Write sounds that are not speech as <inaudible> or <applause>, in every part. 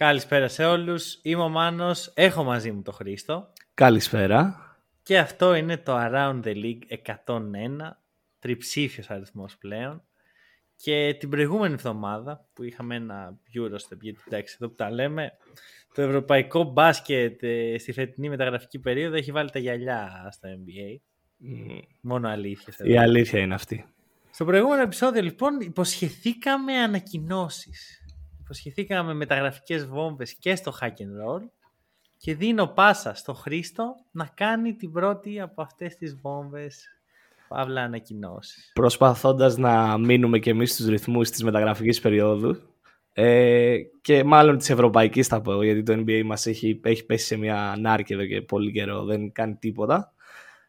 Καλησπέρα σε όλους. Είμαι ο Μάνος. Έχω μαζί μου τον Χρήστο. Καλησπέρα. Και αυτό είναι το Around the League 101. Τριψήφιος αριθμός πλέον. Και την προηγούμενη εβδομάδα που είχαμε ένα Eurostep, γιατί εντάξει εδώ που τα λέμε, το ευρωπαϊκό μπάσκετ ε, στη φετινή μεταγραφική περίοδο έχει βάλει τα γυαλιά στο NBA. Μόνο αλήθεια. Η αλήθεια είναι αυτή. Στο προηγούμενο επεισόδιο λοιπόν υποσχεθήκαμε ανακοινώσεις. Υποσχεθήκαμε μεταγραφικές βόμβες και στο hack and roll και δίνω πάσα στο Χρήστο να κάνει την πρώτη από αυτές τις βόμβες. Παύλα ανακοινώσεις. Προσπαθώντας να μείνουμε και εμείς στους ρυθμούς της μεταγραφικής περίοδου ε, και μάλλον της ευρωπαϊκής θα πω γιατί το NBA μας έχει, έχει πέσει σε μια νάρκη εδώ και πολύ καιρό δεν κάνει τίποτα.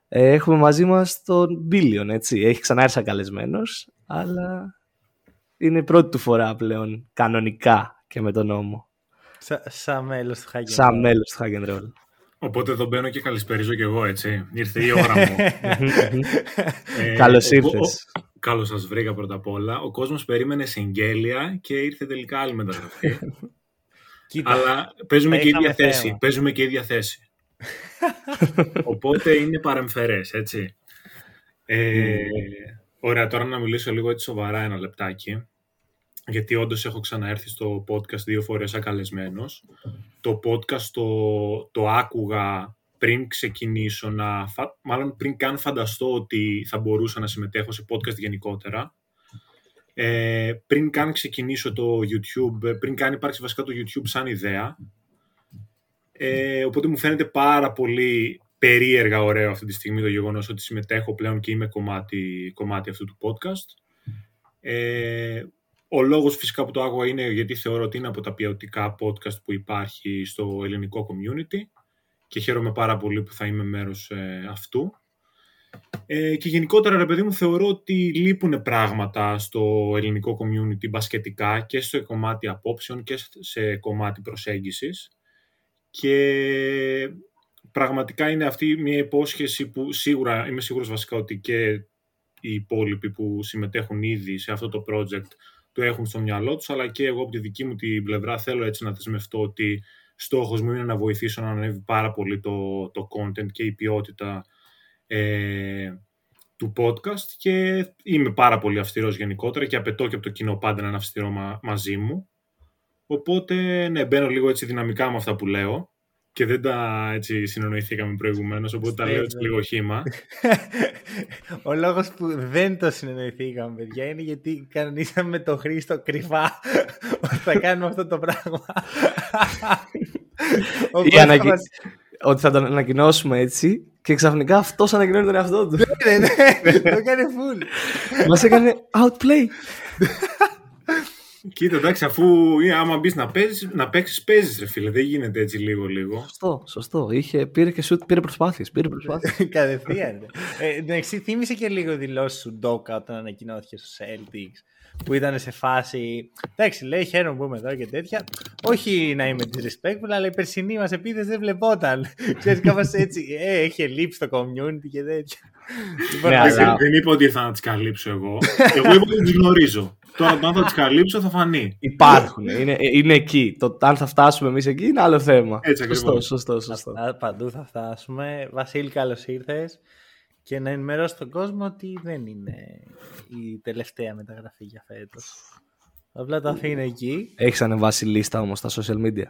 Ε, έχουμε μαζί μας τον Billion έτσι. Έχει ξανά έρθει καλεσμένος αλλά είναι η πρώτη του φορά πλέον κανονικά και με τον νόμο Σα, σαν μέλος του hack and σαν roll. μέλος του Hack and Roll Οπότε εδώ μπαίνω και καλησπέριζω κι εγώ, έτσι. Ήρθε η ώρα μου. <laughs> Ε, Καλώς ο- ήρθες. ο- Καλώς σας βρήκα πρώτα απ' όλα. Ο κόσμος περίμενε συγγέλια και ήρθε τελικά άλλη μεταγραφή. <laughs> Κοίτα, Αλλά παίζουμε θα και είχαμε ίδια θέση. θέμα. Παίζουμε και ίδια θέση. Οπότε είναι παρεμφερές, έτσι. Ε, ωραία, τώρα να μιλήσω λίγο έτσι σοβαρά ένα λεπτάκι. Γιατί όντως έχω ξαναέρθει στο podcast δύο φορές σαν καλεσμένος. Το podcast το, το άκουγα πριν ξεκινήσω να... φα- Μάλλον πριν καν φανταστώ ότι θα μπορούσα να συμμετέχω σε podcast γενικότερα. Ε, πριν καν ξεκινήσω το YouTube, ε, πριν καν υπάρξει βασικά το YouTube σαν ιδέα. Ε, οπότε μου φαίνεται πάρα πολύ περίεργα ωραίο αυτή τη στιγμή το γεγονός ότι συμμετέχω πλέον και είμαι κομμάτι, κομμάτι αυτού του podcast. Ε, ο λόγος φυσικά που το άκουγα είναι γιατί θεωρώ ότι είναι από τα ποιοτικά podcast που υπάρχει στο ελληνικό community και χαίρομαι πάρα πολύ που θα είμαι μέρος ε, αυτού. Ε, και γενικότερα, ρε παιδί μου, θεωρώ ότι λείπουν πράγματα στο ελληνικό community μπασκετικά και στο κομμάτι απόψεων και σε κομμάτι προσέγγισης. Και πραγματικά είναι αυτή μια υπόσχεση που σίγουρα, είμαι σίγουρος βασικά ότι και οι υπόλοιποι που συμμετέχουν ήδη σε αυτό το project το έχουν στο μυαλό τους, αλλά και εγώ από τη δική μου την πλευρά θέλω έτσι να δεσμευτώ ότι στόχος μου είναι να βοηθήσω να ανέβει πάρα πολύ το, το content και η ποιότητα ε, του podcast και είμαι πάρα πολύ αυστηρός γενικότερα και απαιτώ και από το κοινό πάντα να είναι αυστηρό μα- μαζί μου. Οπότε, ναι, μπαίνω λίγο έτσι δυναμικά με αυτά που λέω και δεν τα έτσι συνεννοηθήκαμε προηγουμένως, οπότε τα λέω έτσι λίγο χήμα. <laughs> Ο λόγος που δεν το συνεννοηθήκαμε, παιδιά, είναι γιατί κανονίσαμε με τον Χρήστο κρυφά <laughs> ότι θα κάνουμε αυτό το πράγμα. <laughs> Οπότε Ή ανακοι- μας- ότι θα τον ανακοινώσουμε έτσι και ξαφνικά αυτός ανακοινώνει τον εαυτό του Ναι, ναι, το έκανε full. μας έκανε outplay Κοίτα, εντάξει, αφού ε, άμα μπεις να, παίζεις, να παίξεις, παίζεις ρε φίλε, δεν γίνεται έτσι λίγο-λίγο. Σωστό, σωστό. Είχε, πήρε και σουτ, πήρε προσπάθειες. Πήρε προσπάθειες. <laughs> Κατευθείαν. ναι. Ε, εντάξει, θύμισε και λίγο δηλώσεις του Ντόκα όταν ανακοινώθηκε στους Celtics που ήταν σε φάση. Εντάξει, λέει χαίρομαι που είμαι εδώ και τέτοια. Όχι να είμαι disrespectful, αλλά η περσινή μας επίθεση δεν βλεπόταν. <laughs> Ξέρεις, κάπως έτσι. Ε, έχει λείψει το community και τέτοια. Λοιπόν, Ναι, ας- αλλά- Δεν είπα ότι θα τις καλύψω εγώ. Εγώ είπα ότι τις γνωρίζω. Τώρα, όταν θα τις καλύψω, θα φανεί. Υπάρχουν. Είναι, είναι εκεί. Το αν θα φτάσουμε εμείς εκεί είναι άλλο θέμα. Έτσι σωστό, ακριβώς. σωστό, σωστό. Αυτά παντού θα φτάσουμε. Βασίλη, καλώς ήρθες. Και να ενημερώσω τον κόσμο ότι δεν είναι η τελευταία μεταγραφή για φέτος. Απλά το αφήνω εκεί. Έχεις ανεβάσει λίστα όμως στα social media.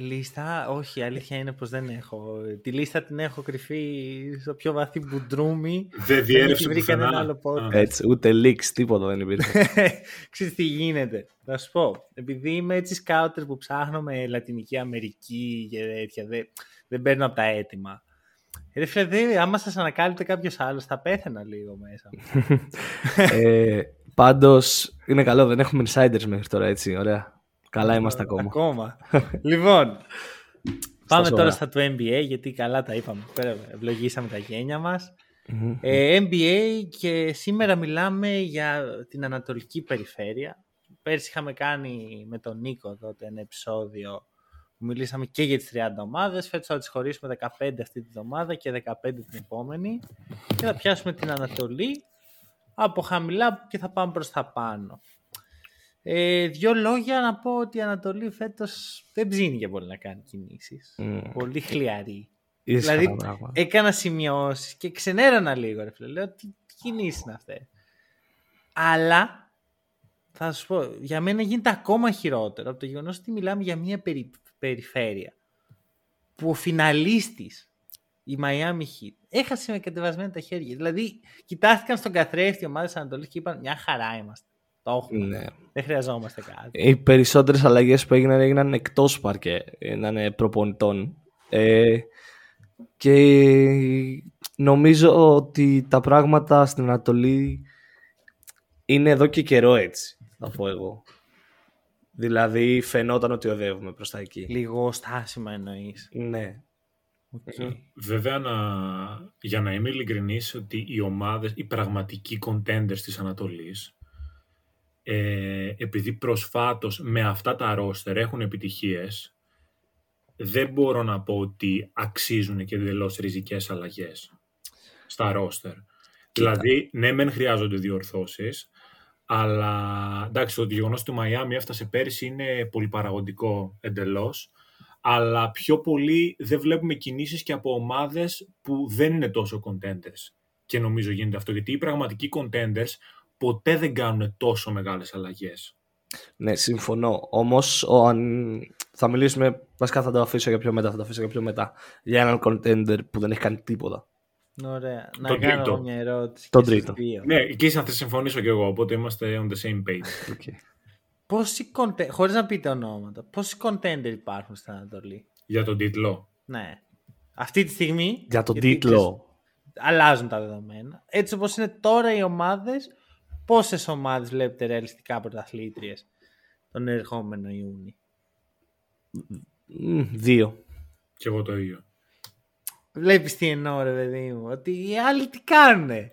Λίστα, όχι, η αλήθεια είναι πως δεν έχω. Τη λίστα την έχω κρυφή στο πιο βαθύ μπουντρούμι. Δεν έχει διέρευσε βρει κανένα πουθενά. άλλο podcast. Α. Έτσι, ούτε leaks, τίποτα δεν υπήρχε. <laughs> Ξέρεις τι γίνεται. Θα σου πω. Επειδή είμαι έτσι σκάουτερ που ψάχνω με Λατινική Αμερική και τέτοια, δεν, δεν παίρνω από τα έτοιμα. Ρε φίλε, δε, άμα σας ανακάλυπτε κάποιος άλλος, θα πέθαινα λίγο μέσα. <laughs> ε, πάντως, είναι καλό, δεν έχουμε insiders μέχρι τώρα, έτσι, ωραία. Καλά είμαστε ακόμα. Ακόμα. λοιπόν, Πάμε τώρα στα του NBA, γιατί καλά τα είπαμε. Ευλογήσαμε τα γένια μας. Ε, NBA και σήμερα μιλάμε για την Ανατολική Περιφέρεια. Πέρσι είχαμε κάνει με τον Νίκο τότε ένα επεισόδιο που μιλήσαμε και για τις 30 ομάδες. Φέτος θα τις χωρίσουμε 15 αυτή τη εβδομάδα και 15 την επόμενη. Και θα πιάσουμε την Ανατολή από χαμηλά και θα πάμε προς τα πάνω. Ε, δύο λόγια να πω ότι η Ανατολή φέτος δεν ψήνει και πολύ να κάνει κινήσεις. Πολύ χλιαρή. δηλαδή έκανα σημειώσεις και ξενέρωνα λίγο. Ρε, φίλε. Λέω τι, τι κινήσεις είναι αυτές. Αλλά θα σου πω, για μένα γίνεται ακόμα χειρότερο από το γεγονός ότι μιλάμε για μια περι, περιφέρεια που ο φιναλίστης η Miami Heat έχασε με κατεβασμένα τα χέρια. Δηλαδή, κοιτάστηκαν στον καθρέφτη ομάδε Ανατολής και είπαν μια χαρά είμαστε. Το έχουμε. Ναι. Δεν χρειαζόμαστε κάτι. Οι περισσότερες αλλαγές που έγιναν έγιναν εκτός παρκέ. Ήταν προπονητών. Ε, και νομίζω ότι τα πράγματα στην Ανατολή είναι εδώ και καιρό έτσι, θα πω εγώ. Δηλαδή φαινόταν ότι οδεύουμε προς τα εκεί. Λίγο στάσιμα εννοείς. Ναι. Okay. Βέβαια, να, για να είμαι ειλικρινής, ότι οι ομάδες, οι πραγματικοί contenders της Ανατολής, ε, επειδή προσφάτως με αυτά τα ρόστερ έχουν επιτυχίες, δεν μπορώ να πω ότι αξίζουν και εντελώς ριζικές αλλαγές στα ρόστερ. Δηλαδή, ναι, μεν χρειάζονται διορθώσεις, αλλά εντάξει, το γεγονός ότι το Μαϊάμι έφτασε πέρυσι είναι πολυπαραγωγικό εντελώς. Αλλά πιο πολύ δεν βλέπουμε κινήσεις και από ομάδες που δεν είναι τόσο contenders. Και νομίζω γίνεται αυτό. Γιατί οι πραγματικοί contenders ποτέ δεν κάνουν τόσο μεγάλες αλλαγές. Ναι, συμφωνώ. Όμως, θα μιλήσουμε. Βασικά θα το αφήσω για πιο μετά. Θα το αφήσω για πιο μετά. Για έναν contender που δεν έχει κάνει τίποτα. Ωραία. Να το κάνω τρίτο. μια ερώτηση. Τον τρίτο. Ναι, εκεί θα συμφωνήσω κι εγώ, οπότε είμαστε on the same page. <laughs> Okay. Πόσοι contender, χωρίς να πείτε ονόματα, πόσοι contender υπάρχουν στην Ανατολή; Για τον τίτλο. Ναι. Αυτή τη στιγμή. Για τον τίτλο. Αλλάζουν τα δεδομένα. Έτσι όπως είναι τώρα οι ομάδες, πόσες ομάδες βλέπετε ρεαλιστικά πρωταθλήτριες τον ερχόμενο Ιούνιο. Δύο. Και εγώ το ίδιο. Βλέπεις τι εννοώ, ρε παιδί μου. Ότι οι άλλοι τι κάνουνε;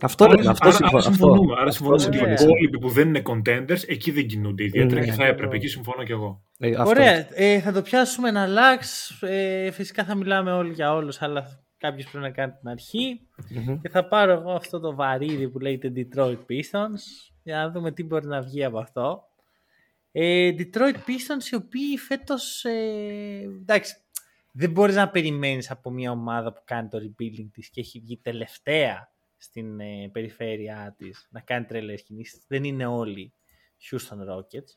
Αυτό είναι. Αυτό άρα, συμφωνούμε. Άρα συμφωνούμε ότι οι υπόλοιποι που δεν είναι contenders εκεί δεν κινούνται ιδιαίτερα ναι, και θα έπρεπε. Εκεί συμφωνώ κι εγώ. Ε, Ωραία. Ε, θα το πιάσουμε ένα λάξ. Ε, φυσικά θα μιλάμε όλοι για όλους, αλλά κάποιος πρέπει να κάνει την αρχη Και θα πάρω εγώ αυτό το βαρύδι που λέγεται Detroit Pistons για να δούμε τι μπορεί να βγει από αυτό. Ε, Detroit Pistons οι οποίοι φέτος ε, εντάξει δεν μπορείς να περιμένεις από μια ομάδα που κάνει το rebuilding της και έχει βγει τελευταία στην ε, περιφέρειά της να κάνει τρελές κινήσεις. Δεν είναι όλοι Houston Rockets.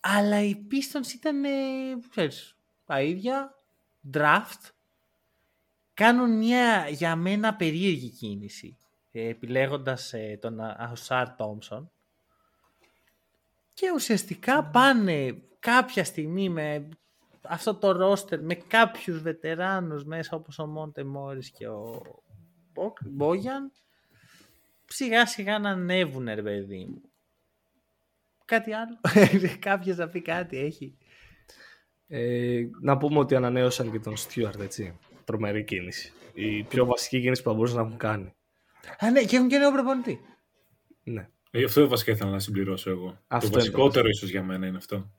Αλλά οι Pistons ήταν, ε, ξέρεις, τα ίδια, draft. Κάνουν μια για μένα περίεργη κίνηση, ε, επιλέγοντας ε, τον Ασάρ Thompson. Και ουσιαστικά πάνε κάποια στιγμή με αυτό το ρόστερ με κάποιους βετεράνους μέσα όπως ο Μόντε Μόρις και ο Μπόγιαν σιγά σιγά να ανέβουν ρε παιδί μου. Κάτι άλλο; <laughs> Κάποιος να πει κάτι έχει. Ε, να πούμε ότι ανανέωσαν και τον Στιούαρτ, έτσι. Τρομερή κίνηση. Η πιο βασική κίνηση που θα μπορούσαν να έχουν κάνει. Α, ναι, και έχουν και νέο προπονητή. Ναι. Ε, αυτό βασικά ήθελα να συμπληρώσω εγώ. Αυτό το βασικότερο ίσως για μένα είναι αυτό.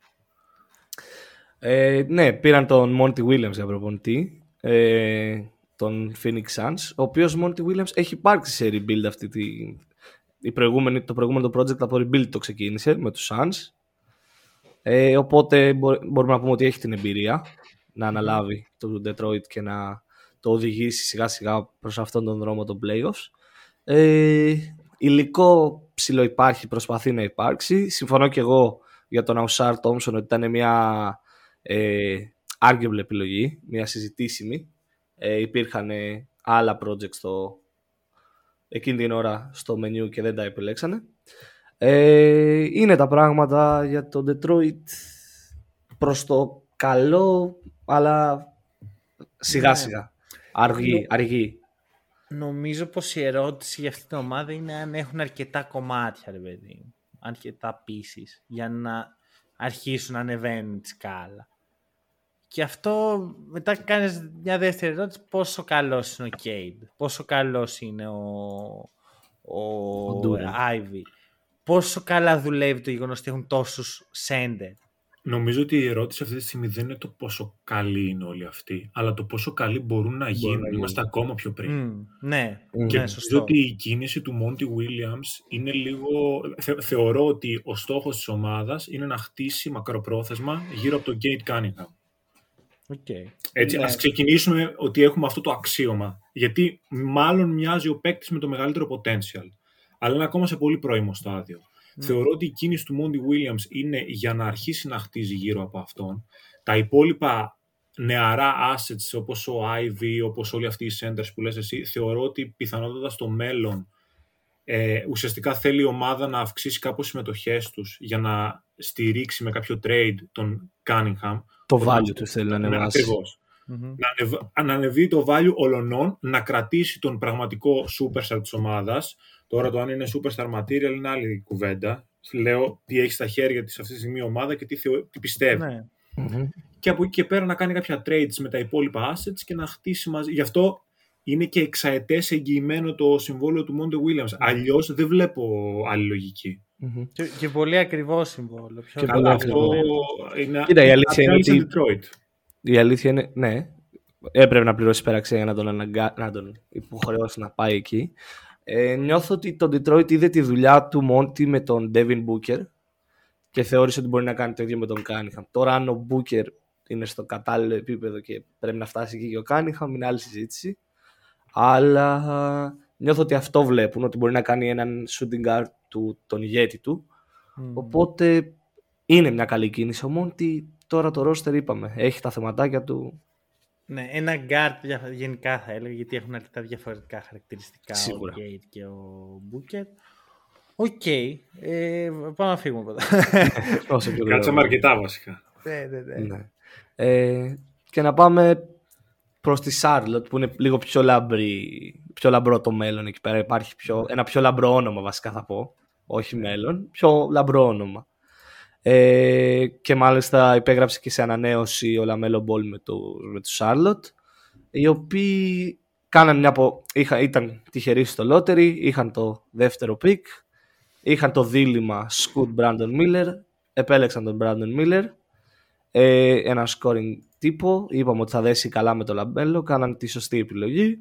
Ε, ναι, πήραν τον Monty Williams για προπονητή, ε, τον Phoenix Suns, ο οποίος Monty Williams έχει υπάρξει σε rebuild αυτή τη... Η προηγούμενη, το προηγούμενο project από rebuild το ξεκίνησε με τους Suns. Ε, οπότε μπορούμε να πούμε ότι έχει την εμπειρία να αναλάβει το Detroit και να το οδηγήσει σιγά σιγά προς αυτόν τον δρόμο των playoffs. Ε, υλικό ψηλό υπάρχει, προσπαθεί να υπάρξει. Συμφωνώ και εγώ για τον Αουσάρ Τόμσον ότι ήταν μια ε, arguable επιλογή, μια συζητήσιμη. Ε, υπήρχαν ε, άλλα projects στο, εκείνη την ώρα στο menu και δεν τα επιλέξανε. Ε, είναι τα πράγματα για το Detroit προς το καλό, αλλά σιγά ναι. σιγά. Αργή, αργή. Νομίζω πως η ερώτηση για αυτή την ομάδα είναι αν έχουν αρκετά κομμάτια, ρε παιδί. Αρκετά pieces για να αρχίσουν να ανεβαίνουν τη σκάλα. Και αυτό μετά κάνεις μια δεύτερη ερώτηση πόσο καλός είναι ο Κέιντ, πόσο καλός είναι ο, ο, ο Άιβι, πόσο καλά δουλεύει το γεγονός ότι έχουν τόσους σέντερ. Νομίζω ότι η ερώτηση αυτή τη στιγμή δεν είναι το πόσο καλοί είναι όλοι αυτοί, αλλά το πόσο καλοί μπορούν να γίνουν. Να Είμαστε ακόμα πιο πριν. Mm, ναι, και ναι, νομίζω ότι η κίνηση του Μόντι Williams είναι λίγο... Θε, θεωρώ ότι ο στόχος της ομάδας είναι να χτίσει μακροπρόθεσμα γύρω από τον Gate Cunningham. Okay. Έτσι, ναι. ας ξεκινήσουμε ότι έχουμε αυτό το αξίωμα. Γιατί μάλλον μοιάζει ο παίκτης με το μεγαλύτερο potential. Αλλά είναι ακόμα σε πολύ πρώιμο στάδιο. Ναι. Θεωρώ ότι η κίνηση του Μόντι Williams είναι για να αρχίσει να χτίζει γύρω από αυτόν. Τα υπόλοιπα νεαρά assets όπως ο Ivy, όπως όλοι αυτοί οι centers που λες εσύ, θεωρώ ότι πιθανότατα στο μέλλον ε, ουσιαστικά θέλει η ομάδα να αυξήσει κάπως συμμετοχές τους για να στηρίξει με κάποιο trade τον Cunningham. Το value τους θέλει να ναι, ανεβάσει. Ακριβώς. Mm-hmm. Να, ανεβ, να ανεβεί το value ολονών, να κρατήσει τον πραγματικό superstar της ομάδας. Τώρα το αν είναι superstar material είναι άλλη κουβέντα. Λέω τι έχει στα χέρια της αυτή τη στιγμή η ομάδα και τι, θεω, τι πιστεύει. Ναι. Mm-hmm. Και από εκεί και πέρα να κάνει κάποια trades με τα υπόλοιπα assets και να χτίσει μαζί. Γι' αυτό είναι και εξαετές εγγυημένο το συμβόλαιο του Μόντε Williams. Mm-hmm. Αλλιώς δεν βλέπω άλλη λογική. Mm-hmm. Και, και, πολύ ακριβό συμβόλαιο. Πιο και πολύ αυτό είναι Κοίτα, η αλήθεια είναι ότι... Detroit. Η αλήθεια είναι, ναι, έπρεπε να πληρώσει υπεραξία για να τον, αναγκα... να τον υποχρεώσει να πάει εκεί. Ε, νιώθω ότι το Detroit είδε τη δουλειά του Μόντι με τον Devin Booker και θεώρησε ότι μπορεί να κάνει το ίδιο με τον Cunningham. Τώρα αν ο Booker είναι στο κατάλληλο επίπεδο και πρέπει να φτάσει εκεί και ο Cunningham είναι άλλη συζήτηση. Αλλά νιώθω ότι αυτό βλέπουν, ότι μπορεί να κάνει έναν shooting guard του, τον ηγέτη του. Mm. Οπότε είναι μια καλή κίνηση. Ο Monty τώρα το roster είπαμε, έχει τα θεματάκια του. Ναι, ένα guard γενικά θα έλεγα, γιατί έχουν αρκετά διαφορετικά χαρακτηριστικά Σίγουρα. ο Cade και ο Booker. Οκ. Okay. Ε, πάμε να φύγουμε από εδώ. <laughs> Κάτσαμε αρκετά βασικά. ναι, ναι, ναι. ναι. Ε, και να πάμε προς τη Charlotte που είναι λίγο πιο, λαμπρή, πιο λαμπρό το μέλλον εκεί πέρα. Υπάρχει πιο, ένα πιο λαμπρό όνομα βασικά θα πω. Όχι μέλλον, πιο λαμπρό όνομα. Ε, και μάλιστα υπέγραψε και σε ανανέωση ο LaMelo Ball με το, με το Charlotte οι οποίοι κάναν μια από, είχα, ήταν τυχεροί στο lottery, είχαν το δεύτερο pick είχαν το δίλημα Scoot Brandon Miller επέλεξαν τον Brandon Miller ε, ένα scoring τύπο είπαμε ότι θα δέσει καλά με το Λαμπέλο κάναν τη σωστή επιλογή.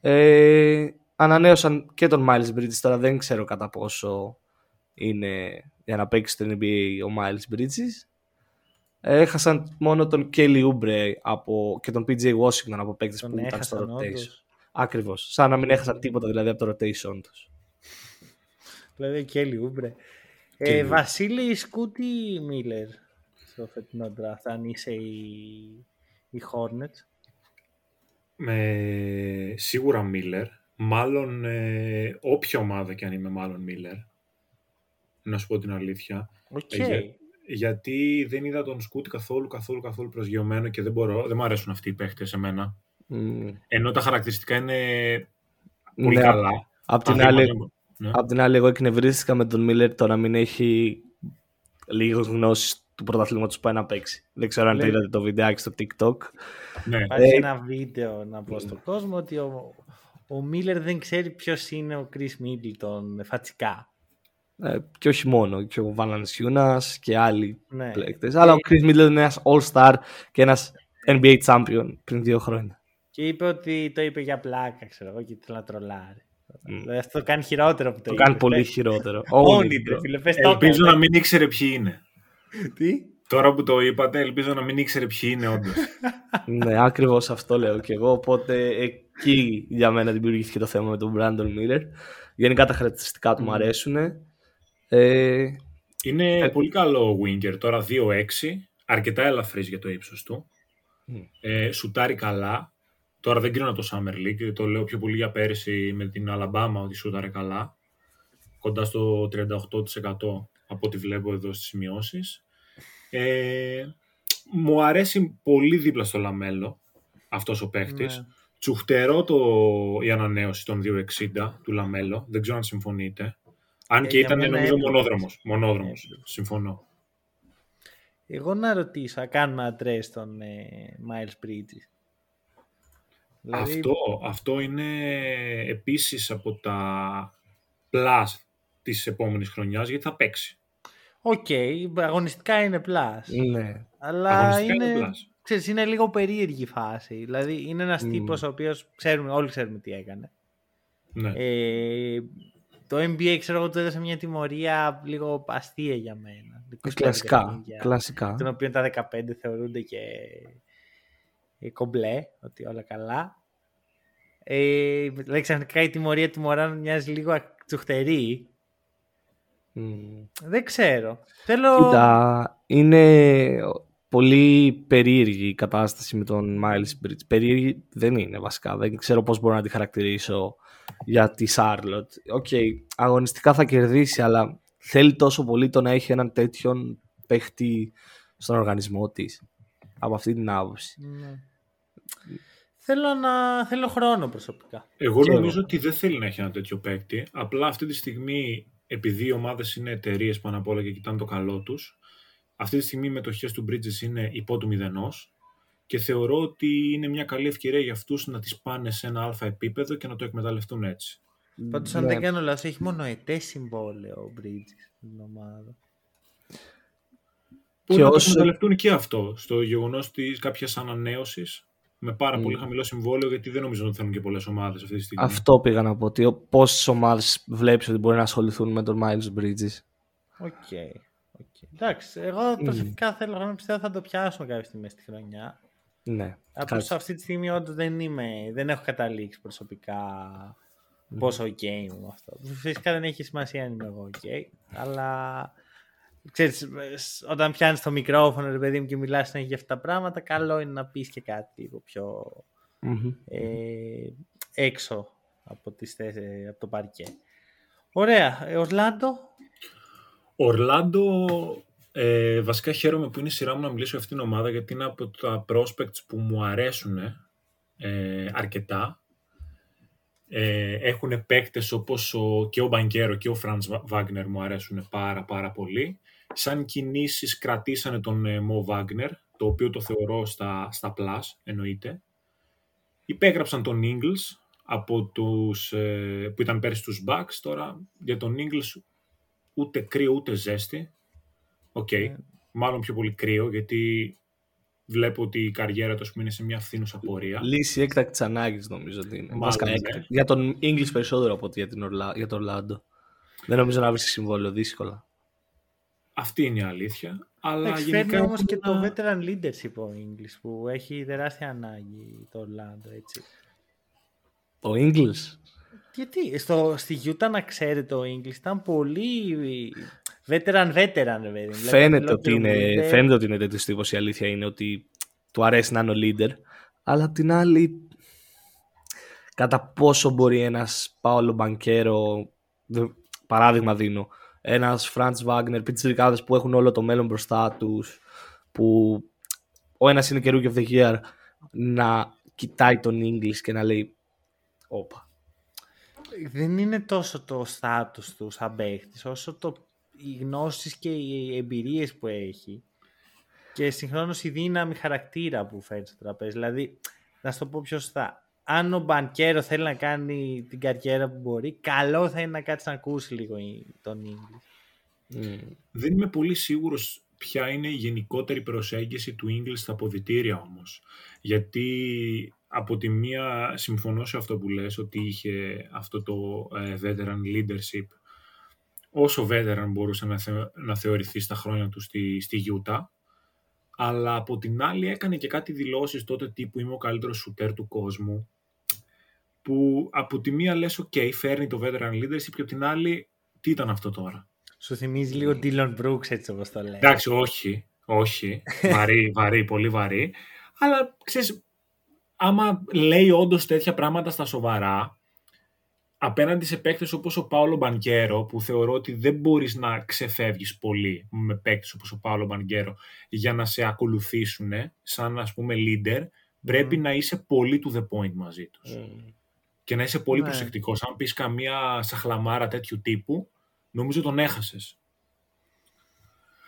Ε, ανανέωσαν και τον Miles Bridges τώρα δεν ξέρω κατά πόσο είναι για να παίξει στο NBA ο Miles Bridges. Έχασαν μόνο τον Kelly Oubre από, και τον PJ Washington από παίκτες που ήταν στο rotation. Ακριβώς. Σαν να μην έχασαν τίποτα δηλαδή από το rotation τους. Δηλαδή Kelly Oubre. Ε, Βασίλη Σκούτι Μίλλερ στο φετινό draft, αν είσαι η, η Hornets. Με, σίγουρα Μίλλερ. Μάλλον ε, όποια ομάδα και αν είμαι μάλλον Μίλλερ να σου πω την αλήθεια. Okay. Ε, για, γιατί δεν είδα τον Σκούτ καθόλου, καθόλου, καθόλου προσγειωμένο και δεν μπορώ, δεν μου αρέσουν αυτοί οι παίχτες σε μένα. Mm. Ενώ τα χαρακτηριστικά είναι πολύ ναι, καλά. Απ' την, άλλη, ναι. απ την άλλη, εγώ εκνευρίστηκα με τον Μίλλερ το να μην έχει λίγο γνώση του πρωταθλήματος που πάει να παίξει. Δεν ξέρω αν το είδατε το βιντεάκι στο TikTok. Ναι. Υπάρχει ε, ένα βίντεο να πω στον κόσμο ότι ο, ο Μίλλερ δεν ξέρει ποιος είναι ο Chris Middleton φατσικά. Ε, και όχι μόνο, και ο Valanciunas και άλλοι ναι. παίκτες. Αλλά ο Chris Middleton είναι ένας All-Star και ένας NBA Champion πριν δύο χρόνια. Και είπε ότι το είπε για πλάκα, ξέρω εγώ, και ήθελε να τρολάρει. Mm. Δηλαδή αυτό το κάνει χειρότερο που το, το είπε. κάνει πολύ χειρότερο. <laughs> Όλοι, φίλε, πες το Ελπίζω να μην ήξερε ποιοι είναι. Τι; Τώρα που το είπατε, ελπίζω να μην ήξερε ποιοι είναι όντως. <laughs> ναι, ακριβώς αυτό λέω και εγώ. Οπότε εκεί για μένα δημιουργήθηκε το θέμα με τον Brandon Miller. Γενικά τα χαρακτηριστικά του mm. μου αρέσουν. Ε, είναι ε, πολύ καλό ο winger, τώρα 2-6, αρκετά ελαφρύς για το ύψος του. Mm. Ε, σουτάρει καλά. Τώρα δεν κρίνω το Summer League, το λέω πιο πολύ για πέρυσι με την Αλαμπάμα ότι σουτάρει καλά. Κοντά στο 38% από ό,τι βλέπω εδώ στις σημειώσεις. Ε, μου αρέσει πολύ δίπλα στο LaMelo αυτός ο παίχτης. Ναι. Τσουχτερό το, η ανανέωση των 2.60 του LaMelo. Δεν ξέρω αν συμφωνείτε. Αν και ήταν νομίζω μονόδρομος. Μονόδρομος. Συμφωνώ. Εγώ να ρωτήσω, να κάνουμε address στον ε, Miles Bridges. Δηλαδή... Αυτό, αυτό είναι επίσης από τα plus της επόμενης χρονιάς, γιατί θα παίξει. Οκ, okay, αγωνιστικά είναι plus. Ναι. Αλλά αγωνιστικά είναι, είναι, ξέρεις, είναι λίγο περίεργη φάση. Δηλαδή είναι ένας mm. τύπος ο οποίος ξέρουμε, όλοι ξέρουμε τι έκανε. Ναι. Ε, το NBA ξέρω εγώ του έδωσε μια τιμωρία λίγο αστεία για μένα. Κλασικά. κλασικά. Τον οποίο τα 15 θεωρούνται και κομπλέ, ότι όλα καλά. Ε, δηλαδή ξαφνικά η τιμωρία του Μωράν μοιάζει λίγο τσουχτερή. Mm. Δεν ξέρω. Θέλω... Κοίτα, είναι πολύ περίεργη η κατάσταση με τον Miles Bridge. Περίεργη δεν είναι βασικά. Δεν ξέρω πώς μπορώ να τη χαρακτηρίσω για τη Σάρλοτ. Οκ, okay, αγωνιστικά θα κερδίσει, αλλά θέλει τόσο πολύ το να έχει έναν τέτοιον παίχτη στον οργανισμό της. Από αυτή την άποψη. Ναι. Θέλω, να... θέλω χρόνο προσωπικά. Εγώ νομίζω ότι δεν θέλει να έχει ένα τέτοιο παίκτη. Απλά αυτή τη στιγμή, επειδή οι ομάδες είναι εταιρείες πάνω απ' όλα και κοιτάνε το καλό τους, αυτή τη στιγμή οι μετοχές του Bridges είναι υπό του μηδενός και θεωρώ ότι είναι μια καλή ευκαιρία για αυτούς να τις πάνε σε ένα άλφα επίπεδο και να το εκμεταλλευτούν έτσι. Πάντως, αν ναι. δεν κάνω λάθος, έχει μονοετές συμβόλαιο ο Bridges στην ομάδα. Μπορεί και να το εκμεταλλευτούν και αυτό στο γεγονός της κάποιας ανανέωσης με πάρα mm. πολύ χαμηλό συμβόλαιο, γιατί δεν νομίζω ότι θέλουν και πολλές ομάδες αυτή τη στιγμή. Αυτό πήγα να πω. Ότι πόσες ομάδες βλέπεις ότι μπορεί να ασχοληθούν με τον Miles Bridges. OK. Okay. okay. Εντάξει. Εγώ προσωπικά mm. θέλω να πιστεύω θα το πιάσουμε κάποια στιγμή στη χρονιά. Ναι. Απλώ αυτή τη στιγμή όντως δεν είμαι, δεν έχω καταλήξει προσωπικά mm. πόσο ok είμαι αυτό. Φυσικά δεν έχει σημασία αν είμαι εγώ ok, αλλά ξέρεις, όταν πιάνεις το μικρόφωνο, ρε παιδί μου, και μιλάς για αυτά τα πράγματα, καλό είναι να πεις και κάτι λίγο πιο ε, έξω από, τις, από το παρκέ. Ωραία. Ε, Ορλάντο; Ορλάντο, ε, βασικά χαίρομαι που είναι η σειρά μου να μιλήσω για αυτήν την ομάδα, γιατί είναι από τα prospects που μου αρέσουν ε, αρκετά. Ε, έχουν παίκτες όπως ο, και ο Μπανκέρο και ο Φραντς Βάγνερ μου αρέσουν πάρα πάρα πολύ. Σαν κινήσεις κρατήσανε τον Μο Βάγνερ, το οποίο το θεωρώ στα, στα plus, εννοείται. Υπέγραψαν τον Ingles από τους, ε, που ήταν πέρσι τους Bucks. Τώρα για τον Ingles ούτε κρύο ούτε ζέστη. OK, okay. Ναι. μάλλον πιο πολύ κρύο γιατί βλέπω ότι η καριέρα του είναι σε μια φθίνουσα πορεία. Λύση έκτακτης ανάγκης νομίζω ότι είναι. Μάλλον, ναι. Για τον Ingles περισσότερο από ότι για, την Ορλα... για τον Ορλάντο. Δεν νομίζω να βρεις συμβόλαιο δύσκολα. Αυτή είναι η αλήθεια. Αλλά Έχει γενικά όμως και το veteran leadership ο Ingles που έχει τεράστια ανάγκη το Orlando, έτσι. Ο English; Γιατί στο, στη Utah να ξέρετε ο English ήταν πολύ veteran veteran. Βέβαια. Φαίνεται, ότι είναι, φαίνεται ότι είναι τέτοιος τύπος. Η αλήθεια είναι ότι του αρέσει να είναι ο leader. Αλλά απ' την άλλη κατά πόσο μπορεί ένας Πάολο Μπανκέρο παράδειγμα δίνω ένας Φραντ Βάγνερ, πιτσιρικάδες που έχουν όλο το μέλλον μπροστά τους, που ο ένας είναι και Rookie of the Year, να κοιτάει τον English και να λέει όπα. Δεν είναι τόσο το στάτους του σαν παίχτης, όσο το, οι γνώσεις και οι εμπειρίες που έχει και συγχρόνως η δύναμη χαρακτήρα που φέρνει στο τραπέζι. Δηλαδή, να σου το πω πιο σωστά, αν ο Μπανκέρο θέλει να κάνει την καριέρα που μπορεί, καλό θα είναι να κάτσει να ακούσει λίγο τον English. Mm. Δεν είμαι πολύ σίγουρος ποια είναι η γενικότερη προσέγγιση του English στα αποδητήρια όμως. Γιατί από τη μία συμφωνώ σε αυτό που λες, ότι είχε αυτό το ε, veteran leadership όσο veteran μπορούσε να, να θεωρηθεί στα χρόνια του στη, στη Utah, αλλά από την άλλη έκανε και κάτι δηλώσεις τότε τύπου είμαι ο καλύτερος σουτέρ του κόσμου που από τη μία λες ok, φέρνει το veteran leadership και από την άλλη τι ήταν αυτό τώρα; Σου θυμίζει λίγο Dylan Brooks έτσι όπως το λέει. Εντάξει, όχι, όχι, βαρύ, <laughs> βαρύ, πολύ βαρύ, αλλά ξέρεις, άμα λέει όντως τέτοια πράγματα στα σοβαρά, απέναντι σε παίκτες όπως ο Πάολο Μπανκέρο, που θεωρώ ότι δεν μπορείς να ξεφεύγεις πολύ με παίκτες όπως ο Πάολο Μπανκέρο για να σε ακολουθήσουν σαν ας πούμε leader, πρέπει να είσαι πολύ to the point μαζί τους. Mm και να είσαι πολύ ναι. προσεκτικός. Αν πεις καμία σαχλαμάρα τέτοιου τύπου, νομίζω τον έχασες.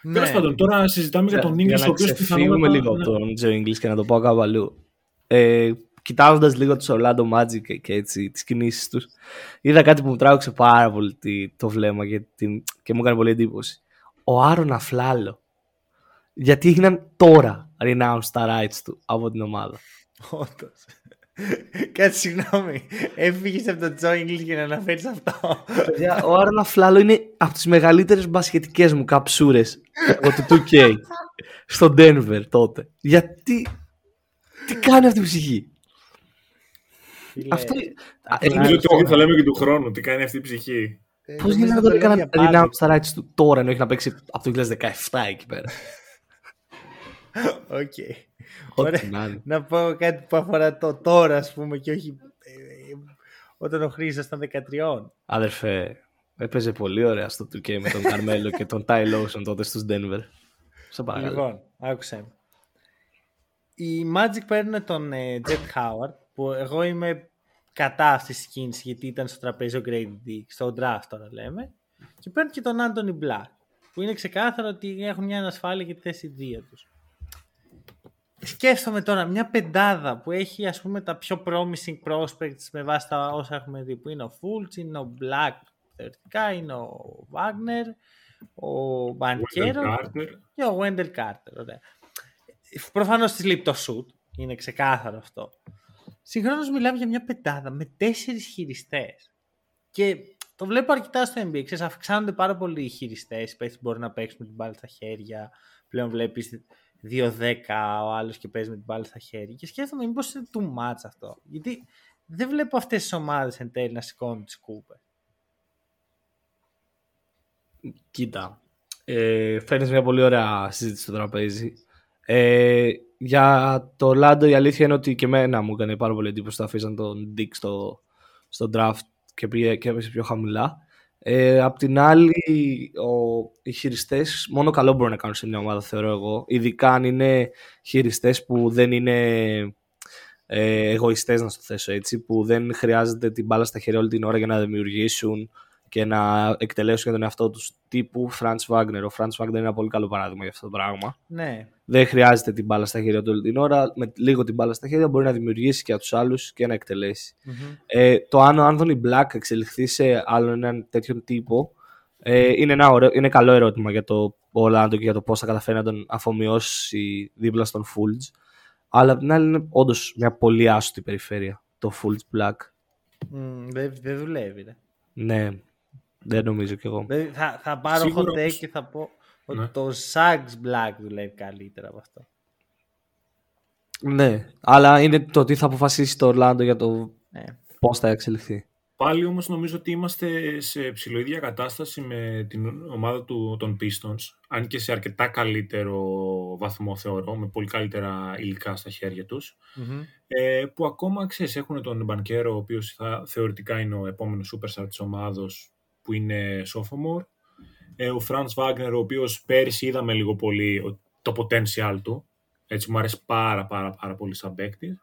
Ναι. Τέλος πάντων, τώρα συζητάμε για, τον English, ο οποίος πιθανότατα. λίγο από τον Τζο English και να το πω κάπου αλλού. Ε, Κοιτάζοντας λίγο τους Orlando Magic και, έτσι τις κινήσεις τους, είδα κάτι που μου τράβηξε πάρα πολύ το βλέμμα και, την, και μου έκανε πολύ εντύπωση. Ο Άρον Αφλάλο. Γιατί έγιναν τώρα renounce τα rights του από την ομάδα. Όντως. Κάτι συγγνώμη. Έφυγες από το Τζο English για να αναφέρεις αυτό. ο Άρον Αφλάλο είναι από τις μεγαλύτερες μπασχετικέ μου καψούρες από το 2K <laughs> στο Denver τότε. Γιατί. Τι κάνει αυτή η ψυχή; Αυτό. Νομίζω ότι θα λέμε και του χρόνου. Τι κάνει αυτή η ψυχή. Ε, Πώς γίνεται να το έκανα renounce στα rights του τώρα ενώ έχει να παίξει από το 2017 εκεί πέρα. <laughs> OK. Okay. Να πω κάτι που αφορά το τώρα, ας πούμε, και όχι ε, όταν ο Χρήστος ήταν 13. Αδερφέ, έπαιζε πολύ ωραία στο 2K με τον Καρμέλο και τον Ty Lawson τότε στους Denver. Σε παρακαλώ. Λοιπόν, άκουσε. Οι Magic παίρνουν τον ε, Jett Howard, που εγώ είμαι κατά αυτής της κίνησης, γιατί ήταν στο τραπέζι ο Grady Dick, στο draft τώρα λέμε, και παίρνουν και τον Anthony Black, που είναι ξεκάθαρο ότι έχουν μια ανασφάλεια για τη θέση 2 τους σκέφτομαι τώρα μια πεντάδα που έχει ας πούμε τα πιο promising prospects με βάση τα όσα έχουμε δει που είναι ο Fultz, είναι ο Black θεωρητικά, είναι ο Wagner, ο Μπανκέρο και ο Wendell Carter. Ωραία. Προφανώς της λείπει το shoot, είναι ξεκάθαρο αυτό. Συγχρόνως μιλάμε για μια πεντάδα με τέσσερις χειριστές. Και το βλέπω αρκετά στο NBA. Ξέρεις, αυξάνονται πάρα πολύ οι χειριστές. Οι μπορεί να παίξουν με την μπάλα στα χέρια. Πλέον βλέπεις 2-10 ο άλλος και παίζει με την μπάλα στα χέρια και σκέφτομαι μήπως είναι too much αυτό. Γιατί δεν βλέπω αυτές τις ομάδες εν τέλει να σηκώνουν τις κούπες. Κοίτα, ε, φέρνεις μια πολύ ωραία συζήτηση στο τραπέζι. Ε, για το Λάντο η αλήθεια είναι ότι και εμένα μου έκανε πάρα πολύ εντύπωση το αφήσαν τον Dick στο, στο draft και, πήγε, και έπεσε πιο χαμηλά. Ε, απ' την άλλη, ο, οι χειριστές μόνο καλό μπορούν να κάνουν σε μια ομάδα, θεωρώ εγώ. Ειδικά αν είναι χειριστές που δεν είναι ε, εγωιστές, να το θέσω έτσι, που δεν χρειάζεται την μπάλα στα χέρια όλη την ώρα για να δημιουργήσουν και να εκτελέσουν για τον εαυτό τους τύπου Franz Wagner. Ο Franz Wagner είναι ένα πολύ καλό παράδειγμα για αυτό το πράγμα. Ναι. Δεν χρειάζεται την μπάλα στα χέρια του όλη την ώρα. Με λίγο την μπάλα στα χέρια μπορεί να δημιουργήσει και από τους άλλους και να εκτελεσει Ε, το αν ο Anthony Black εξελιχθεί σε άλλον έναν τέτοιον τύπο ε, είναι, ένα ωραίο, είναι καλό ερώτημα για το Orlando και για το πώς θα καταφέρει να τον αφομοιώσει δίπλα στον Fulge. Αλλά απ' την άλλη είναι όντως μια πολύ άσχητη περιφέρεια το Fulge Black. Mm, δεν δε δουλεύει. Ρε. Ναι, δεν νομίζω κι εγώ. Θα, θα πάρω hot take και θα πω ότι ναι. το Sags Black δουλεύει καλύτερα από αυτό. Ναι, αλλά είναι το τι θα αποφασίσει το Ορλάντο για το ναι. πώς θα εξελιχθεί. Πάλι όμως νομίζω ότι είμαστε σε ψηλοίδια κατάσταση με την ομάδα του, των Pistons, αν και σε αρκετά καλύτερο βαθμό θεωρώ, με πολύ καλύτερα υλικά στα χέρια τους, ε, που ακόμα ξέρεις έχουν τον Μπανκέρο, ο οποίος θα, θεωρητικά είναι ο επόμενος superstar της ομάδος, που είναι sophomore. Ε, ο Franz Wagner, ο οποίος πέρυσι είδαμε λίγο πολύ το potential του. Έτσι μου αρέσει πάρα πάρα πάρα πολύ σαν παίκτη.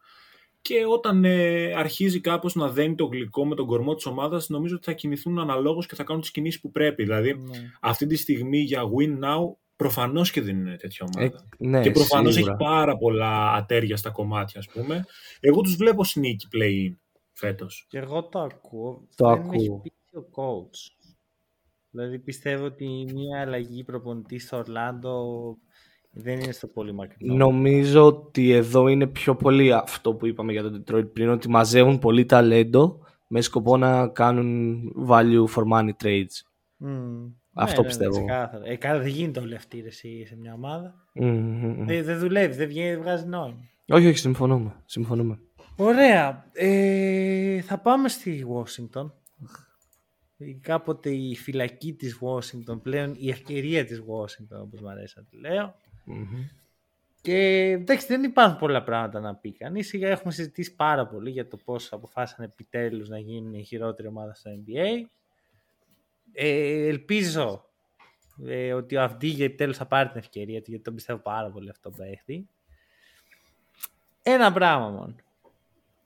Και όταν ε, αρχίζει κάπως να δένει το γλυκό με τον κορμό της ομάδας, νομίζω ότι θα κινηθούν αναλόγως και θα κάνουν τις κινήσεις που πρέπει. Δηλαδή, ναι. αυτή τη στιγμή για win now, προφανώς και δεν είναι τέτοια ομάδα. Ε, ναι, και προφανώς έχει πάρα πολλά ατέρια στα κομμάτια, ας πούμε. Εγώ τους βλέπω sneaky play-in φέτος. Και εγώ το ακούω. Το δεν ακούω ο coach. Δηλαδή πιστεύω ότι μια αλλαγή προπονητής στο Ορλάντο δεν είναι στο πολύ μακρινό. Νομίζω ότι εδώ είναι πιο πολύ αυτό που είπαμε για τον Detroit πριν, ότι μαζεύουν πολύ ταλέντο με σκοπό να κάνουν value for money trades. Mm. Αυτό ναι, ναι πιστεύω. Ναι, ε, δεν γίνεται όλη αυτή η σε μια ομάδα. Mm-hmm. Δεν, δεν δουλεύει, δεν, βγαίνει, δεν βγάζει νόημα. Όχι, όχι, συμφωνούμε. συμφωνούμε. Ωραία. Ε, θα πάμε στη Washington κάποτε η φυλακή της Washington, πλέον η ευκαιρία της Washington, όπως μου αρέσει να τη λεω Και εντάξει, δεν υπάρχουν πολλά πράγματα να πει κανείς. Έχουμε συζητήσει πάρα πολύ για το πώς αποφάσισαν επιτέλους να γίνουν η χειρότερη ομάδα στο NBA. Ε, ελπίζω ε, ότι ο Αυντίγια επιτέλους θα πάρει την ευκαιρία του, γιατί τον πιστεύω πάρα πολύ αυτό που έχει. Ένα πράγμα μόνο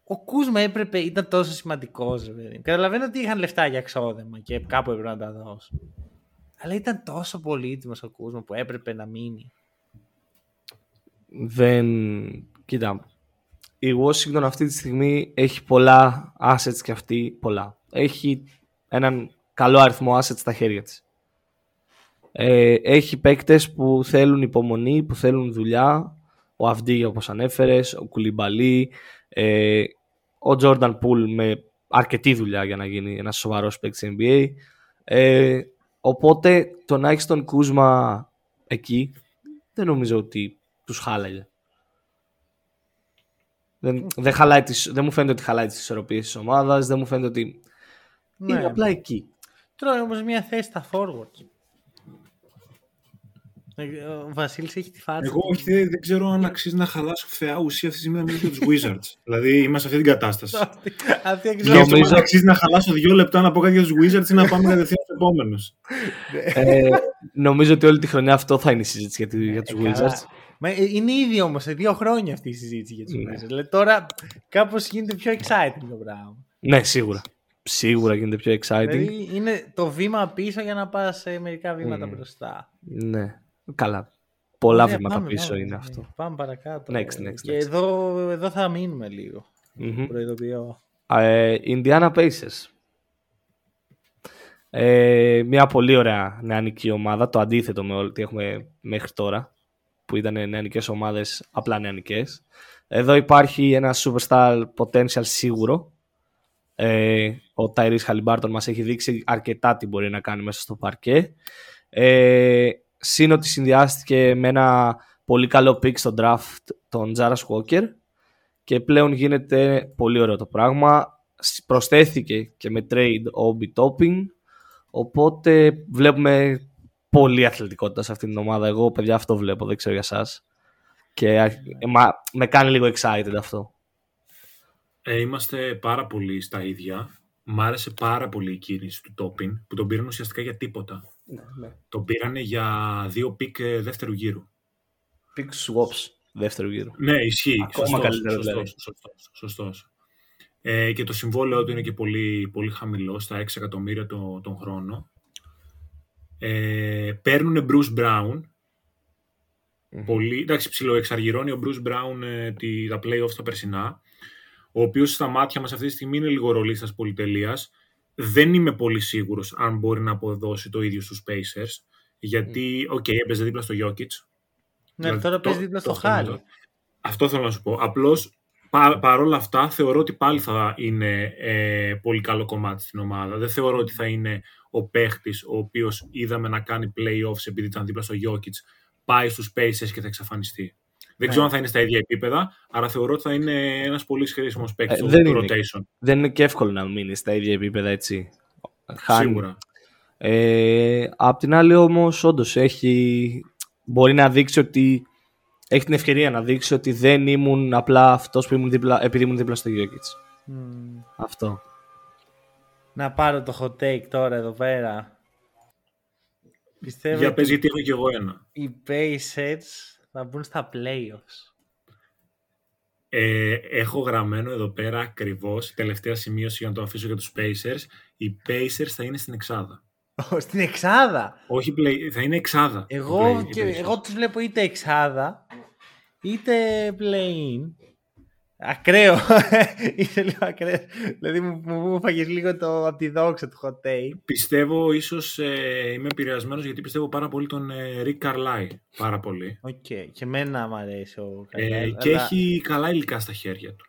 ο Κούσμα έπρεπε, ήταν τόσο σημαντικός. Καταλαβαίνω ότι είχαν λεφτά για εξόδεμα και κάπου έπρεπε να τα δώσουν. Αλλά ήταν τόσο πολύτιμο ο Κούσμα που έπρεπε να μείνει. Δεν... Κοίτα, η Washington αυτή τη στιγμή έχει πολλά assets και αυτή πολλά. Έχει έναν καλό αριθμό assets στα χέρια της. Ε, έχει παίκτες που θέλουν υπομονή, που θέλουν δουλειά. Ο Αυντίγια όπως ανέφερες, ο Κουλιμπαλί, ε, ο Jordan Poole με αρκετή δουλειά για να γίνει ένας σοβαρός παίκτης NBA. Ε, οπότε το να έχεις τον Κούσμα εκεί δεν νομίζω ότι τους χάλαγε. Δεν, δεν, χαλάει τις, δεν μου φαίνεται ότι χαλάει τις ισορροπίες της ομάδας, δεν μου φαίνεται ότι ναι. είναι απλά εκεί. Τρώει όμως μια θέση στα forward. Ε, ο Βασίλης έχει τη φάτσα. Εγώ όχι, δεν, δεν ξέρω αν αξίζει να χαλάσω φαιά ουσία αυτή τη στιγμή να μιλήσω τους Wizards. <laughs> δηλαδή είμαστε σε αυτή την κατάσταση. Νομίζω αξίζει να χαλάσω δύο λεπτά να πω κάτι για τους Wizards ή να πάμε κατευθείαν στου επόμενους. ε, νομίζω ότι όλη τη χρονιά αυτό θα είναι η συζήτηση για, για τους Wizards. Μα ε, είναι ήδη όμως σε δύο χρόνια αυτή η συζήτηση για τους ναι. Wizards. Δηλαδή τώρα κάπως γίνεται πιο exciting το πράγμα. Ναι, σίγουρα. Σίγουρα γίνεται πιο exciting. Δηλαδή είναι το βήμα πίσω για να πας σε μερικά βήματα mm. μπροστά. Ναι. Καλά. Πολλά Ωραία, βήματα πάμε, πίσω πάμε, είναι αυτό. Πάμε παρακάτω. Next, next, Και εδώ, εδώ θα μείνουμε λίγο. Mm-hmm. Προειδοποιώ. Ε, Indiana Pacers. Ε, μια πολύ ωραία νεανική ομάδα. Το αντίθετο με ό,τι έχουμε μέχρι τώρα. Που ήταν νεανικές ομάδες, απλά νεανικές. Εδώ υπάρχει ένα superstar potential σίγουρο. Ε, ο Tyrese Halliburton μας έχει δείξει αρκετά τι μπορεί να κάνει μέσα στο παρκέ. Ε, Συν ότι συνδυάστηκε με ένα πολύ καλό pick στο draft τον Τζάρα Walker και πλέον γίνεται πολύ ωραίο το πράγμα. Προσθέθηκε και με trade ο Obi Topping οπότε βλέπουμε πολύ αθλητικότητα σε αυτήν την ομάδα. Εγώ παιδιά αυτό βλέπω, δεν ξέρω για σας. Και ε, με κάνει λίγο excited αυτό. Ε, είμαστε πάρα πολύ στα ίδια. Μ' άρεσε πάρα πολύ η κίνηση του Toppin που τον πήραν ουσιαστικά για τίποτα. Ναι, ναι. Τον πήρανε για δύο picks ε, δεύτερου γύρου. Pick swaps δεύτερου γύρου. Ναι, ισχύει. Ακόμα σωστός, καλύτερα δηλαδή. Σωστός, σωστός, Ε, και το συμβόλαιο του είναι και πολύ, πολύ χαμηλό, στα 6 εκατομμύρια το, τον χρόνο. Ε, παίρνουν Bruce Brown. Mm-hmm. Πολύ, εντάξει, ψιλοεξαργυρώνει ο Bruce Brown ε, τη, τα playoffs τα περσινά, ο οποίος στα μάτια μας αυτή τη στιγμή είναι λίγο ρολίστας πολυτελείας δεν είμαι πολύ σίγουρος αν μπορεί να αποδώσει το ίδιο στους Pacers, γιατί, OK, okay, έπαιζε δίπλα στο Jokic. Ναι, δηλαδή, τώρα παίζει δίπλα στο Χάλι. Αυτό θέλω να σου πω. Απλώς, πα, παρόλα αυτά, θεωρώ ότι πάλι θα είναι ε, πολύ καλό κομμάτι στην ομάδα. Δεν θεωρώ ότι θα είναι ο παίχτης ο οποίος είδαμε να κάνει playoffs επειδή ήταν δίπλα στο Jokic, πάει στους Pacers και θα εξαφανιστεί. Δεν ξέρω ναι. αν θα είναι στα ίδια επίπεδα, αλλά θεωρώ ότι θα είναι ένας πολύ χρήσιμο παίκτης ε, στο rotation. Δεν είναι και εύκολο να μείνει στα ίδια επίπεδα έτσι. Σίγουρα. Ε, απ' την άλλη όμως, όντως έχει... μπορεί να δείξει ότι έχει την ευκαιρία να δείξει ότι δεν ήμουν απλά αυτός που ήμουν δίπλα, επειδή ήμουν δίπλα στο Jokic. Αυτό. Να πάρω το hot take τώρα εδώ πέρα. Πιστεύω Για πες γιατί έχω και εγώ ένα. Οι Pacers θα μπουν στα playoffs. Ε, έχω γραμμένο εδώ πέρα ακριβώς τελευταία σημείωση για να το αφήσω για τους Pacers. Οι Pacers θα είναι στην Εξάδα. στην Εξάδα! Όχι, play, θα είναι Εξάδα. Εγώ, και, εγώ τους βλέπω είτε Εξάδα είτε play-in. Ακραίο. <laughs> Είσαι λίγο ακραίο. Δηλαδή μου, μου, λίγο το από τη δόξα του hot take. Πιστεύω ίσως ε, είμαι επηρεασμένος γιατί πιστεύω πάρα πολύ τον ε, Rick Carlisle. Πάρα πολύ. OK. Okay. Και εμένα μου αρέσει ο Carlisle. Ε, και έχει καλά υλικά στα χέρια του.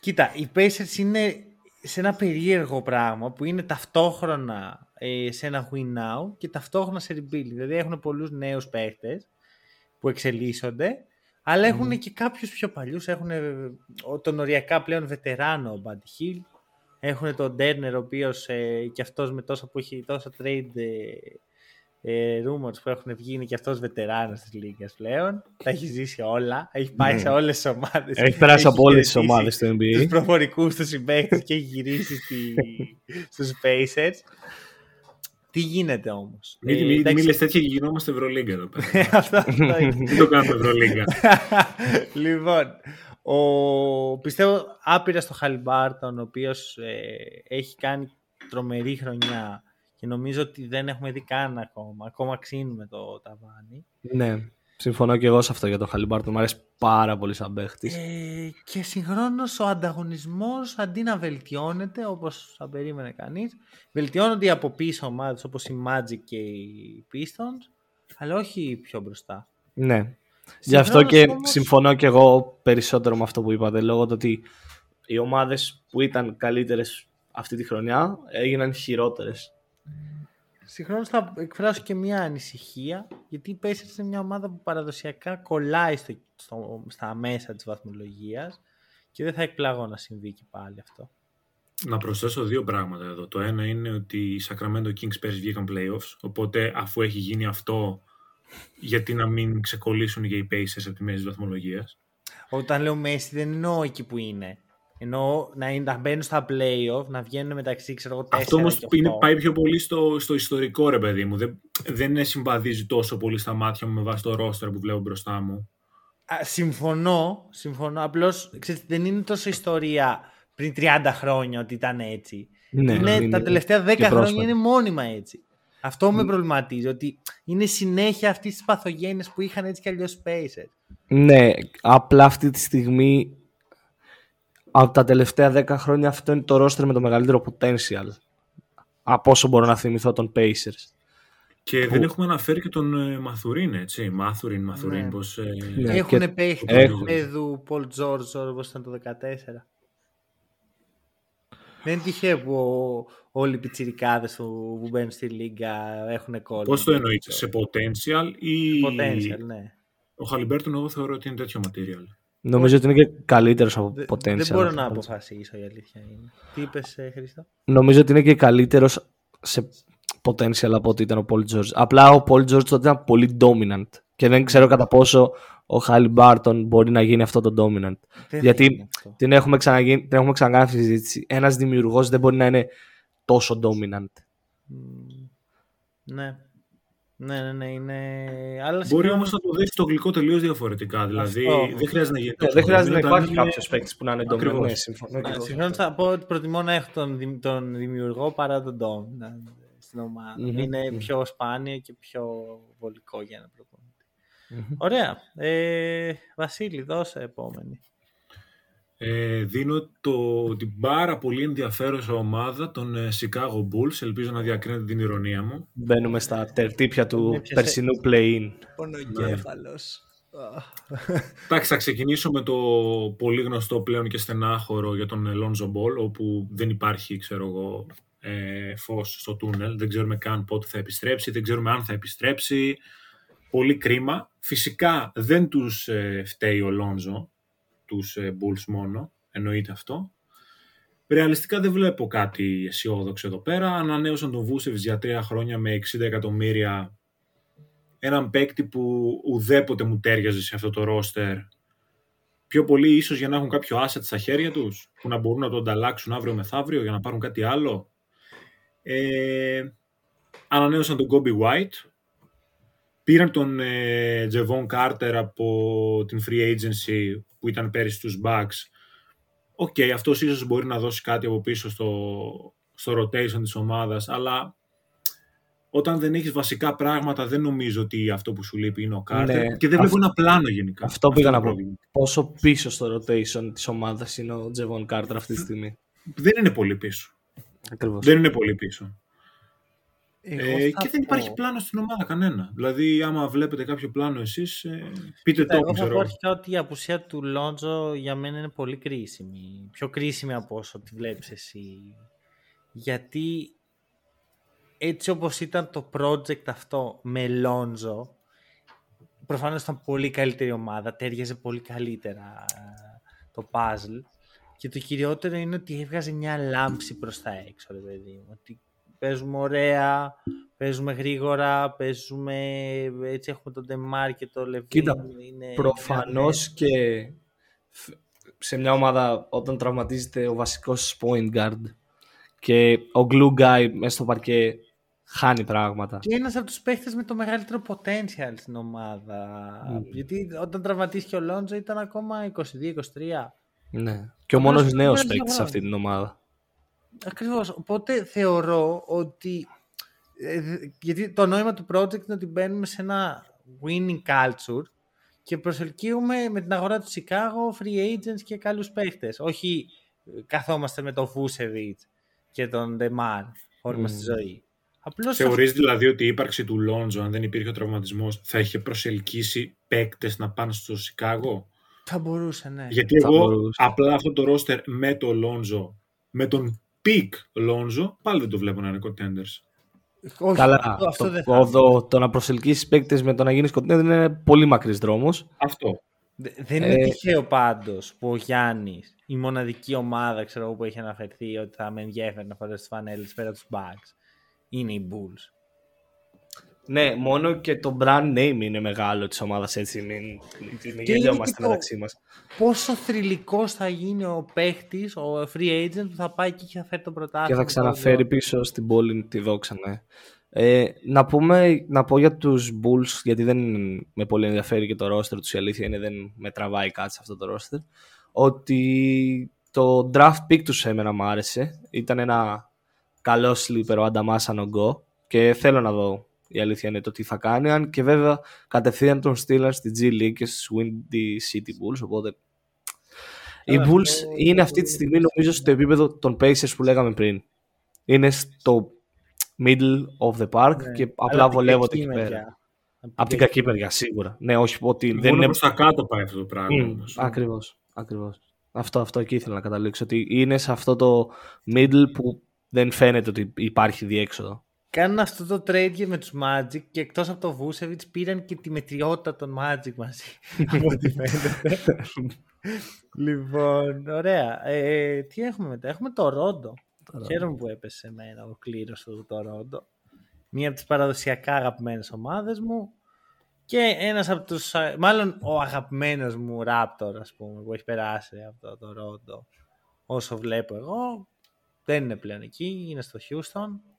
Κοίτα, οι Pacers είναι σε ένα περίεργο πράγμα που είναι ταυτόχρονα ε, σε ένα win now και ταυτόχρονα σε rebuild. Δηλαδή έχουν πολλούς νέους παίχτες που εξελίσσονται αλλά έχουν και κάποιους πιο παλιούς. Έχουν τον οριακά πλέον βετεράνο ο Buddy Hield. Έχουν τον Ντέρνερ, ο οποίος ε, και αυτός με τόσα που έχει τόσα trade ε, ε, rumors που έχουν βγει είναι και αυτός βετεράνος της Λίγκας πλέον. Τα έχει ζήσει όλα. Έχει πάει mm. σε όλες τις ομάδες. Έχει περάσει από όλες τις ομάδες του NBA. Τους προφορικούς, τους συμπαίκτες και έχει γυρίσει στους Pacers. Τι γίνεται όμως; Μην, ε, μην, μην τέτοια και γινόμαστε Ευρωλίγκα εδώ πέρα. <laughs> αυτό, <laughs> Δεν το κάνουμε Ευρωλίγκα. <laughs> λοιπόν, ο, πιστεύω άπειρα στο Χαλιμπάρτον, ο οποίος ε, έχει κάνει τρομερή χρονιά Και νομίζω ότι δεν έχουμε δει καν ακόμα. Ακόμα ξύνουμε το ταβάνι. Ναι. Συμφωνώ και εγώ σε αυτό για τον Χαλιμπάρτον. Μου αρέσει πάρα πολύ σαν παίχτης. Ε, και συγχρόνως ο ανταγωνισμός αντί να βελτιώνεται όπως θα περίμενε κανείς, βελτιώνονται από πίσω ομάδες όπως η Magic και οι Pistons, αλλά όχι πιο μπροστά. Ναι. Γι' αυτό και όμως... συμφωνώ και εγώ περισσότερο με αυτό που είπατε, λόγω του ότι οι ομάδες που ήταν καλύτερες αυτή τη χρονιά έγιναν χειρότερες. Συγχρόνως θα εκφράσω και μια ανησυχία, γιατί η Pacers είναι μια ομάδα που παραδοσιακά κολλάει στο, στο, στα μέσα της βαθμολογίας και δεν θα εκπλαγώ να συμβεί και πάλι αυτό. Να προσθέσω δύο πράγματα εδώ. Το ένα είναι ότι οι Sacramento Kings πέρσι βγήκαν playoffs, οπότε αφού έχει γίνει αυτό, γιατί να μην ξεκολλήσουν και οι Pacers από τη μέση της βαθμολογίας; Όταν λέω μέση δεν εννοώ εκεί που είναι. Ενώ να, είναι, να μπαίνουν στα playoff, να βγαίνουν μεταξύ ξέρω εγώ Αυτό όμως πάει πιο πολύ στο, στο ιστορικό ρε παιδί μου. Δεν, δεν συμβαδίζει τόσο πολύ στα μάτια μου με βάση το roster που βλέπω μπροστά μου. Α, συμφωνώ, συμφωνώ. Απλώς δεν είναι τόσο ιστορία πριν 30 χρόνια ότι ήταν έτσι. Ναι, είναι, είναι, τα τελευταία 10 χρόνια είναι μόνιμα έτσι. Αυτό με προβληματίζει, ότι είναι συνέχεια αυτή τη παθογένειες που είχαν έτσι κι αλλιώς Spacers. Ναι, απλά αυτή τη στιγμή από τα τελευταία 10 χρόνια αυτό είναι το roster με το μεγαλύτερο potential. Από όσο μπορώ να θυμηθώ των Pacers. Και δεν έχουμε αναφέρει και τον ε, Μαθουρίν, έτσι. Μάθουριν, Μαθουρίν, ναι. πώς... Ε... Ναι, έχουν και... παίχτη έχουν. του Πολ Τζόρτζ όπως ήταν το 2014. Δεν είναι τυχαίο που όλοι οι πιτσιρικάδες που, που μπαίνουν στη Λίγκα έχουν κόλλο. Πώς το εννοείτε, σε potential ή... Potential, ναι. Ο Χαλιμπέρτον εγώ θεωρώ ότι είναι τέτοιο material. Νομίζω ότι είναι και καλύτερος από potential. Δεν μπορώ να αποφασίσω η αλήθεια είναι. Τι είπες, ε, Χρήστο; Νομίζω ότι είναι και καλύτερος σε potential από ότι ήταν ο Paul George. Απλά ο Paul George τότε ήταν πολύ dominant. Και δεν ξέρω κατά πόσο ο Χάλι Μπάρτον μπορεί να γίνει αυτό το dominant. Γιατί την έχουμε, ξαναγίνει, την έχουμε ξανακάνει αυτή τη συζήτηση. Ένας δημιουργός δεν μπορεί να είναι τόσο dominant. Ναι. Ναι, ναι, ναι. Είναι... Αλλά Μπορεί όμως να το δεις το γλυκό τελείως διαφορετικά. Δηλαδή Αυτό. δεν χρειάζεται να γίνει. Ναι, δεν χρειάζεται να υπάρχει είναι... κάποιος παίκτης που να είναι ντόμινο. Ναι, Συγχρόνω θα πω ότι προτιμώ να έχω τον, τον δημιουργό παρά τον ντόμινο στην ομάδα. Mm-hmm. Είναι mm-hmm. πιο σπάνιο και πιο βολικό για να προπονητή. Mm-hmm. Ωραία. Ε, Βασίλη, δώσε επόμενη. Ε, δίνω το, την πάρα πολύ ενδιαφέρουσα ομάδα των ε, Chicago Bulls. Ελπίζω να διακρίνετε την ηρωνία μου. Μπαίνουμε στα τερτύπια του περσινού play-in. Πονογέφαλος. Εντάξει, θα ξεκινήσω με το πολύ γνωστό πλέον και στενάχωρο για τον Lonzo Ball, όπου δεν υπάρχει, ξέρω εγώ, ε, φως στο τούνελ. Δεν ξέρουμε καν πότε θα επιστρέψει, δεν ξέρουμε αν θα επιστρέψει. Πολύ κρίμα. Φυσικά δεν τους ε, φταίει ο Lonzo, τους ε, Bulls μόνο, εννοείται αυτό. Ρεαλιστικά δεν βλέπω κάτι αισιόδοξο εδώ πέρα. Ανανέωσαν τον Βούσεβς για τρία χρόνια με 60 εκατομμύρια. Έναν παίκτη που ουδέποτε μου τέριαζε σε αυτό το ρόστερ. Πιο πολύ ίσως για να έχουν κάποιο asset στα χέρια τους, που να μπορούν να το ανταλλάξουν αύριο μεθαύριο για να πάρουν κάτι άλλο. Ε, ανανέωσαν τον Coby White. Πήραν τον ε, Jevon Carter από την Free Agency που ήταν πέρυσι στους Bucks, OK, okay, αυτός ίσως μπορεί να δώσει κάτι από πίσω στο, στο rotation της ομάδας, αλλά όταν δεν έχεις βασικά πράγματα δεν νομίζω ότι αυτό που σου λείπει είναι ο Carter ναι, και δεν βλέπω ένα πλάνο γενικά. Αυτό πήγα να πω. Πόσο πίσω στο rotation της ομάδας είναι ο Jevon Carter αυτή τη στιγμή. Δεν είναι πολύ πίσω. Ακριβώς. Δεν είναι πολύ πίσω. Ε, και δεν υπάρχει πλάνο στην ομάδα κανένα. Δηλαδή, άμα βλέπετε κάποιο πλάνο εσείς, ε, πείτε το. Εγώ θα πω αρχικά ότι η απουσία του Λόντζο για μένα είναι πολύ κρίσιμη. Πιο κρίσιμη από όσο τη βλέπεις εσύ. Γιατί έτσι όπως ήταν το project αυτό με Λόντζο, προφανώς ήταν πολύ καλύτερη ομάδα, τέριαζε πολύ καλύτερα το puzzle. Και το κυριότερο είναι ότι έβγαζε μια λάμψη προς τα έξω, ρε παιδί μου. Ότι παίζουμε ωραία, παίζουμε γρήγορα, παίζουμε, έτσι έχουμε τον Ντεμάρ και το Λεβίν. Κοίτα, είναι προφανώς και σε μια ομάδα όταν τραυματίζεται ο βασικός point guard και ο glue guy μέσα στο παρκέ χάνει πράγματα. Και ένας από τους παίχτες με το μεγαλύτερο potential στην ομάδα. Mm. Γιατί όταν τραυματίστηκε ο Λόντζο ήταν ακόμα 22-23. Ναι. Και ο μόνος νέος παίκτης σε αυτή την ομάδα. Ακριβώς. Οπότε θεωρώ ότι Ε, γιατί το νόημα του project είναι ότι μπαίνουμε σε ένα winning culture και προσελκύουμε με την αγορά του Chicago free agents και καλούς παίχτες. Όχι ε, καθόμαστε με τον Vucevic και τον Demar όλη μας τη ζωή. Απλώς Θεωρείς δηλαδή ότι η ύπαρξη του Λόντζο, αν δεν υπήρχε ο τραυματισμός, θα είχε προσελκύσει παίκτες να πάνε στο Σικάγο. Θα μπορούσε, ναι. Γιατί εγώ απλά αυτό το ρόστερ με το Λόντζο, με τον peak Λόντζο, πάλι δεν το βλέπω να είναι contenders. Όχι, Καλά, αυτό, αυτό το, το, το, να προσελκύσεις παίκτες με το να γίνεις contender είναι πολύ μακρύς δρόμος. Αυτό. Δεν είναι ε... τυχαίο πάντως που ο Γιάννης, η μοναδική ομάδα ξέρω, που έχει αναφερθεί ότι θα με ενδιαφέρει να φορέσει τις φανέλες πέρα τους Bucks, είναι οι Bulls. Ναι, μόνο και το brand name είναι μεγάλο της ομάδας έτσι. Μην, μην γελιόμαστε μεταξύ μας. Πόσο θρηλυκός θα γίνει ο παίχτης, ο free agent που θα πάει εκεί και θα φέρει το πρωτάθλημα. Και θα ξαναφέρει πίσω στην πόλη τη δόξα, ναι. Ε, να, πούμε, να πω για τους Bulls, γιατί δεν με πολύ ενδιαφέρει και το roster τους η αλήθεια είναι δεν με τραβάει κάτι σε αυτό το roster, ότι το draft pick τους εμένα μου άρεσε. Ήταν ένα καλό sleeper ο Ανταμάς Ανογκό και θέλω να δω η αλήθεια είναι το τι θα κάνει. Αν και βέβαια κατευθείαν τον στείλαν στη G League και στη Windy City Bulls. Οπότε οι Bulls είναι αυτή τη στιγμή νομίζω στο επίπεδο των Pacers που λέγαμε πριν. Είναι στο middle of the park ναι. και απλά βολεύονται εκεί πέρα. Από την κακή μεριά, σίγουρα. Ναι, όχι ότι δεν είναι. Προς τα κάτω πάει αυτό το πράγμα. Mm, Ακριβώς. Ακριβώς. Αυτό, αυτό εκεί ήθελα να καταλήξω. Ότι είναι σε αυτό το middle που δεν φαίνεται ότι υπάρχει διέξοδο κάνουν αυτό το trade με τους Magic και εκτός από το Vucevic πήραν και τη μετριότητα των Magic μαζί. <laughs> από ό,τι φαίνεται. λοιπόν, ωραία. Ε, τι έχουμε μετά; Έχουμε το Ρόντο. Χαίρομαι που έπεσε εμένα ο κλήρος του το Ρόντο. Μία από τις παραδοσιακά αγαπημένες ομάδες μου. Και ένας από τους, μάλλον ο αγαπημένος μου Raptor, ας πούμε, που έχει περάσει από το, το Ρόντο. Όσο βλέπω εγώ, δεν είναι πλέον εκεί, είναι στο Houston.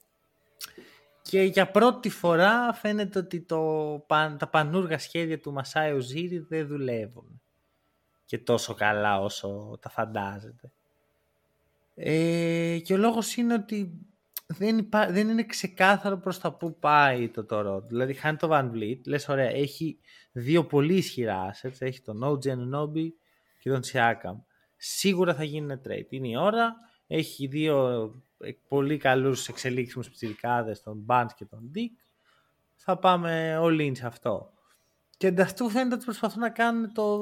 Και για πρώτη φορά φαίνεται ότι το, τα πανούργα σχέδια του Μασάι Οζήρη δεν δουλεύουν και τόσο καλά όσο τα φαντάζεται. Ε, και ο λόγος είναι ότι δεν, δεν είναι ξεκάθαρο προς τα που πάει το Toronto. Δηλαδή χάνει το Van Vliet, λες ωραία, έχει δύο πολύ ισχυρά assets, έχει τον OG Anunoby και τον Siakam. Σίγουρα θα γίνει trade. Είναι η ώρα, έχει δύο πολύ καλούς εξελίξιμους πιτσιρικάδες, τον Barnes και τον Dick, θα πάμε all in σε αυτό. Και ανταυτού φαίνεται ότι προσπαθούν να κάνουν το,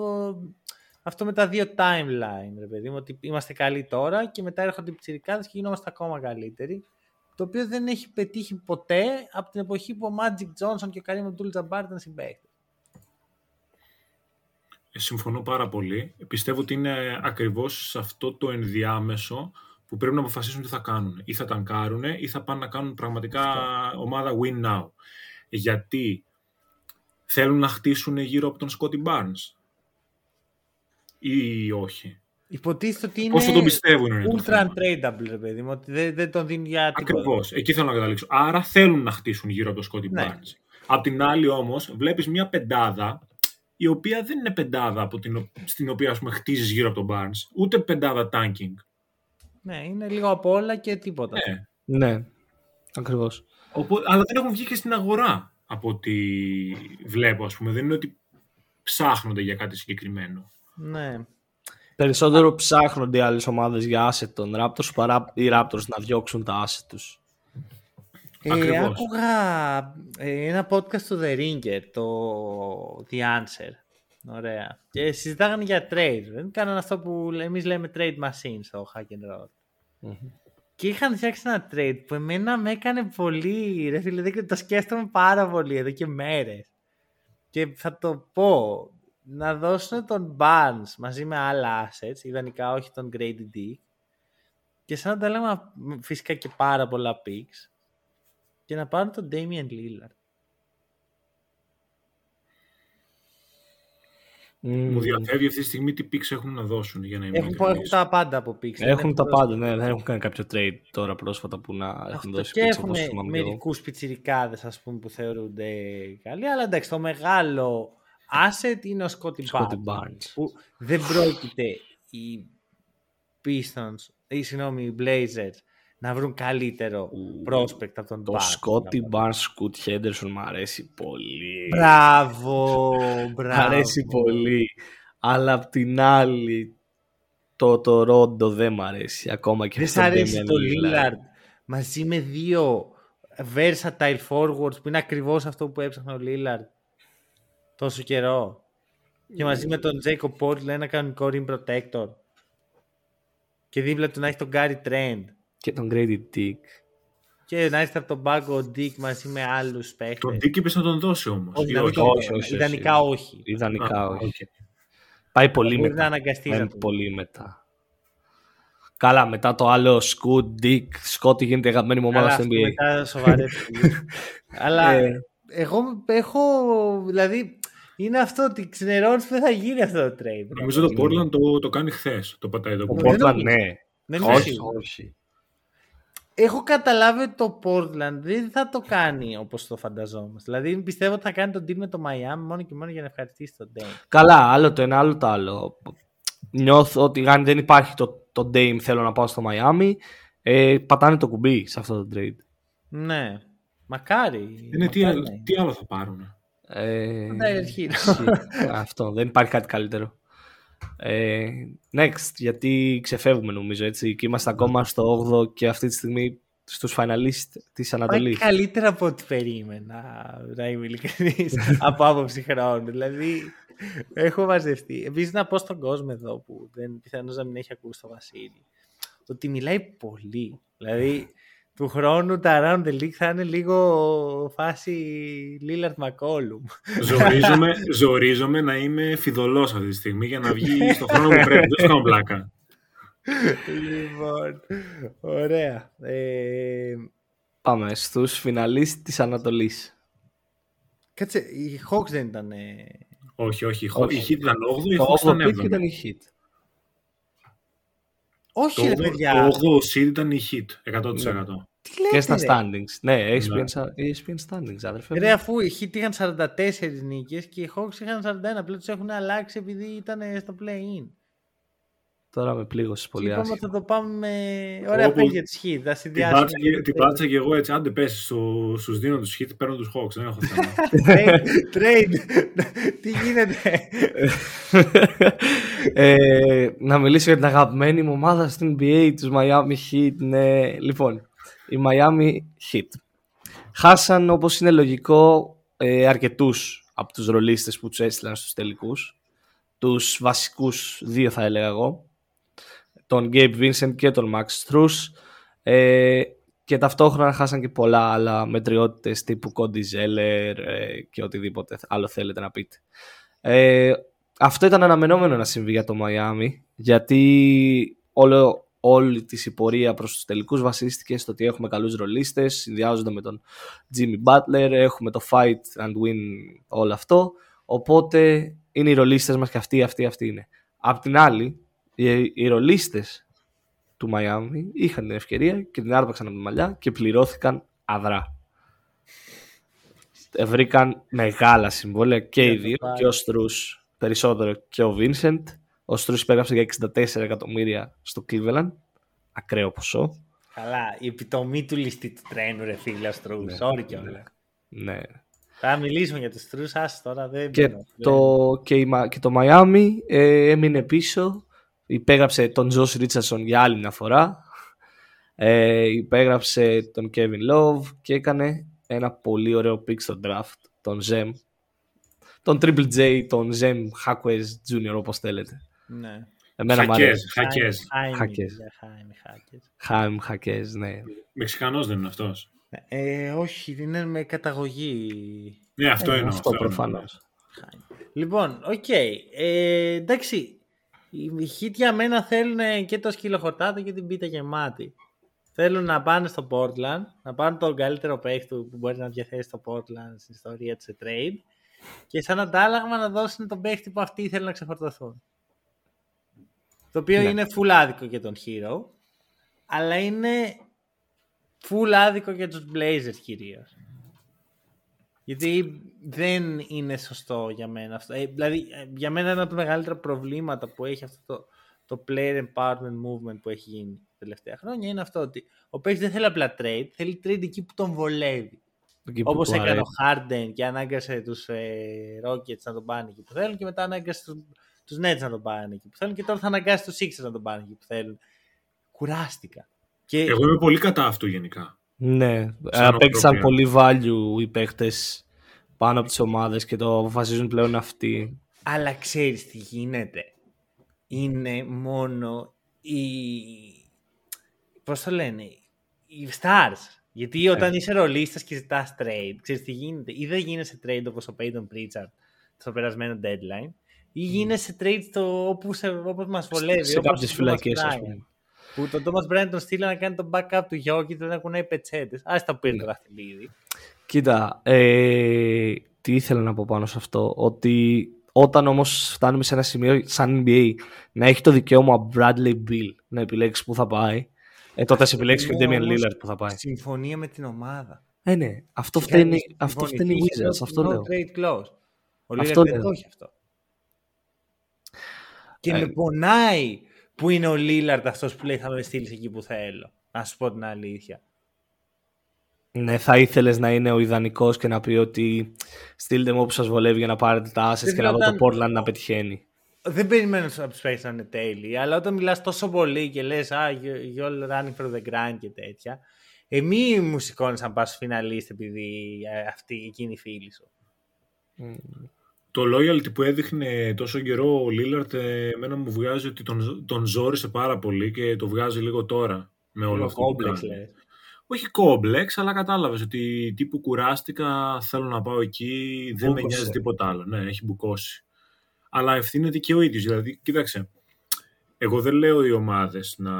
αυτό με τα δύο timeline, ρε παιδί μου, ότι είμαστε καλοί τώρα και μετά έρχονται οι πιτσιρικάδες και γινόμαστε ακόμα καλύτεροι. Το οποίο δεν έχει πετύχει ποτέ από την εποχή που ο Magic Johnson και ο Kareem Abdul-Jabbar ήταν συμπαίχτες. Ε, συμφωνώ πάρα πολύ. Πιστεύω ότι είναι ακριβώς σε αυτό το ενδιάμεσο που πρέπει να αποφασίσουν τι θα κάνουν. Ή θα ταγκάρουν ή θα πάνε να κάνουν πραγματικά ομάδα win now. Γιατί θέλουν να χτίσουν γύρω από τον Σκότι Barnes ή όχι. Υποτίθεται ότι είναι Πόσο τον πιστεύουν είναι ultra untradeable, ρε παιδί μου, ότι δεν, δεν τον δίνει για τίποτα. Ακριβώς, εκεί θέλω να καταλήξω. Άρα θέλουν να χτίσουν γύρω από τον Σκότι ναι. Barnes. Απ' την άλλη όμως βλέπεις μια πεντάδα η οποία δεν είναι πεντάδα από την, στην οποία ας πούμε, χτίζεις γύρω από τον Barnes, ούτε πεντάδα tanking. Ναι, είναι λίγο από όλα και τίποτα. Ναι, ναι ακριβώς. αλλά δεν έχουν βγει και στην αγορά από ό,τι βλέπω, ας πούμε. Δεν είναι ότι ψάχνονται για κάτι συγκεκριμένο. Ναι. Περισσότερο ψάχνονται οι άλλες ομάδες για asset των Raptors παρά οι Raptors να διώξουν τα asset τους. Ε, άκουγα ε, ένα podcast του The Ringer, το The Answer. Ωραία. Και συζητάγανε για trade. Δεν κάνανε αυτό που εμείς λέμε trade machine στο hack and roll. Και είχαν φτιάξει ένα trade που εμένα με έκανε πολύ. Ρε φίλε, το σκέφτομαι πάρα πολύ εδώ και μέρες. Και θα το πω. Να δώσουν τον Barnes μαζί με άλλα assets, ιδανικά όχι τον Grady D. Και σαν να τα λέμε φυσικά και πάρα πολλά picks. Και να πάρουν τον Damian Lillard. Μου διαφεύγει αυτή τη στιγμή τι picks έχουν να δώσουν για να έχουν, έχουν τα πάντα από picks. Έχουν τα πάντα, ναι. Δεν έχουν κάνει κάποιο trade τώρα πρόσφατα που να έχουν δώσει και έχουν μερικούς πιτσιρικάδες ας πούμε που θεωρούνται καλοί. Αλλά εντάξει, το μεγάλο asset είναι ο Scotty, Barnes, Που δεν πρόκειται οι Pistons ή συγγνώμη οι Blazers να βρουν καλύτερο prospect από τον Το Bucks. Scotty Barnes Scoot Henderson μ' αρέσει πολύ. Μπράβο, <laughs> Μ' μπράβο. αρέσει πολύ. Αλλά απ' την άλλη, το Toronto δεν μ' αρέσει. Ακόμα και Δεν σ' αυτό αρέσει Damian το Lillard. Lillard μαζί με δύο versatile forwards που είναι ακριβώς αυτό που έψαχνε ο Lillard τόσο καιρό. Και μαζί με τον Jakob Poeltl ένα κανονικό rim protector. Και δίπλα του να έχει τον Gary Trent. Και τον Grady Dick. Και να έρθει από τον πάγκο ο Dick μαζί με άλλους παίχτες. Τον Dick είπες να τον δώσει όμως. Όχι, Ή να μην όχι. τον όχι, δώσει. όχι, Ιδανικά όχι. όχι. Ιδανικά Α, όχι. οκ. Πάει πολύ Μπορεί μετά. να αναγκαστεί Πάει να το πολύ μετά. Καλά, μετά το άλλο Scoot, Dick, Scotty γίνεται αγαπημένη μου ομάδα Αλλά στο αυτό NBA. μετά σοβαρεύει. <laughs> Αλλά Ε. εγώ έχω, δηλαδή, είναι αυτό ότι ξενερώνεις που δεν θα γίνει αυτό το trade. Νομίζω το Portland το, το κάνει χθες. Το πατάει το Ο κουμπί. δεν Portland, νομίζω. ναι. Δεν είμαι Όχι, σίγουρος. όχι. Έχω καταλάβει ότι το Portland δεν θα το κάνει όπως το φανταζόμαστε. Δηλαδή πιστεύω ότι θα κάνει τον deal με το Miami μόνο και μόνο για να ευχαριστήσει τον Dame. Καλά, άλλο το ένα, άλλο το άλλο. Νιώθω ότι αν δεν υπάρχει το, το Dame θέλω να πάω στο Miami, ε, πατάνε το κουμπί σε αυτό το trade. Ναι. Μακάρι. Είναι τι, μακάρι άλλο- να είναι. τι άλλο θα πάρουν. Ε, Tyler Hero. ισχύει. <laughs> αυτό, δεν υπάρχει κάτι καλύτερο. Ε, next, γιατί ξεφεύγουμε νομίζω έτσι και είμαστε ακόμα στο 8ο και αυτή τη στιγμή στους finalists της Πάει Ανατολής. καλύτερα από ό,τι περίμενα, να είμαι ειλικρινής, <laughs> από άποψη χρόνου. Δηλαδή, έχω μαζευτεί. Επίσης, να πω στον κόσμο εδώ, που δεν πιθανώς να μην έχει ακούσει το Βασίλη, ότι μιλάει πολύ. Δηλαδή, του χρόνου τα Around the League θα είναι λίγο φάση Lillard McCollum. ζορίζομαι, <laughs> ζορίζομαι να είμαι φιδωλός αυτή τη στιγμή για να βγει στο χρόνο που πρέπει. Δεν σου κάνω πλάκα. λοιπόν, ωραία. Ε, Πάμε στους finalists της Ανατολής. κάτσε, οι Hawks δεν ήταν... ε, όχι, όχι. Όχι. Η Heat ήταν 8η, η Το Hawks 8ο ήταν pick 7η. ήταν η Hit. Όχι, ρε Το παιδιά. 8ο seed ήταν η Heat, 100%. Τι λέτε, Και στα ρε. standings. Ναι, Ναι. ESPN, sa- ESPN standings, αδερφέ. Ρε, αφού οι Heat είχαν 44 νίκες και οι Hawks είχαν 41, απλά τους έχουν αλλάξει επειδή ήταν στο play-in. Τώρα με πλήγωσε Και πολύ είπαμε άσχημα. ότι θα το πάμε με... Ωραία Όπου παίζει για τους Heat, θα Την συνδυάσουμε. πάτησα και- Την πάτησα και εγώ έτσι, άντε πέσει, στο, στους δίνω τους Heat, παίρνω τους Hawks, δεν έχω θέμα. <laughs> Trade, trade. Τι γίνεται; <laughs> ε, να μιλήσω για την αγαπημένη μου ομάδα στην NBA, τους Miami Heat. Ναι. Λοιπόν, οι Miami Heat. Χάσαν, όπως είναι λογικό, ε, αρκετούς από τους ρολίστες που τους έστειλαν στους τελικούς. Τους βασικούς δύο θα έλεγα εγώ. Τον Gabe Vincent και τον Max Strus. Ε, και ταυτόχρονα χάσαν και πολλά άλλα μετριότητες τύπου Cody Zeller ε, και οτιδήποτε άλλο θέλετε να πείτε. Ε, αυτό ήταν αναμενόμενο να συμβεί για το Miami γιατί όλο, όλη της η πορεία προς τους τελικούς βασίστηκε στο ότι έχουμε καλούς ρολίστες, συνδυάζονται με τον Jimmy Butler, έχουμε το fight and win όλο αυτό, οπότε είναι οι ρολίστες μας και αυτοί, αυτοί, αυτοί είναι. Απ' την άλλη, οι, οι ρολίστες του Miami είχαν την ευκαιρία και την άρπαξαν από τη μαλλιά και πληρώθηκαν αδρά. Ε, Βρήκαν μεγάλα συμβόλαια και οι Για το δύο, πάρει. και ο Στρούς περισσότερο και ο Vincent. Ο Στρούς υπέγραψε για 64 εκατομμύρια στο Cleveland. Ακραίο ποσό. Καλά, η επιτομή του ληστή του τρένου, ρε φίλε, Στρούς. Sorry κιόλας. Ναι. Θα μιλήσουμε για τους Στρούς, ας τώρα δεν Και μπορώ. το, και, η Μα- και το Miami ε, έμεινε πίσω. Υπέγραψε τον Josh Richardson για άλλη μια φορά. Ε, υπέγραψε τον Kevin Love και έκανε ένα πολύ ωραίο pick στο draft. Τον Jaime. Τον Triple J, τον Jaime Jaquez Jr. όπως θέλετε. Ναι. Εμένα μου Χακές, αρέσει. χακές. Χάιμι, Χάκες. για Χάιμι, Χάκες. Χάιμ Jaquez, ναι. Μεξικανός δεν είναι αυτός. Ε, όχι, είναι με καταγωγή. Ναι, αυτό Ε, εννοώ. αυτό εννοώ. προφανώς. Λοιπόν, οκ. Ε, εντάξει. Οι Heat για μένα θέλουν και το σκύλο χορτάτο και την πίτα γεμάτη. Θέλουν να πάνε στο Portland, να πάρουν τον καλύτερο παίχτη που μπορεί να διαθέσει το Portland στην ιστορία του σε trade και σαν αντάλλαγμα να δώσουν τον παίχτη που αυτοί θέλουν να ξεφορτωθούν. Το οποίο Ναι. είναι full άδικο για τον Hero, αλλά είναι full άδικο για τους Blazers κυρίως. Γιατί δεν είναι σωστό για μένα αυτό. Ε, δηλαδή, ε, για μένα ένα από τα μεγαλύτερα προβλήματα που έχει αυτό το, το player empowerment movement που έχει γίνει τα τελευταία χρόνια είναι αυτό ότι ο παίκτης δεν θέλει απλά trade, θέλει trade εκεί που τον βολεύει. Όπως έκανε ο Harden και ανάγκασε τους ε, Rockets να τον πάνε εκεί που θέλουν και μετά ανάγκασε τους Nets να τον πάνε εκεί που θέλουν και τώρα θα αναγκάσει τους Sixers να τον πάνε εκεί που θέλουν. Κουράστηκα. Και... Εγώ είμαι πολύ κατά αυτού γενικά. Ναι, απέκτησαν πολύ value οι παίχτε πάνω από τις ομάδες και το αποφασίζουν πλέον αυτοί. Αλλά ξέρεις τι γίνεται. Είναι μόνο οι. Πώς το λένε, οι stars. Γιατί όταν ε. είσαι ρολίστας και ζητάς trade, ξέρεις τι γίνεται. Ή δεν γίνεσαι trade όπως ο Peyton Pritchard στο περασμένο deadline, ή γίνεσαι trade στο, όπως, όπως μας βολεύει. Σε κάποιες φυλακές, ας πούμε. Που τον Thomas Bryant τον στείλε να κάνει τον backup του Γιώργη και δεν έχουν πετσέτες. Ας τα πήρε το δαχτυλίδι. Κοίτα, ε, τι ήθελα να πω πάνω σε αυτό, ότι όταν όμως φτάνουμε σε ένα σημείο σαν NBA να έχει το δικαίωμα ο Bradley Bill να επιλέξει που θα πάει, ε, τότε σε επιλέξει και ο Damian Lillard που θα πάει. Συμφωνία με την ομάδα. Ε, ναι, αυτό φταίνει, αυτό φταίνει οι Wizards, αυτό λέω. Trade clause. Ο Lillard δεν το έχει αυτό. Και ε, με πονάει που είναι ο Λίλαρντ αυτός που λέει θα με στείλεις εκεί που θέλω. Να σου πω την αλήθεια. Ναι, θα ήθελες να είναι ο ιδανικός και να πει ότι στείλτε μου όπου σας βολεύει για να πάρετε τα assets και να δω το Portland να πετυχαίνει. Δεν περιμένω από τους παίχτε να είναι τέλειοι, αλλά όταν μιλάς τόσο πολύ και λες, Α, you all running for the grind και τέτοια, εμεί μου σηκώνεις αν πας φιναλίστ επειδή ε, αυτή εκείνη η φίλη σου. Mm το loyalty που έδειχνε τόσο καιρό ο Λίλαρτ εμένα μου βγάζει ότι τον, τον ζόρισε πάρα πολύ και το βγάζει λίγο τώρα με όλο αυτό που κάνει. Όχι κόμπλεξ, αλλά κατάλαβες ότι τύπου κουράστηκα, θέλω να πάω εκεί, δεν με νοιάζει τίποτα άλλο. Ναι, έχει μπουκώσει. Αλλά ευθύνεται και ο ίδιος. Δηλαδή, κοίταξε, εγώ δεν λέω οι ομάδες να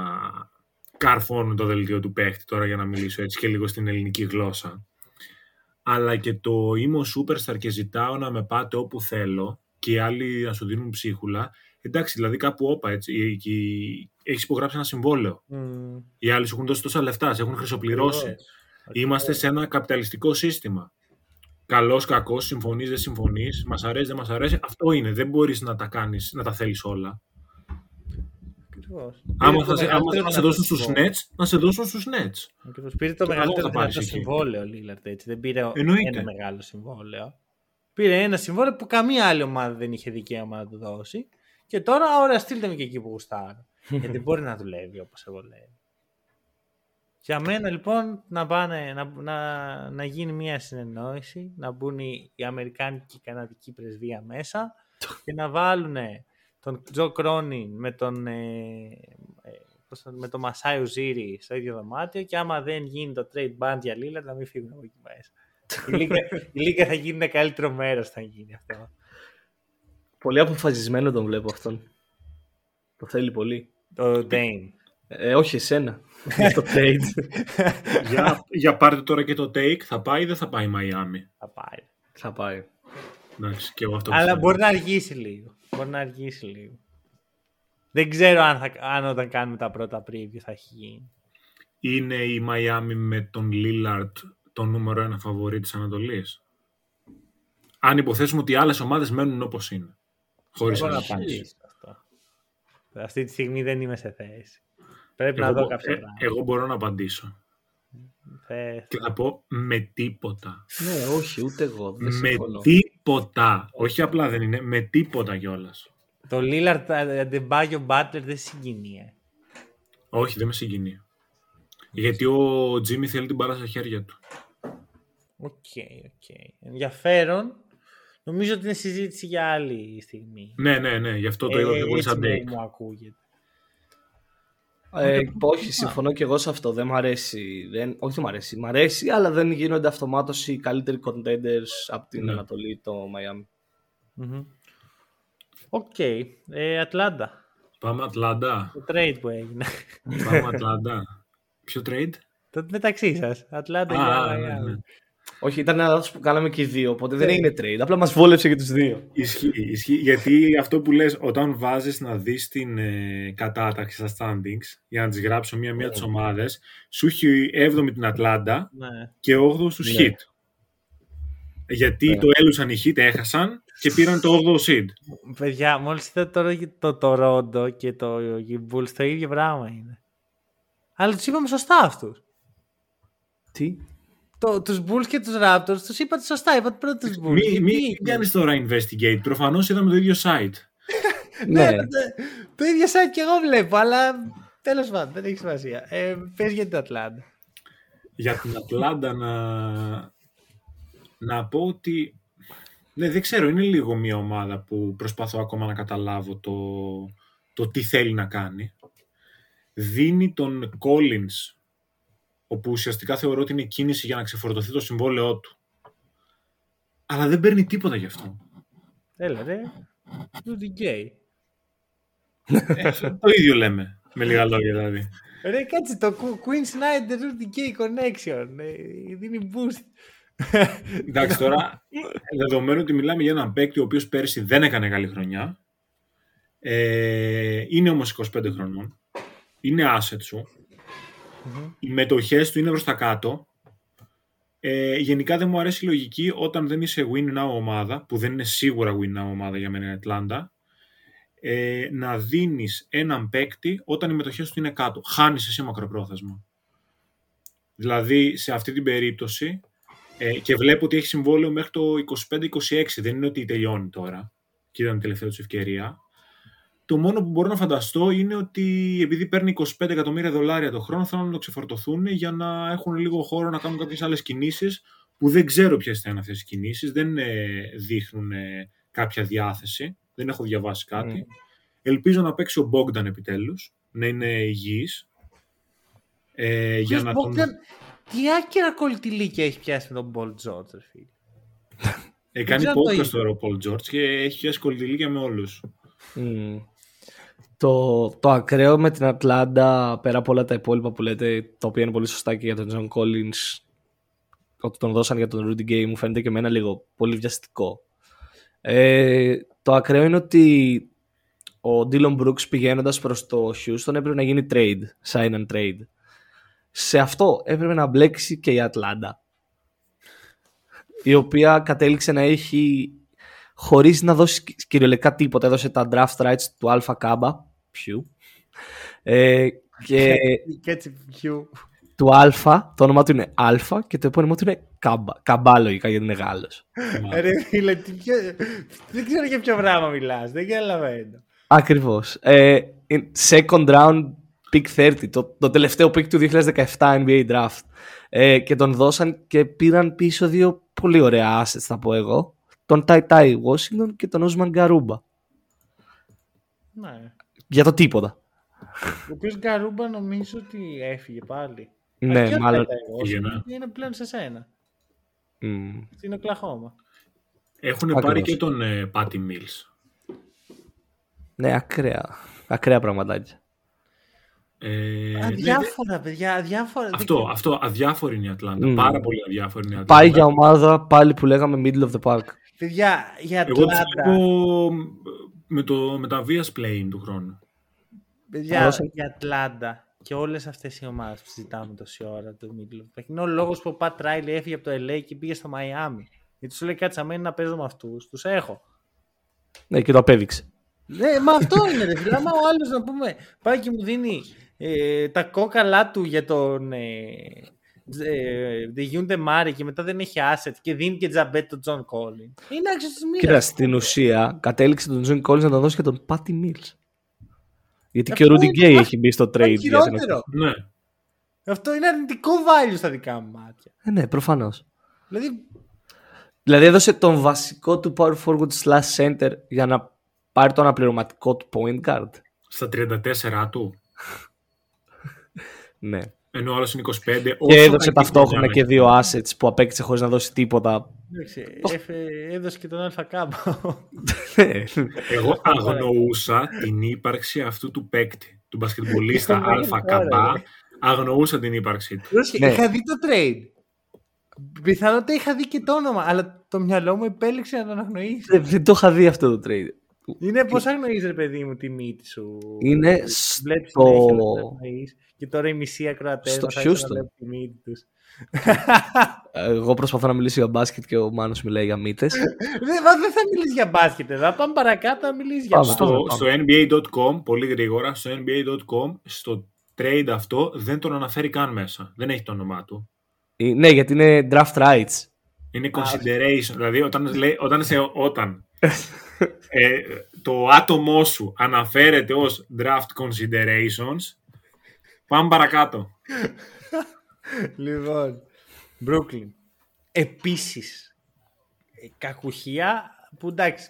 καρφώνουν το δελτίο του παίχτη τώρα για να μιλήσω έτσι και λίγο στην ελληνική γλώσσα αλλά και το είμαι ο superstar και ζητάω να με πάτε όπου θέλω και οι άλλοι να σου δίνουν ψίχουλα. Εντάξει, δηλαδή κάπου όπα έτσι. Έχεις υπογράψει ένα συμβόλαιο. Mm. Οι άλλοι σου έχουν δώσει τόσα λεφτά, σε έχουν χρυσοπληρώσει. Είμαστε σε ένα καπιταλιστικό σύστημα. Καλός, κακός, συμφωνείς, δεν συμφωνείς, μας αρέσει, δεν μας αρέσει. Αυτό είναι. Δεν μπορείς να τα κάνεις, να τα θέλεις όλα. Άμα θα, σε, άμα θα σε δώσουν στους Nets, να σε δώσουν στους Nets. Ακριβώς. Πήρε το μεγαλύτερο δυνατό συμβόλαιο ο Λίλαρτ, έτσι. Δεν πήρε Εννοείται. ένα μεγάλο συμβόλαιο. Πήρε ένα συμβόλαιο που καμία άλλη ομάδα δεν είχε δικαίωμα να του δώσει. Και τώρα, ωραία, στείλτε με και εκεί που γουστάρω. <laughs> Γιατί μπορεί να δουλεύει όπως εγώ λέω. Για μένα λοιπόν να, πάνε, να, να, να γίνει μια συνεννόηση, να μπουν οι, οι Αμερικάνοι και η Καναδική πρεσβεία μέσα και να βάλουν τον Τζο Κρόνιν με τον, ε, ε με τον Μασάι Ουζίρι στο ίδιο δωμάτιο και άμα δεν γίνει το trade band για Λίλα να μην φύγουν από εκεί μέσα. η, Λίγκα, θα γίνει ένα καλύτερο μέρος θα γίνει αυτό. Πολύ αποφασισμένο τον βλέπω αυτόν. Το θέλει πολύ. Το Dane. Ε, όχι εσένα. το trade. <laughs> για, για πάρτε τώρα και το take. Θα πάει ή δεν θα πάει η Μαϊάμι. Θα πάει. Θα πάει. Εντάξει, και εγώ αυτό Αλλά μπορεί να αργήσει λίγο. Μπορεί να αργήσει λίγο. Δεν ξέρω αν, θα, αν όταν κάνουμε τα πρώτα preview θα έχει γίνει. Είναι η Μαϊάμι με τον Λίλαρτ το νούμερο ένα φαβορή της Ανατολής. Αν υποθέσουμε ότι οι άλλες ομάδες μένουν όπως είναι. Χωρίς να απαντήσω αυτό. Αυτή τη στιγμή δεν είμαι σε θέση. Πρέπει εγώ, να δω κάποια ε, Εγώ μπορώ να απαντήσω. Και θα πω με τίποτα. Ναι, όχι, ούτε εγώ. Δεν με τίποτα. Όχι απλά δεν είναι, με τίποτα κιόλας. Το Lillard Αντεμπάγιο Μπάτλερ δεν συγκινεί. Ε. Όχι, δεν με συγκινεί. Γιατί ο Τζίμι θέλει την μπάλα στα χέρια του. OK, okay, OK. Okay. Ενδιαφέρον. Νομίζω ότι είναι συζήτηση για άλλη στιγμή. Ναι, ναι, ναι. Γι' αυτό το είδα και πολύ σαν μου ακούγεται. Ε, όχι, συμφωνώ και εγώ σε αυτό. Δεν μ' αρέσει. Δεν, όχι, δεν μ' αρέσει. Μ' αρέσει, αλλά δεν γίνονται αυτομάτως οι καλύτεροι contenders από την ναι. Ανατολή, το Miami. OK. Ε, Ατλάντα. Πάμε Ατλάντα. Το trade που έγινε. Πάμε Ατλάντα. Ποιο trade? Το μεταξύ σας. Ατλάντα για ναι, ναι. Όχι, ήταν ένα λάθος που κάναμε και οι δύο, οπότε δεν έγινε trade. Απλά μας βόλεψε και τους δύο. Ισχύει, ισχύει. Γιατί αυτό που λες, όταν βάζεις να δεις την ε, κατάταξη στα standings, για να τις γράψω μία-μία τις ομάδες, σου έχει 7η την Ατλάντα ναι. και 8ο τους ναι. Heat. Γιατί ναι. το έλουσαν οι Heat, έχασαν και πήραν το 8ο seed. Παιδιά, μόλις είδα τώρα το Toronto και το Bulls, το ίδιο πράγμα είναι. Αλλά τους είπαμε σωστά αυτούς. Τι; Το, τους Bulls και τους Raptors τους είπατε σωστά. Είπατε πρώτα τους Bulls. Μην Γιατί- μη κάνεις τώρα investigate. Προφανώς είδαμε το ίδιο site. <laughs> Ναι, Ναι. το, το ίδιο site και εγώ βλέπω, αλλά τέλος πάντων δεν έχει σημασία. Ε, πες για την Ατλάντα. Για την Ατλάντα να, να πω ότι ναι, δεν ξέρω, είναι λίγο μια ομάδα που προσπαθώ ακόμα να καταλάβω το, το τι θέλει να κάνει. Δίνει τον Collins, όπου ουσιαστικά θεωρώ ότι είναι κίνηση για να ξεφορτωθεί το συμβόλαιό του. Αλλά δεν παίρνει τίποτα γι' αυτό. Έλα ρε, Rudy Gay. Ε, το ίδιο λέμε, με λίγα λόγια δηλαδή. Ρε κάτσε το Queen Snyder Rudy Gay Connection. Ε, δίνει boost. Εντάξει, τώρα, δεδομένου ότι μιλάμε για έναν παίκτη ο οποίος πέρσι δεν έκανε καλή χρονιά, ε, είναι όμως 25 χρονών, είναι asset σου, οι μετοχές του είναι προς τα κάτω, ε, γενικά δεν μου αρέσει η λογική όταν δεν είσαι win now ομάδα, που δεν είναι σίγουρα win now ομάδα για μένα η Ατλάντα, ε, να δίνεις έναν παίκτη όταν οι μετοχές του είναι κάτω. Χάνεις εσύ μακροπρόθεσμα. Δηλαδή, σε αυτή την περίπτωση, ε, και βλέπω ότι έχει συμβόλαιο μέχρι το 25-26, δεν είναι ότι τελειώνει τώρα και ήταν η τελευταία τους ευκαιρία. Το μόνο που μπορώ να φανταστώ είναι ότι επειδή παίρνει 25 εκατομμύρια δολάρια το χρόνο, θέλουν να το ξεφορτωθούν για να έχουν λίγο χώρο να κάνουν κάποιες άλλες κινήσεις που δεν ξέρω ποιες θα είναι αυτές οι κινήσεις. Δεν ε, δείχνουν ε, κάποια διάθεση. Δεν έχω διαβάσει κάτι. Ελπίζω να παίξει ο Bogdan επιτέλους, να είναι υγιής. Ε, για Ποιος να τον... Bogdan- Τι άκυρα κολλητηλίκια έχει πιάσει με τον Paul George, ρε φίλε. Ε, κάνει ξέρω αν το podcast είδες. τώρα ο Paul George και έχει πιάσει κολλητηλίκια με όλους. Μμ. Το, το ακραίο με την Ατλάντα, πέρα από όλα τα υπόλοιπα που λέτε, τα οποία είναι πολύ σωστά και για τον John Collins, ότι τον δώσαν για τον Rudy Gay, μου φαίνεται και εμένα λίγο πολύ βιαστικό. Ε, το ακραίο είναι ότι ο Dylan Brooks πηγαίνοντας προς το Houston έπρεπε να γίνει trade, sign and trade. Σε αυτό έπρεπε να μπλέξει και η Ατλάντα. Η οποία κατέληξε να έχει χωρίς να δώσει κυ- κυριολεκτικά τίποτα. Έδωσε τα draft rights του Alpha Kaba. Ποιου. Ε, και <laughs> Και έτσι, Hugh. του Alpha, το όνομά του είναι Alpha και το επώνυμό του είναι Kaba. Καμπά λογικά γιατί είναι Γάλλος. <laughs> Ρε φίλε, τι πιο... δεν ξέρω για ποιο πράγμα μιλάς, δεν καταλαβαίνω. Ακριβώς. Ε, in- second round pick 30, το, το τελευταίο pick του 2017 NBA draft. Ε, και τον δώσαν και πήραν πίσω δύο πολύ ωραία assets θα πω εγώ. Τον Tai Tai Washington και τον Osman Garuba. Ναι. Για το τίποτα. Ο οποίος Γκαρούμπα νομίζω ότι έφυγε πάλι. Ναι, Α, και ο μάλλον. Τέτα εγώ, Πήγαινε. ναι. Είναι πλέον σε σένα. Μμ. Στην Οκλαχώμα. Έχουν Ακριβώς. πάρει και τον ε, Patty Mills. Ναι, ακραία. Ακραία πραγματάκια. Ε, ναι, δε- Αδιάφορα, παιδιά, αδιάφορα. αυτό, αυτό, αδιάφορη είναι η Ατλάντα. Μμ. Πάρα πολύ αδιάφορη είναι η Ατλάντα. Πάει για ομάδα πάλι που λέγαμε middle of the pack. Παιδιά, για Εγώ τους Ατλάντα. βλέπω με, το, μετά βίας play του χρόνου. Παιδιά, Δώσε. για Ατλάντα και όλες αυτές οι ομάδες που συζητάμε τόση ώρα το Middle Είναι ο λόγος που ο Πατ Ράιλι έφυγε από το LA και πήγε στο Μαϊάμι. Γιατί σου λέει κάτσε άμα είναι να παίζω με αυτούς, τους έχω. Ναι, και το απέδειξε. Ναι, μα αυτό είναι ρε φίλε. Άμα ο άλλος να πούμε πάει και μου δίνει ε, τα κόκαλά του για τον ε, ε, Ντεζόντε Μάρεϊ και μετά δεν έχει asset και δίνει και τζάμπα τον Τζον Κόλλινς. Είναι άξιος της μοίρας. Κοίτα, στην ουσία κατέληξε τον Τζον Collins να τον δώσει και τον Patty Mills. Γιατί και ο Αυτό Rudy είναι Gay το- έχει μπει στο Το trade. για την χειρότερο. Ναι. Αυτό είναι αρνητικό value στα δικά μου μάτια. Ε, ναι, προφανώς. Δηλαδή, Δηλαδή έδωσε τον βασικό του power forward slash center για να πάρει το αναπληρωματικό του point guard. Στα 34 του. Ναι. Ενώ ο άλλος είναι 25. Και όσο έδωσε κακή ταυτόχρονα χρονιά και έχει. δύο assets που απέκτησε χωρίς να δώσει τίποτα. εντάξει, έφε- έδωσε και τον Αλφα Κάμπο. Ναι. Εγώ αγνοούσα την ύπαρξη αυτού του παίκτη, του μπασκετμπολίστα Ναι, Αλφα τώρα, Καμπά. ναι. Αγνοούσα την ύπαρξή του. Ναι. Είχα δει το trade. Πιθανότητα είχα δει και το όνομα, αλλά το μυαλό μου επέλεξε να το αναγνωρίσει. Δεν- Δεν το είχα δει αυτό το trade. Είναι πώς αγνοείς, ρε παιδί μου, τη μύτη σου; Είναι Βλέπεις στο- συνέχεια να την αγνοείς και τώρα οι μισοί ακροατές Στο μας άρχισαν Houston. να βλέπουν τη μύτη τους. Εγώ προσπαθώ να μιλήσω για μπάσκετ και ο Μάνος μιλάει για μύτες. δεν, μα δεν θα μιλήσει για μπάσκετ, εδώ. θα πάμε παρακάτω να μιλήσει για Πάμε. μπάσκετ. Στο, στο NBA.com, πολύ γρήγορα, στο NBA.com, στο trade αυτό δεν τον αναφέρει καν μέσα. Δεν έχει το όνομά του. Ε, Ναι, γιατί είναι draft rights. Είναι consideration. Δηλαδή, όταν, λέει, όταν, σε, όταν <laughs> ε, το άτομό σου αναφέρεται ως draft considerations, πάμε παρακάτω. Λοιπόν, Brooklyn. Επίσης, ε, κακουχία που εντάξει,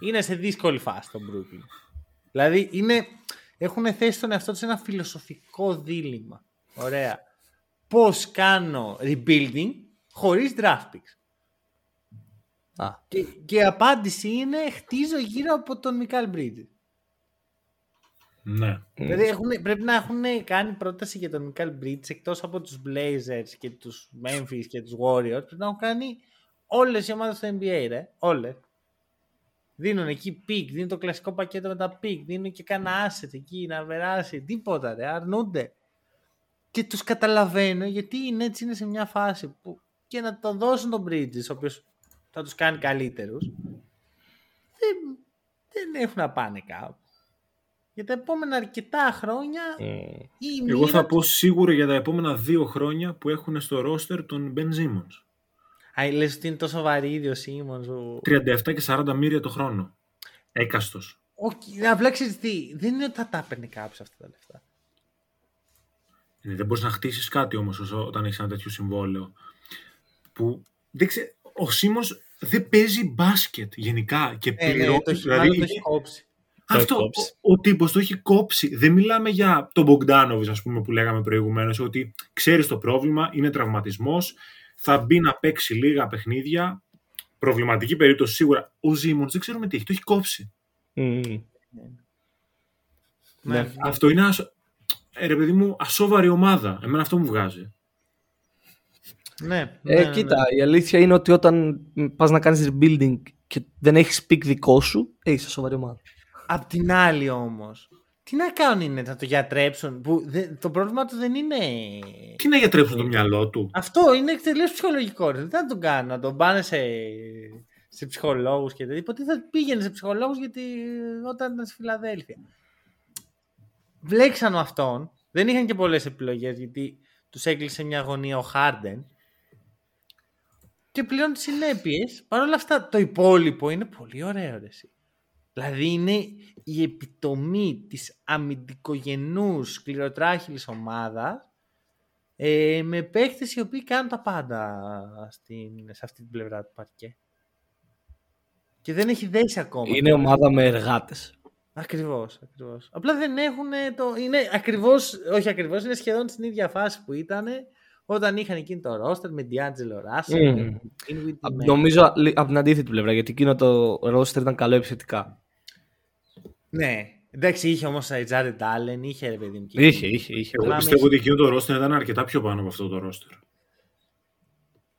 είναι σε δύσκολη φάση το Brooklyn. Δηλαδή, είναι, έχουν θέσει τον εαυτό τους σε ένα φιλοσοφικό δίλημα. Ωραία. Πώς κάνω rebuilding χωρίς draft picks; Α, Και, και η απάντηση είναι χτίζω γύρω από τον Μικάλ Bridges. Ναι. Δηλαδή έχουν, πρέπει να έχουν κάνει πρόταση για τον Μικάλ Bridges εκτός από τους Blazers και τους Memphis και τους Warriors πρέπει να έχουν κάνει όλες οι ομάδες στο NBA ρε, όλες. Δίνουν εκεί pick, δίνουν το κλασικό πακέτο με τα pick, δίνουν και κάνα asset εκεί να περάσει, τίποτα ρε, αρνούνται. Και τους καταλαβαίνω γιατί οι Nets είναι σε μια φάση που και να το δώσουν τον Bridges, ο οποίος θα τους κάνει καλύτερους, δεν, δεν έχουν να πάνε κάπου. Για τα επόμενα αρκετά χρόνια η Εγώ μοίρα θα τους- πω σίγουρα για τα επόμενα δύο χρόνια που έχουν στο ρόστερ τον Ben Simmons. Α, λες ότι είναι τόσο βαρύδι ο Σίμονς. Ο... 37 και 40 μοίρια το χρόνο. Έκαστος. Όχι, απλά ξέρεις τι, δεν είναι ότι θα τα έπαιρνε κάποιος αυτά τα λεφτά. Ε, Δεν μπορείς να χτίσεις κάτι όμως όταν έχεις ένα τέτοιο συμβόλαιο. Που δεν ξέ... Ο Σίμον δεν παίζει μπάσκετ γενικά και Ε, ναι, πληρώνει. το έχει, δηλαδή, μάλλον το έχει κόψει. Αυτό. Το έχει κόψει. Ο, ο τύπος το έχει κόψει. Δεν μιλάμε για τον Μπογκδάνοβιτ, ας πούμε, που λέγαμε προηγουμένως, ότι ξέρεις το πρόβλημα, είναι τραυματισμός, θα μπει να παίξει λίγα παιχνίδια. Προβληματική περίπτωση σίγουρα. Ο Ζήμον δεν ξέρουμε τι έχει, το έχει κόψει. μμ. Ναι. Αυτό είναι ασο... ε, ρε παιδί μου, ασόβαρη ομάδα. Εμένα αυτό μου βγάζει. Ναι, Ε, ναι, ναι, κοίτα, η αλήθεια είναι ότι όταν πας να κάνεις rebuilding και δεν έχεις pick δικό σου, έχεις σοβαρή ομάδα. Απ' την άλλη όμως, τι να κάνουν είναι να το γιατρέψουν. Που δεν- το πρόβλημα του δεν είναι... Τι να γιατρέψουν το μυαλό του; Αυτό είναι τελείω ψυχολογικό. ρε. Δεν θα τον κάνουν, να τον πάνε σε, σε ψυχολόγους και τέτοια. Ποτέ θα πήγαινε σε ψυχολόγους γιατί όταν ήταν στη Φιλαδέλφια. Βλέξαν αυτόν. Δεν είχαν και πολλές επιλογές γιατί τους έκλεισε μια γωνία ο Χάρντεν. Και πλέον τις συνέπειες. Παρ' όλα αυτά το υπόλοιπο είναι πολύ ωραίο ρε, εσύ. Δηλαδή είναι η επιτομή της αμυντικογενούς σκληροτράχυλης ομάδας ε, με παίχτες οι οποίοι κάνουν τα πάντα στην, σε αυτή την πλευρά του παρκέ. Και δεν έχει δέσει ακόμα. Είναι ομάδα με εργάτες. Ακριβώς, ακριβώς. Απλά δεν έχουν το... Είναι ακριβώς, όχι ακριβώς, είναι σχεδόν στην ίδια φάση που ήταν όταν είχαν εκείνη το ρόστερ με D'Angelo Russell, Μμμ. με Dinwiddie Α, May. Νομίζω α- από την αντίθετη πλευρά, γιατί εκείνο το roster ήταν καλό επιθετικά. Ναι. Εντάξει, είχε όμως η Jared Allen, είχε ρε παιδί μου. και- Είχε, είχε, είχε. Εγώ Απλά πιστεύω με- ότι εκείνο το ρόστερ ήταν αρκετά πιο πάνω από αυτό το ρόστερ.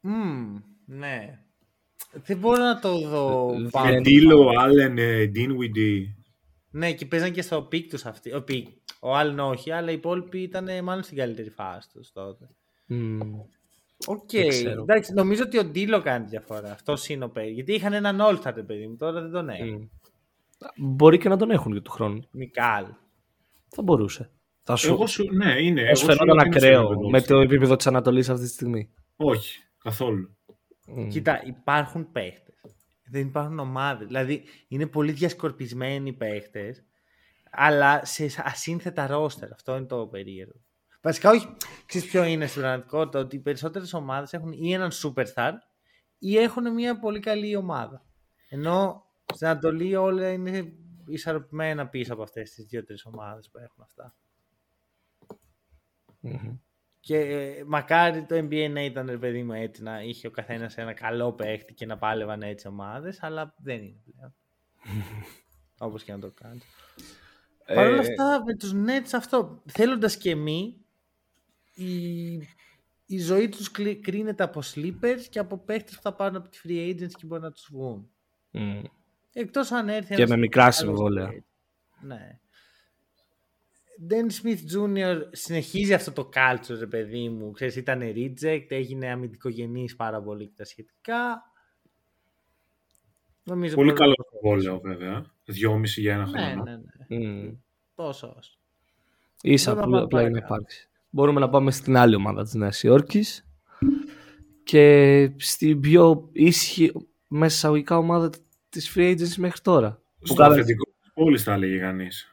Μμμ, ναι. Δεν μπορώ να το δω Δεν- πάνω. Με Ντίλο, Άλεν, Ντίνουιντι. Ναι, και παίζαν και στο peak τους αυτοί. Ο, peak. ο Allen όχι, αλλά οι υπόλοιποι ήταν μάλλον στην καλύτερη φάση τους τότε. Μμ. Οκ. Δεν ξέρω. Εντάξει, νομίζω ότι ο Ντίλο κάνει διαφορά. Αυτός είναι ο παίκτη. Γιατί είχαν έναν All-Star, ρε παιδί μου, τώρα δεν τον έχουν. Μμ. Μπορεί και να τον έχουν για του χρόνου. Μικάλ. Θα μπορούσε. Θα σου, Εγώ σου, ναι, είναι. θα εγώ σου σου φαινόταν λέω ότι είναι ακραίο στο με επίπεδο. το επίπεδο της Ανατολής αυτή τη στιγμή. Όχι, καθόλου. Μμ. Κοίτα, υπάρχουν παίχτες. Δεν υπάρχουν ομάδες. Δηλαδή, είναι πολύ διασκορπισμένοι παίχτες, αλλά σε ασύνθετα ρόστερ. Αυτό είναι το περίεργο. Βασικά, όχι. Ξέρεις ποιο είναι στην πραγματικότητα, ότι οι περισσότερες ομάδες έχουν ή έναν superstar ή έχουν μια πολύ καλή ομάδα. Ενώ στην Ανατολή όλα είναι ισορροπημένα πίσω από αυτές τις δύο-τρεις ομάδες που έχουν αυτά. Μμμ. Και ε, μακάρι το NBA να ήταν ρε παιδί μου έτσι να είχε ο καθένας ένα καλό παίχτη και να πάλευαν έτσι ομάδες, αλλά δεν είναι πλέον. <laughs> Όπως και να το κάνεις. Παρ' όλα Ε, αυτά με τους Nets αυτό, θέλοντας και μη, η, η ζωή τους κλει- κρίνεται από sleepers και από παίχτες που θα πάρουν από τη free agents και μπορεί να τους βγουν. μμ. Εκτός αν έρθει Και ένας με μικρά άλλος συμβόλαια. free agent. Ναι. Dan Smith Jr. συνεχίζει αυτό το culture, ρε παιδί μου. Ξέρεις, ήταν reject, έγινε αμυντικογενής πάρα πολύ και τα σχετικά. Νομίζω Πολύ μπορεί καλό να- συμβόλαιο, βέβαια. Δυόμιση για ένα Ναι, χρόνο. ναι, ναι. Μμ. Τόσο όσο. Ίσα Μπορούμε να απλά πάμε για να παρακάτω. υπάρξει. Μπορούμε να πάμε στην άλλη ομάδα της Νέας Υόρκης και στην πιο ήσυχη μέσα εισαγωγικά ομάδα της Free Agency μέχρι τώρα. Που, Στο καλά- αφεντικό της πόλης θα έλεγε κανείς.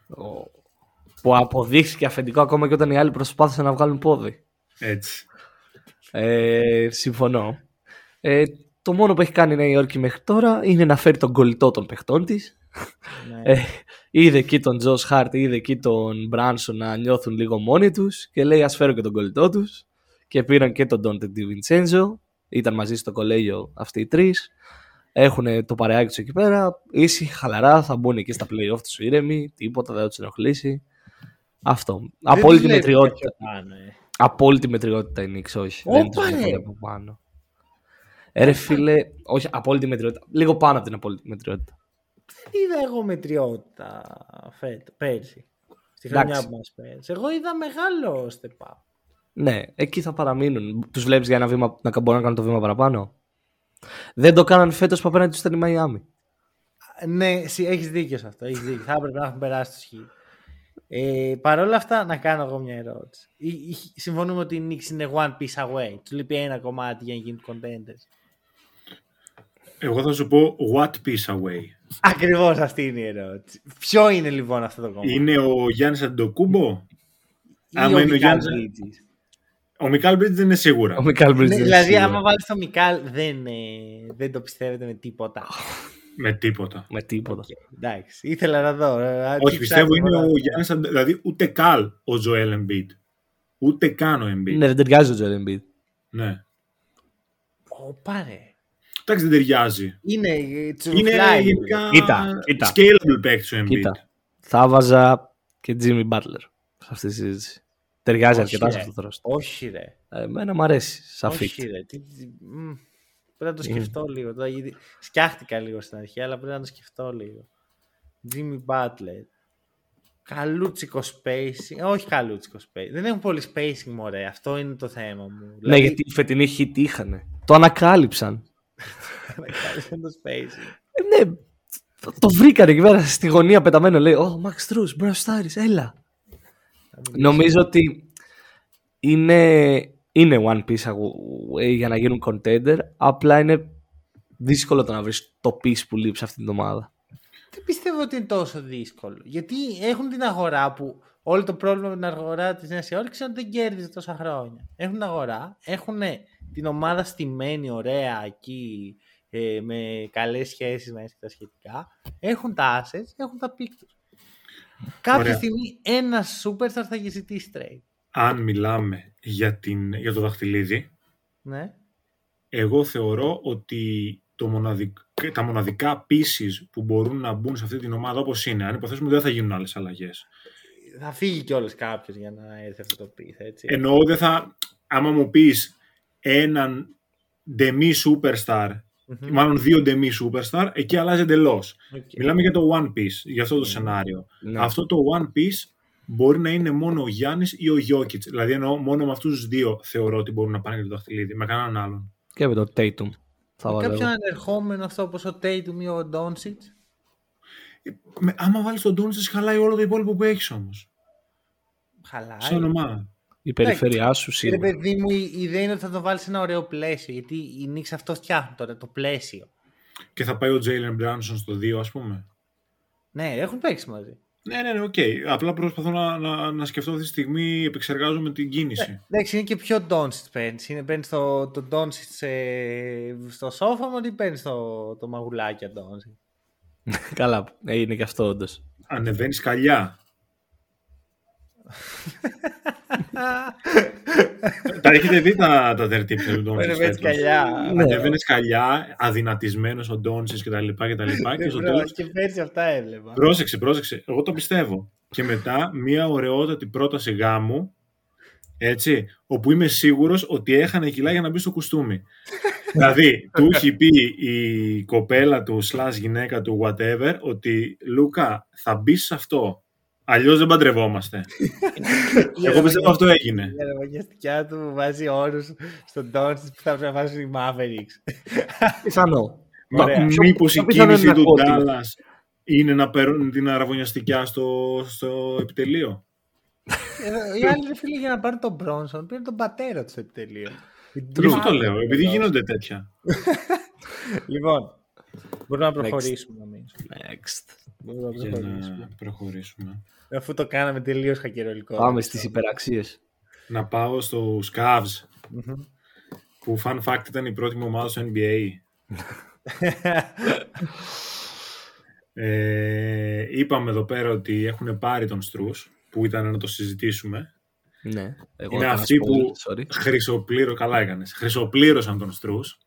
που αποδείχθηκε αφεντικό ακόμα και όταν οι άλλοι προσπάθησαν να βγάλουν πόδι. Έτσι. Ε, συμφωνώ. Ε, το μόνο που έχει κάνει η Νέα Υόρκη μέχρι τώρα είναι να φέρει τον κολλητό των παιχτών της. Ναι. Ε, είδε εκεί τον Τζος Χάρτ, είδε εκεί τον Μπράνσον να νιώθουν λίγο μόνοι τους και λέει ας φέρω και τον κολλητό τους και πήραν και τον Ντόντε Ντιβιντσέντζο ήταν μαζί στο κολέγιο αυτοί οι τρεις έχουν το παρεάκι τους εκεί πέρα ήσυχοι, χαλαρά, θα μπουν εκεί στα play-off τους ήρεμοι τίποτα δεν θα τους ενοχλήσει αυτό, Δεν απόλυτη τους λέει μετριότητα πιο πάνω, ε. Απόλυτη μετριότητα η Νίξ, όχι. δεν Όπα, τους ρε. βλέπω από πάνω. Ε, ρε φίλε, όχι, απόλυτη μετριότητα. Λίγο πάνω από την απόλυτη μετριότητα. Δεν είδα εγώ μετριότητα φέτο, πέρσι. Στη Εντάξει. χρονιά που μας πέρασε. Εγώ είδα μεγάλο step up. Ναι, εκεί θα παραμείνουν. Τους βλέπεις για ένα βήμα να μπορούν να κάνουν το βήμα παραπάνω; Δεν το κάναν φέτος που απέναντι τους ήταν η Μαϊάμι. Ναι, εσύ έχεις δίκιο σε αυτό. Έχεις δίκιο. Θα έπρεπε να έχουν περάσει το σχήμα. Ε, Παρ' όλα αυτά, να κάνω εγώ μια ερώτηση. Ή- ή- Συμφωνούμε ότι η Knicks είναι one piece away. Τους λείπει ένα κομμάτι για να γίνουν contenders. Εγώ θα σου πω one piece away. Ακριβώς αυτή είναι η ερώτηση. Ποιο είναι λοιπόν αυτό το κομμάτι. Είναι ο Γιάννης Αντετοκούνμπο; Ή άμα ο είναι ο Μικάλ Γιάννης- Bridges. Ο Μικάλ Μπρίτζ δεν είναι σίγουρα. Ο Μικάλ Μπρίτζ. Ναι, είναι δηλαδή, σίγουρα. άμα βάλεις το Μικάλ, δεν, ε, δεν το πιστεύετε με τίποτα. Με τίποτα. Με τίποτα. Οκ, εντάξει, ήθελα να δω. ε, τι Όχι, πιστεύω ψάχνω είναι να ο δω. Γιάννης Αντε- Δηλαδή ούτε καλ ο Τζοέλ Embiid. Ούτε καν ο Embiid. Ναι, δεν ταιριάζει ο Τζοέλ Embiid. Ναι. Ω, πάρε. Εντάξει, δεν ταιριάζει. Είναι ε, Είναι τσουρουφλάει. γενικά Κοίτα, κοίτα. scalable παίκτης ο Embiid. Κοίτα. Θα βάζα και Jimmy Butler σε αυτή τη συζήτηση. Ταιριάζει Όχι, αρκετά σε ρε. αυτό το ρόστο. Όχι ρε. Εμένα μου αρέσει. Σαν fit. Όχι ρε. Τι, τι- μ, πρέπει να το σκεφτώ λίγο. Τώρα, γιατί Σκιάχτηκα λίγο στην αρχή, αλλά πρέπει να το σκεφτώ λίγο. Jimmy Butler. Καλούτσικο spacing. Ε, Όχι καλούτσικο spacing. Δεν έχουν πολύ spacing, μωρέ. Αυτό είναι το θέμα μου. Ναι, γιατί η φετινή hit είχαν. Το ανακάλυψαν. <laughs> είναι το spacing. Ε, ναι, το, το βρήκανε εκεί πέρα στη γωνία πεταμένο. Λέει: Ω, Max Truss, Μπρος Στάρις, έλα. Νομίζω ότι είναι, είναι One Piece away για να γίνουν contender. Απλά είναι δύσκολο το να βρεις το piece που λείπει σε αυτήν την ομάδα. Δεν πιστεύω ότι είναι τόσο δύσκολο. Γιατί έχουν την αγορά που όλο το πρόβλημα με την αγορά της Νέας Υόρκης είναι ότι δεν κέρδιζε τόσα χρόνια. Έχουν την αγορά, έχουν την ομάδα στημένη ωραία εκεί ε, με καλές σχέσεις μέσα και τα σχετικά. Έχουν τα assets, έχουν τα pick τους. Κάποια Ωραία. στιγμή ένα superstar θα έχει ζητήσει trade. Αν μιλάμε για, την, για το δαχτυλίδι, Ναι. εγώ θεωρώ ότι το μοναδικ, τα μοναδικά pieces που μπορούν να μπουν σε αυτή την ομάδα όπως είναι, αν υποθέσουμε ότι δεν θα γίνουν άλλες αλλαγές. Θα φύγει κιόλας κάποιος για να έρθει αυτό το piece, έτσι. Εννοώ δεν θα, άμα μου πεις έναν demi superstar, Μμμ. μάλλον δύο demi superstar, εκεί αλλάζει εντελώς. Οκ. Μιλάμε για το one piece, για αυτό το σενάριο. Ναι. Αυτό το one piece μπορεί να είναι μόνο ο Γιάννης ή ο Jokic. Δηλαδή εννοώ μόνο με αυτούς τους δύο θεωρώ ότι μπορούν να πάνε για το δαχτυλίδι, με κανέναν άλλον. Και με το Tatum. Θα βάλω Κάποιον εγώ. ανερχόμενο αυτό όπως ο Tatum ή ο Doncic. Με, άμα βάλεις τον Doncic χαλάει όλο το υπόλοιπο που έχεις όμως. Χαλάει. Σαν ομάδα. Η περιφέρειά σου Ρε σίγουρα. παιδί μου, η η ιδέα είναι ότι θα το βάλεις σε ένα ωραίο πλαίσιο. Γιατί οι Knicks αυτό φτιάχνουν τώρα, το πλαίσιο. Και θα πάει ο Jalen Brunson στο 2 ας πούμε. Ναι, έχουν παίξει μαζί. Ναι, ναι, ναι, οκ. Απλά προσπαθώ να, να, να σκεφτώ αυτή τη στιγμή, επεξεργάζομαι την κίνηση. Εντάξει, είναι και ποιο Doncic παίρνεις. Είναι παίρνεις το, το Doncic ε, στο σόφα μου ή παίρνεις το, το μαγουλάκι Doncic; <laughs> Καλά, ε, είναι και αυτό όντως. Ανεβαίνεις καλιά. <laughs> τα έχετε δει τα, τα dirty tips του Doncic. Παίρνει έτσι καλιά. Ναι. Ανεβαίνει καλιά, αδυνατισμένος ο Ντόνσι κτλ. Και, τα λοιπά, και στο Μπρο, τέλος Και πέρσι αυτά έβλεπα. Πρόσεξε, πρόσεξε. Εγώ το πιστεύω. Και μετά μια ωραιότατη πρόταση γάμου, έτσι, όπου είμαι σίγουρος ότι έχανε κιλά για να μπει στο κουστούμι. <laughs> δηλαδή, του έχει πει η κοπέλα του, slash γυναίκα του, whatever, ότι Λούκα, θα μπεις σε αυτό. Αλλιώς δεν παντρευόμαστε. <laughs> Εγώ πιστεύω αυτό έγινε. Η αραβωνιαστικιά του βάζει όρους στον Doncic που θα πρέπει να βάζουν οι Mavericks. Πιθανό. Ωραία. Μήπως η πιο πιθανό κίνηση είναι του να πω ότι- Ντάλλα είναι να παίρνουν την αραβωνιαστικιά στο, στο επιτελείο; Ε, Οι άλλοι ρε φίλε για να πάρουν τον Μπρόνσον πήραν τον πατέρα του στο επιτελείο. Γι' αυτό το λέω, επειδή γίνονται τέτοια. Λοιπόν, μπορούμε να προχωρήσουμε νομίζω. Next. Μπορούμε να Για προχωρήσουμε. να προχωρήσουμε. Αφού το κάναμε τελείως χακερολικό. Πάμε στις υπεραξίες. Να πάω στο Cavs, που fun fact ήταν η πρώτη μου ομάδα στο NBA. <laughs> Ε, είπαμε εδώ πέρα ότι έχουν πάρει τον Στρούς, που ήταν να το συζητήσουμε. Ναι. Εγώ Είναι έκανα αυτοί που spoiler, sorry. χρυσοπλήρω, καλά έκανες, χρυσοπλήρωσαν τον Στρούς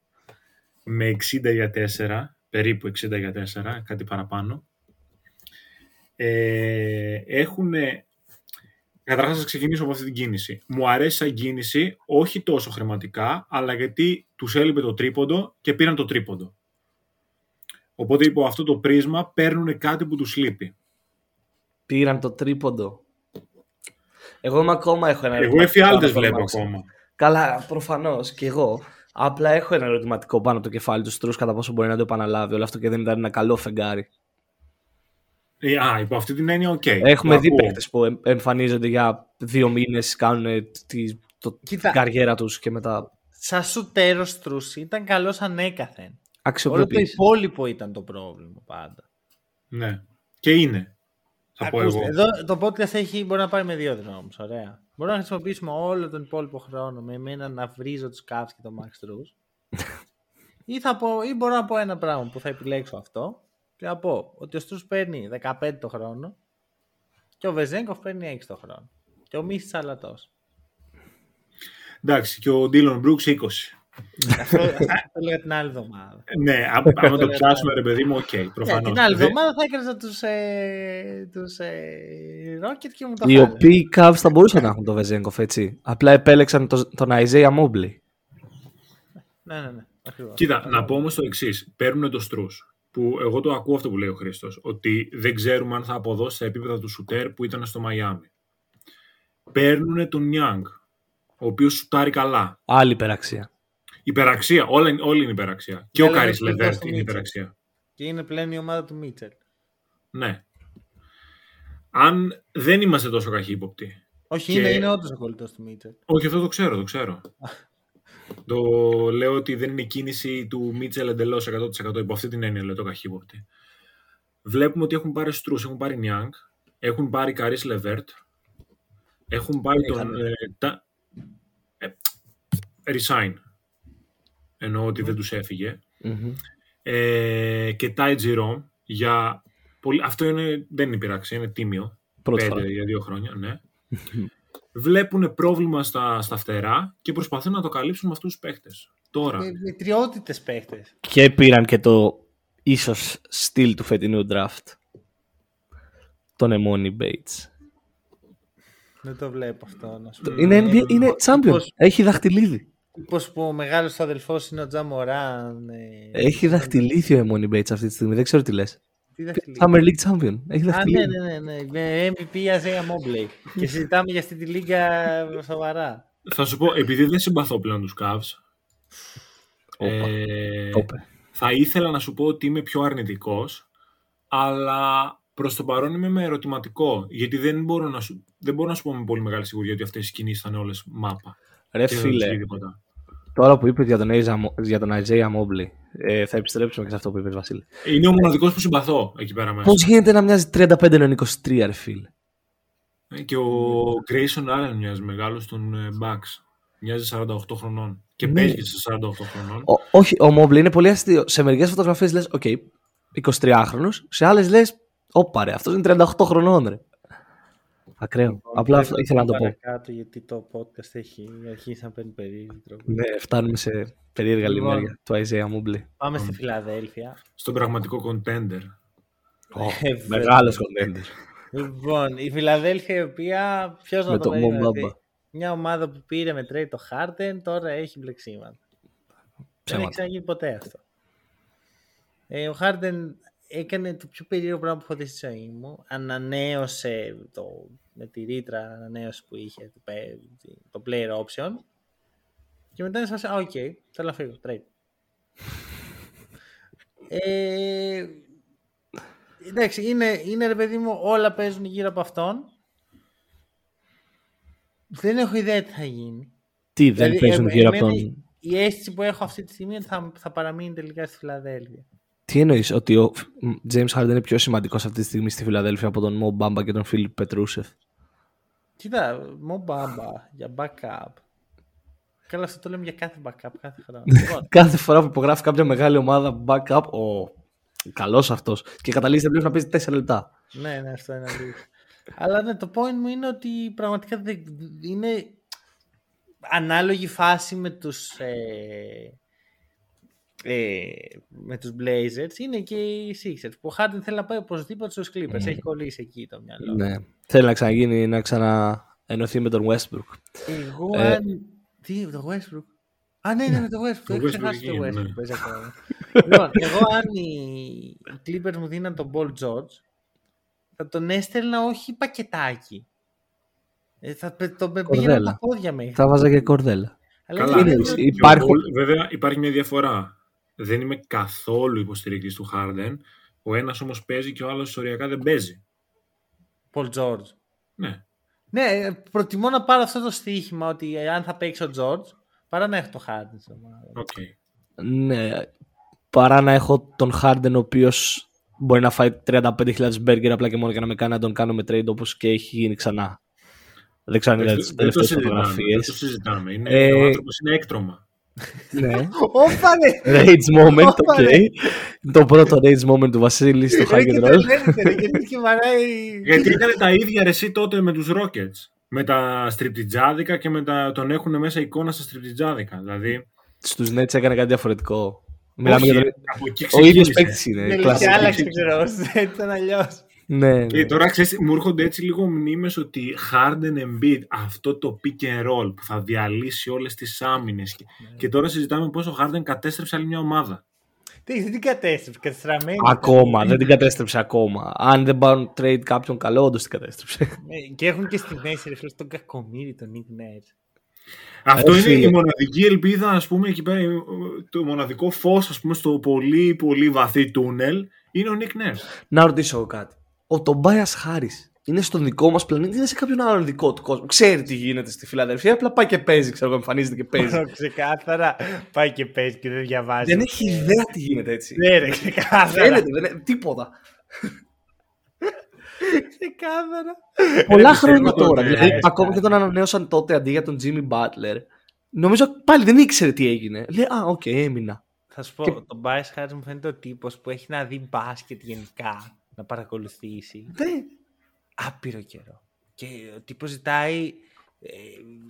με 60 για 4, περίπου 60 για 4, κάτι παραπάνω. Ε, έχουν... Καταρχάς θα ξεκινήσω από αυτή την κίνηση. Μου αρέσει σαν κίνηση, όχι τόσο χρηματικά, αλλά γιατί τους έλειπε το τρίποντο και πήραν το τρίποντο. Οπότε υπό αυτό το πρίσμα παίρνουν κάτι που τους λείπει. Πήραν το τρίποντο. Εγώ είμαι ακόμα έχω ένα Εγώ ερωτηματικό εφιάλτες πάνω από βλέπω το Max. ακόμα. Καλά, προφανώς και εγώ. Απλά έχω ένα ερωτηματικό πάνω από το κεφάλι του Στρούς κατά πόσο μπορεί να το επαναλάβει όλο αυτό και δεν ήταν ένα καλό φεγγάρι. Ε, Α, υπό αυτή την έννοια, οκ. Έχουμε Το δει ακούω. παίχτε που εμ- εμφανίζονται για δύο μήνες, κάνουν τη, το, Κοίτα. την καριέρα τους και μετά Σαν σουτέρ ο Στρους ήταν καλός ανέκαθεν. Όλο το αξιοποιεί. υπόλοιπο ήταν το πρόβλημα πάντα. Ναι. Και είναι. Θα πω Ακούστε, εγώ. Εδώ το podcast έχει, μπορεί να πάει με δύο δρόμους, ωραία. Μπορούμε να χρησιμοποιήσουμε όλο τον υπόλοιπο χρόνο με εμένα να βρίζω τους Cavs και τον Max Strus. ή, θα πω, ή μπορώ να πω ένα πράγμα που θα επιλέξω αυτό και να πω ότι ο Strus παίρνει 15 το χρόνο και ο Βεζένκοφ παίρνει 6 το χρόνο. Και ο Μίσιτς άλλα τόσα. Εντάξει, και ο Ντίλον Μπρούξ 20. Αυτό, αυτό το λέω την άλλη εβδομάδα. Ναι, α- άμα το πιάσουμε, ρε παιδί μου, οκ, Ναι, προφανώς. την άλλη Δε- εβδομάδα θα έκανα τους, ε, τους ε, Rocket και μου το Οι χάλανε. οποίοι Cavs θα μπορούσαν να έχουν το Βεζέγκοφ έτσι. Απλά επέλεξαν το, τον Isaiah Mobley. Ναι, ναι, ναι. Ακριβώς. Κοίτα, να πω όμως το εξής. Παίρνουν το Στρούς, που εγώ το ακούω αυτό που λέει ο Χρήστος, ότι δεν ξέρουμε αν θα αποδώσει στα επίπεδα του Σουτέρ που ήταν στο Μαϊάμι. Παίρνουν τον Νιάνγκ, ο οποίος σουτάρει καλά. Άλλη υπεραξία. Υπεραξία, όλα, είναι- όλη είναι υπεραξία. Και Ναι, ο αλλά Κάρις είναι κοντά Λεβέρτ στο είναι Μίτσελ. υπεραξία. Και είναι πλέον η ομάδα του Μίτσελ. Ναι. Αν δεν είμαστε τόσο καχύποπτοι, Όχι, Και- είναι, είναι όντως ο κολλητός του Μίτσελ. Όχι, αυτό το ξέρω, το ξέρω. <laughs> το λέω ότι δεν είναι κίνηση του Μίτσελ εντελώς 100% υπό αυτή την έννοια, λέω το καχύποπτη. Βλέπουμε ότι έχουν πάρει Στρούς, έχουν πάρει Νιάνγκ, έχουν πάρει Καρί Λεβέρτ, έχουν πάρει τον. Ε, τα, ε, resign. Εννοώ ότι δεν τους έφυγε. Μμμ. Ε, και Τάι Τζιρόμ για. Πολύ, αυτό είναι, δεν είναι πειράξη, είναι τίμιο. Πρώτη Πέντε φορά. για δύο χρόνια, ναι. Βλέπουν πρόβλημα στα, στα φτερά και προσπαθούν να το καλύψουν με αυτούς τους παίχτες. Τώρα. Με, με τριότητες παίχτες. Και πήραν και το ίσως στυλ του φετινού draft. Τον Εμόνι Bates. Δεν το βλέπω αυτό. Να σου πω. Είναι, NBA, είναι champion. Πώς- Έχει δαχτυλίδι. Πώς που ο μεγάλος του αδελφός είναι ο Τζαμοράν. Ε, Έχει δαχτυλίδι ο Εμόνι Bates αυτή τη στιγμή. Δεν ξέρω τι λες. Τι δαχτυλίδι. Summer League Champion. Έχει Α, ναι, δαχτυλίδι. ναι, ναι, ναι. Με MVP Αζέα Mobley. και συζητάμε για αυτή τη λίγα σοβαρά. Θα σου πω, επειδή δεν συμπαθώ πλέον τους Cavs, Όπα. ε, Το είπε. θα ήθελα να σου πω ότι είμαι πιο αρνητικός, αλλά προς το παρόν είμαι με ερωτηματικό. Γιατί δεν μπορώ να σου, δεν μπορώ να σου πω με πολύ μεγάλη σιγουριά ότι αυτές οι κινήσει θα είναι όλες μάπα. Ρε Και δεν θα τους φίλε, βγει τίποτα. Τώρα που είπες για τον, Isaiah Mo- για τον Isaiah Mobley, ε, θα επιστρέψουμε και σε αυτό που είπες Βασίλη. Είναι ο μοναδικός που συμπαθώ εκεί πέρα μέσα. Πώς γίνεται να μοιάζει 35 ενώ 23 ρε φίλε; Ε, Και ο Grayson Allen μοιάζει μεγάλος των ε, Bucks. Μοιάζει 48 χρονών. Και Ναι. παίζει και σε 48 χρονών. Ο- όχι, ο Mobley είναι πολύ αστείο. Σε μερικές φωτογραφίες λες, οκ, 23χρονος. Σε άλλες λες, όπα ρε, αυτός είναι 38 χρονών ρε. Ακραίο. Απλά αυτό ήθελα να το πω. Παρακάτω, γιατί το podcast έχει αρχίσει να παίρνει περίεργη τροπή. Ναι, φτάνουμε σε περίεργα Λοιπόν. λημέρια του Isaiah Mobley. Πάμε στη Φιλαδέλφια. Στον πραγματικό contender. Ε, Μεγάλος contender. Λοιπόν, η Φιλαδέλφια η οποία. Ποιος να Με το το περίμενε, Mo ότι Bamba. Μια ομάδα που πήρε με trade το Harden τώρα έχει μπλεξίματα. Δεν έχει Ψέματα. ξαναγίνει ποτέ αυτό. Ε, ο Harden έκανε το πιο περίεργο πράγμα που έχω δει στη ζωή μου. Ανανέωσε το, με τη ρήτρα ανανέωση που είχε το, pay- το player option. Και μετά είναι σε φάση, α, οκ, θέλω να φύγω, trade. ε, εντάξει, είναι, είναι ρε παιδί μου, όλα παίζουν γύρω από αυτόν. Δεν έχω ιδέα τι θα γίνει. Τι δεν Δηλαδή, παίζουν ε, γύρω από εμένα τον. Η αίσθηση που έχω αυτή τη στιγμή είναι ότι θα, θα παραμείνει τελικά στη Φιλαδέλφια. Τι εννοείς, ότι ο James Harden είναι πιο σημαντικός αυτή τη στιγμή στη Φιλαδέλφια από τον Mo Bamba και τον Φίλιπ Πετρούσεφ. Κοίτα, μου μπάμπα για backup. Καλά, αυτό το λέμε για κάθε backup κάθε χρόνο. λοιπόν, <laughs> Κάθε φορά που υπογράφει κάποια μεγάλη ομάδα backup, ο καλός αυτός. Και καταλήγει τελείω να παίζει 4 λεπτά. ναι, ναι, αυτό είναι αλήθεια. Αλλά ναι, το point μου είναι ότι πραγματικά δεν- είναι ανάλογη φάση με τους ε, ε, με τους Blazers είναι και οι Sixers που ο Harden θέλει να πάει οπωσδήποτε στους Clippers έχει κολλήσει εκεί το μυαλό Ναι. Θέλει να ξαναγίνει, να ξαναενωθεί με τον Westbrook. εγώ Ε, αν τι το Westbrook; Α, ναι, ναι, με το Westbrook. Το Έχω Westbrook ξεχάσει το είναι, Westbrook. ναι. παίζει ακόμα. λοιπόν, εγώ αν οι οι Clippers μου δίναν τον Paul George, θα τον έστελνα όχι πακετάκι. Ε, θα πε- τον με πήγαινα Κορδέλα. τα πόδια μέχρι. Θα βάζα και κορδέλα. Αλλά Καλά. είναι- εννοείς, Και ο Υπάρχουν- Paul- βέβαια υπάρχει μια διαφορά. Δεν είμαι καθόλου υποστηρικτής του Harden. Ο ένας όμως παίζει και ο άλλος οριακά δεν παίζει. Paul George. Ναι. Ναι, ε, προτιμώ να πάρω αυτό το στοίχημα ότι ε, αν θα παίξει ο George, παρά να έχω το Harden στην ομάδα. Οκ. Ναι. Παρά να έχω τον Harden ο οποίος μπορεί να φάει 35.000 μπέργκερ απλά και μόνο για να με κάνει να τον κάνω με trade όπως και έχει γίνει ξανά. Δεν ξέρω αν είδατε τις Δεν το τελευταίες συζητάμε. φωτογραφίες. Δεν το συζητάμε. Είναι, Ε, Ο άνθρωπος είναι έκτρωμα. Ναι. Όπα ρε! Rage moment, Όπα, οκ. ρε. Το πρώτο rage moment του Βασίλη στο Ρε, Hack και and το Roll. λέτε, ρε, γιατί και βαράει... Γιατί έκανε τα ίδια ρε εσύ τότε με τους Rockets. Με τα στριπτιτζάδικα και με τα... τον έχουν μέσα εικόνα στα στριπτιτζάδικα. Δηλαδή, Στους Nets έκανε κάτι διαφορετικό. Μιλάμε όχι, για τον... από εκεί Ο ίδιος ξεκίνησε. παίκτης είναι. Ναι, κλασική. και άλλαξε, ξέρω, έτσι <laughs> ήταν αλλιώς. Ναι, Και ναι. τώρα ξέρεις, μου έρχονται έτσι λίγο μνήμες ότι Harden Embiid, αυτό το pick and roll που θα διαλύσει όλες τις άμυνες και, Ναι. και τώρα συζητάμε πώς ο Harden κατέστρεψε άλλη μια ομάδα. Τι, δεν την κατέστρεψε, κατεστραμμένη. Ακόμα, δεν την κατέστρεψε ακόμα. Αν δεν πάρουν trade κάποιον καλό, όντως την κατέστρεψε. Ναι, Και έχουν και στη μέση ρε φίλε τον κακομύρι, τον Nick Nurse. Αυτό Ε, είναι φίλε. η μοναδική ελπίδα, ας πούμε, εκεί πέρα, το μοναδικό φως, ας πούμε, στο πολύ πολύ βαθύ τούνελ, είναι ο Nick Nurse. Να ρωτήσω εγώ κάτι. Ο Τομπάιας Χάρης είναι στον δικό μας πλανήτη, είναι σε κάποιον άλλον δικό του κόσμο. Ξέρει τι γίνεται στη Φιλαδελφία, απλά πάει και παίζει, ξέρω εγώ, εμφανίζεται και παίζει. <laughs> Ξεκάθαρα πάει και παίζει και δεν διαβάζει. δεν έχει ιδέα τι γίνεται έτσι. Ναι, ρε, ξεκάθαρα. Φαίνεται, δεν είναι τίποτα. Ξεκάθαρα. Πολλά πιστεύω χρόνια τον, τώρα. ε, Δηλαδή, έσπασε. ακόμα και τον ανανέωσαν τότε αντί για τον Jimmy Butler. Νομίζω πάλι δεν ήξερε τι έγινε. Λέει, Α, οκ, έμεινα. Θα σου πω, Και- τον Tobias Harris μου φαίνεται ο τύπος που έχει να δει μπάσκετ γενικά να παρακολουθήσει Ναι. άπειρο καιρό. Και ο τύπος ζητάει. Ε,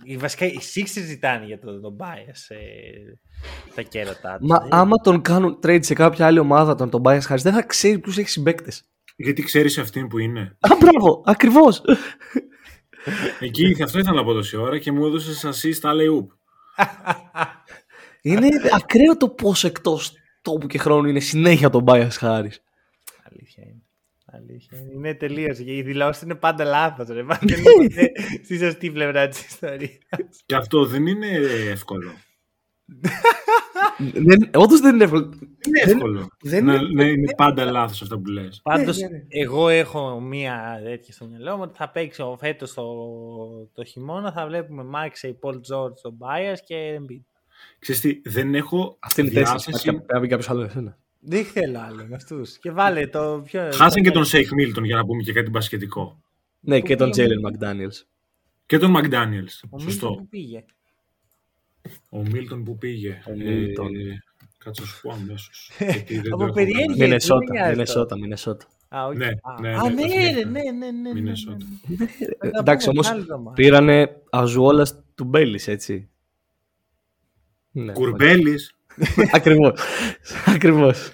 οι- βασικά οι Sixers ζητάνε για τον, τον Tobias ε, τα κέρατά του. Μα άμα τον κάνουν trade σε κάποια άλλη ομάδα, τον τον Tobias Harris, δεν θα ξέρει ποιους έχεις συμπαίκτες. Γιατί ξέρεις αυτήν που είναι. Α, μπράβο, ακριβώς. Εκεί αυτό ήθελα να πω τόση ώρα και μου έδωσες assist alley oop. Είναι ακραίο το πόσο εκτός τόπου και χρόνου είναι συνέχεια τον Bias Harris. Αλήθεια είναι. Αλήθεια είναι. Είναι τελείω. Οι δηλώσει είναι πάντα λάθος. <laughs> Πάντα είναι στη σωστή πλευρά της ιστορίας. Και αυτό δεν είναι εύκολο. <laughs> Όντως δεν είναι εύκολο. Είναι εύκολο. δεν να, είναι- να είναι πάντα λάθος αυτά που λες. Πάντως, ναι, ναι. εγώ έχω μία τέτοια στο μυαλό μου ότι θα παίξω φέτος το, το χειμώνα. Θα βλέπουμε Maxey, Paul George, τον Bias και Embiid. Ξέρεις τι, δεν έχω Αυτή είναι η τέσσερι. διάθεση- Πρέπει να πει κάποιος άλλος εσένα. Δεν θέλω άλλο με αυτούς. Και βάλε το πιο. Χάσαν και τον Σέιχ Μίλτον για να πούμε και κάτι μπασκετικό. Ναι, και τον πήγε Jalen McDaniels. Και τον McDaniels. Ο Σωστό. Μίλτον που πήγε. Ο Μίλτον που πήγε. Ο Μίλτον. Ε, κάτσε να σου πω αμέσως. <laughs> γιατί δεν το Από έχω περιέργεια. γράψει. δεν Μινεσότα, νοιάζει Μινεσότα, Μινεσότα. Α, όχι. Ναι, Α, ναι, α, ναι, ναι, το ρε, θυμήθηκα. ναι, ναι, ναι, ναι. Μινεσότα. ναι. Θα τα Εντάξει, πούμε όμως άλλη εβδομάδα. πήρανε αζουόλα του Μπέλη, έτσι. Ναι, Κουρμπέλης. <laughs> Ακριβώς. Ακριβώς.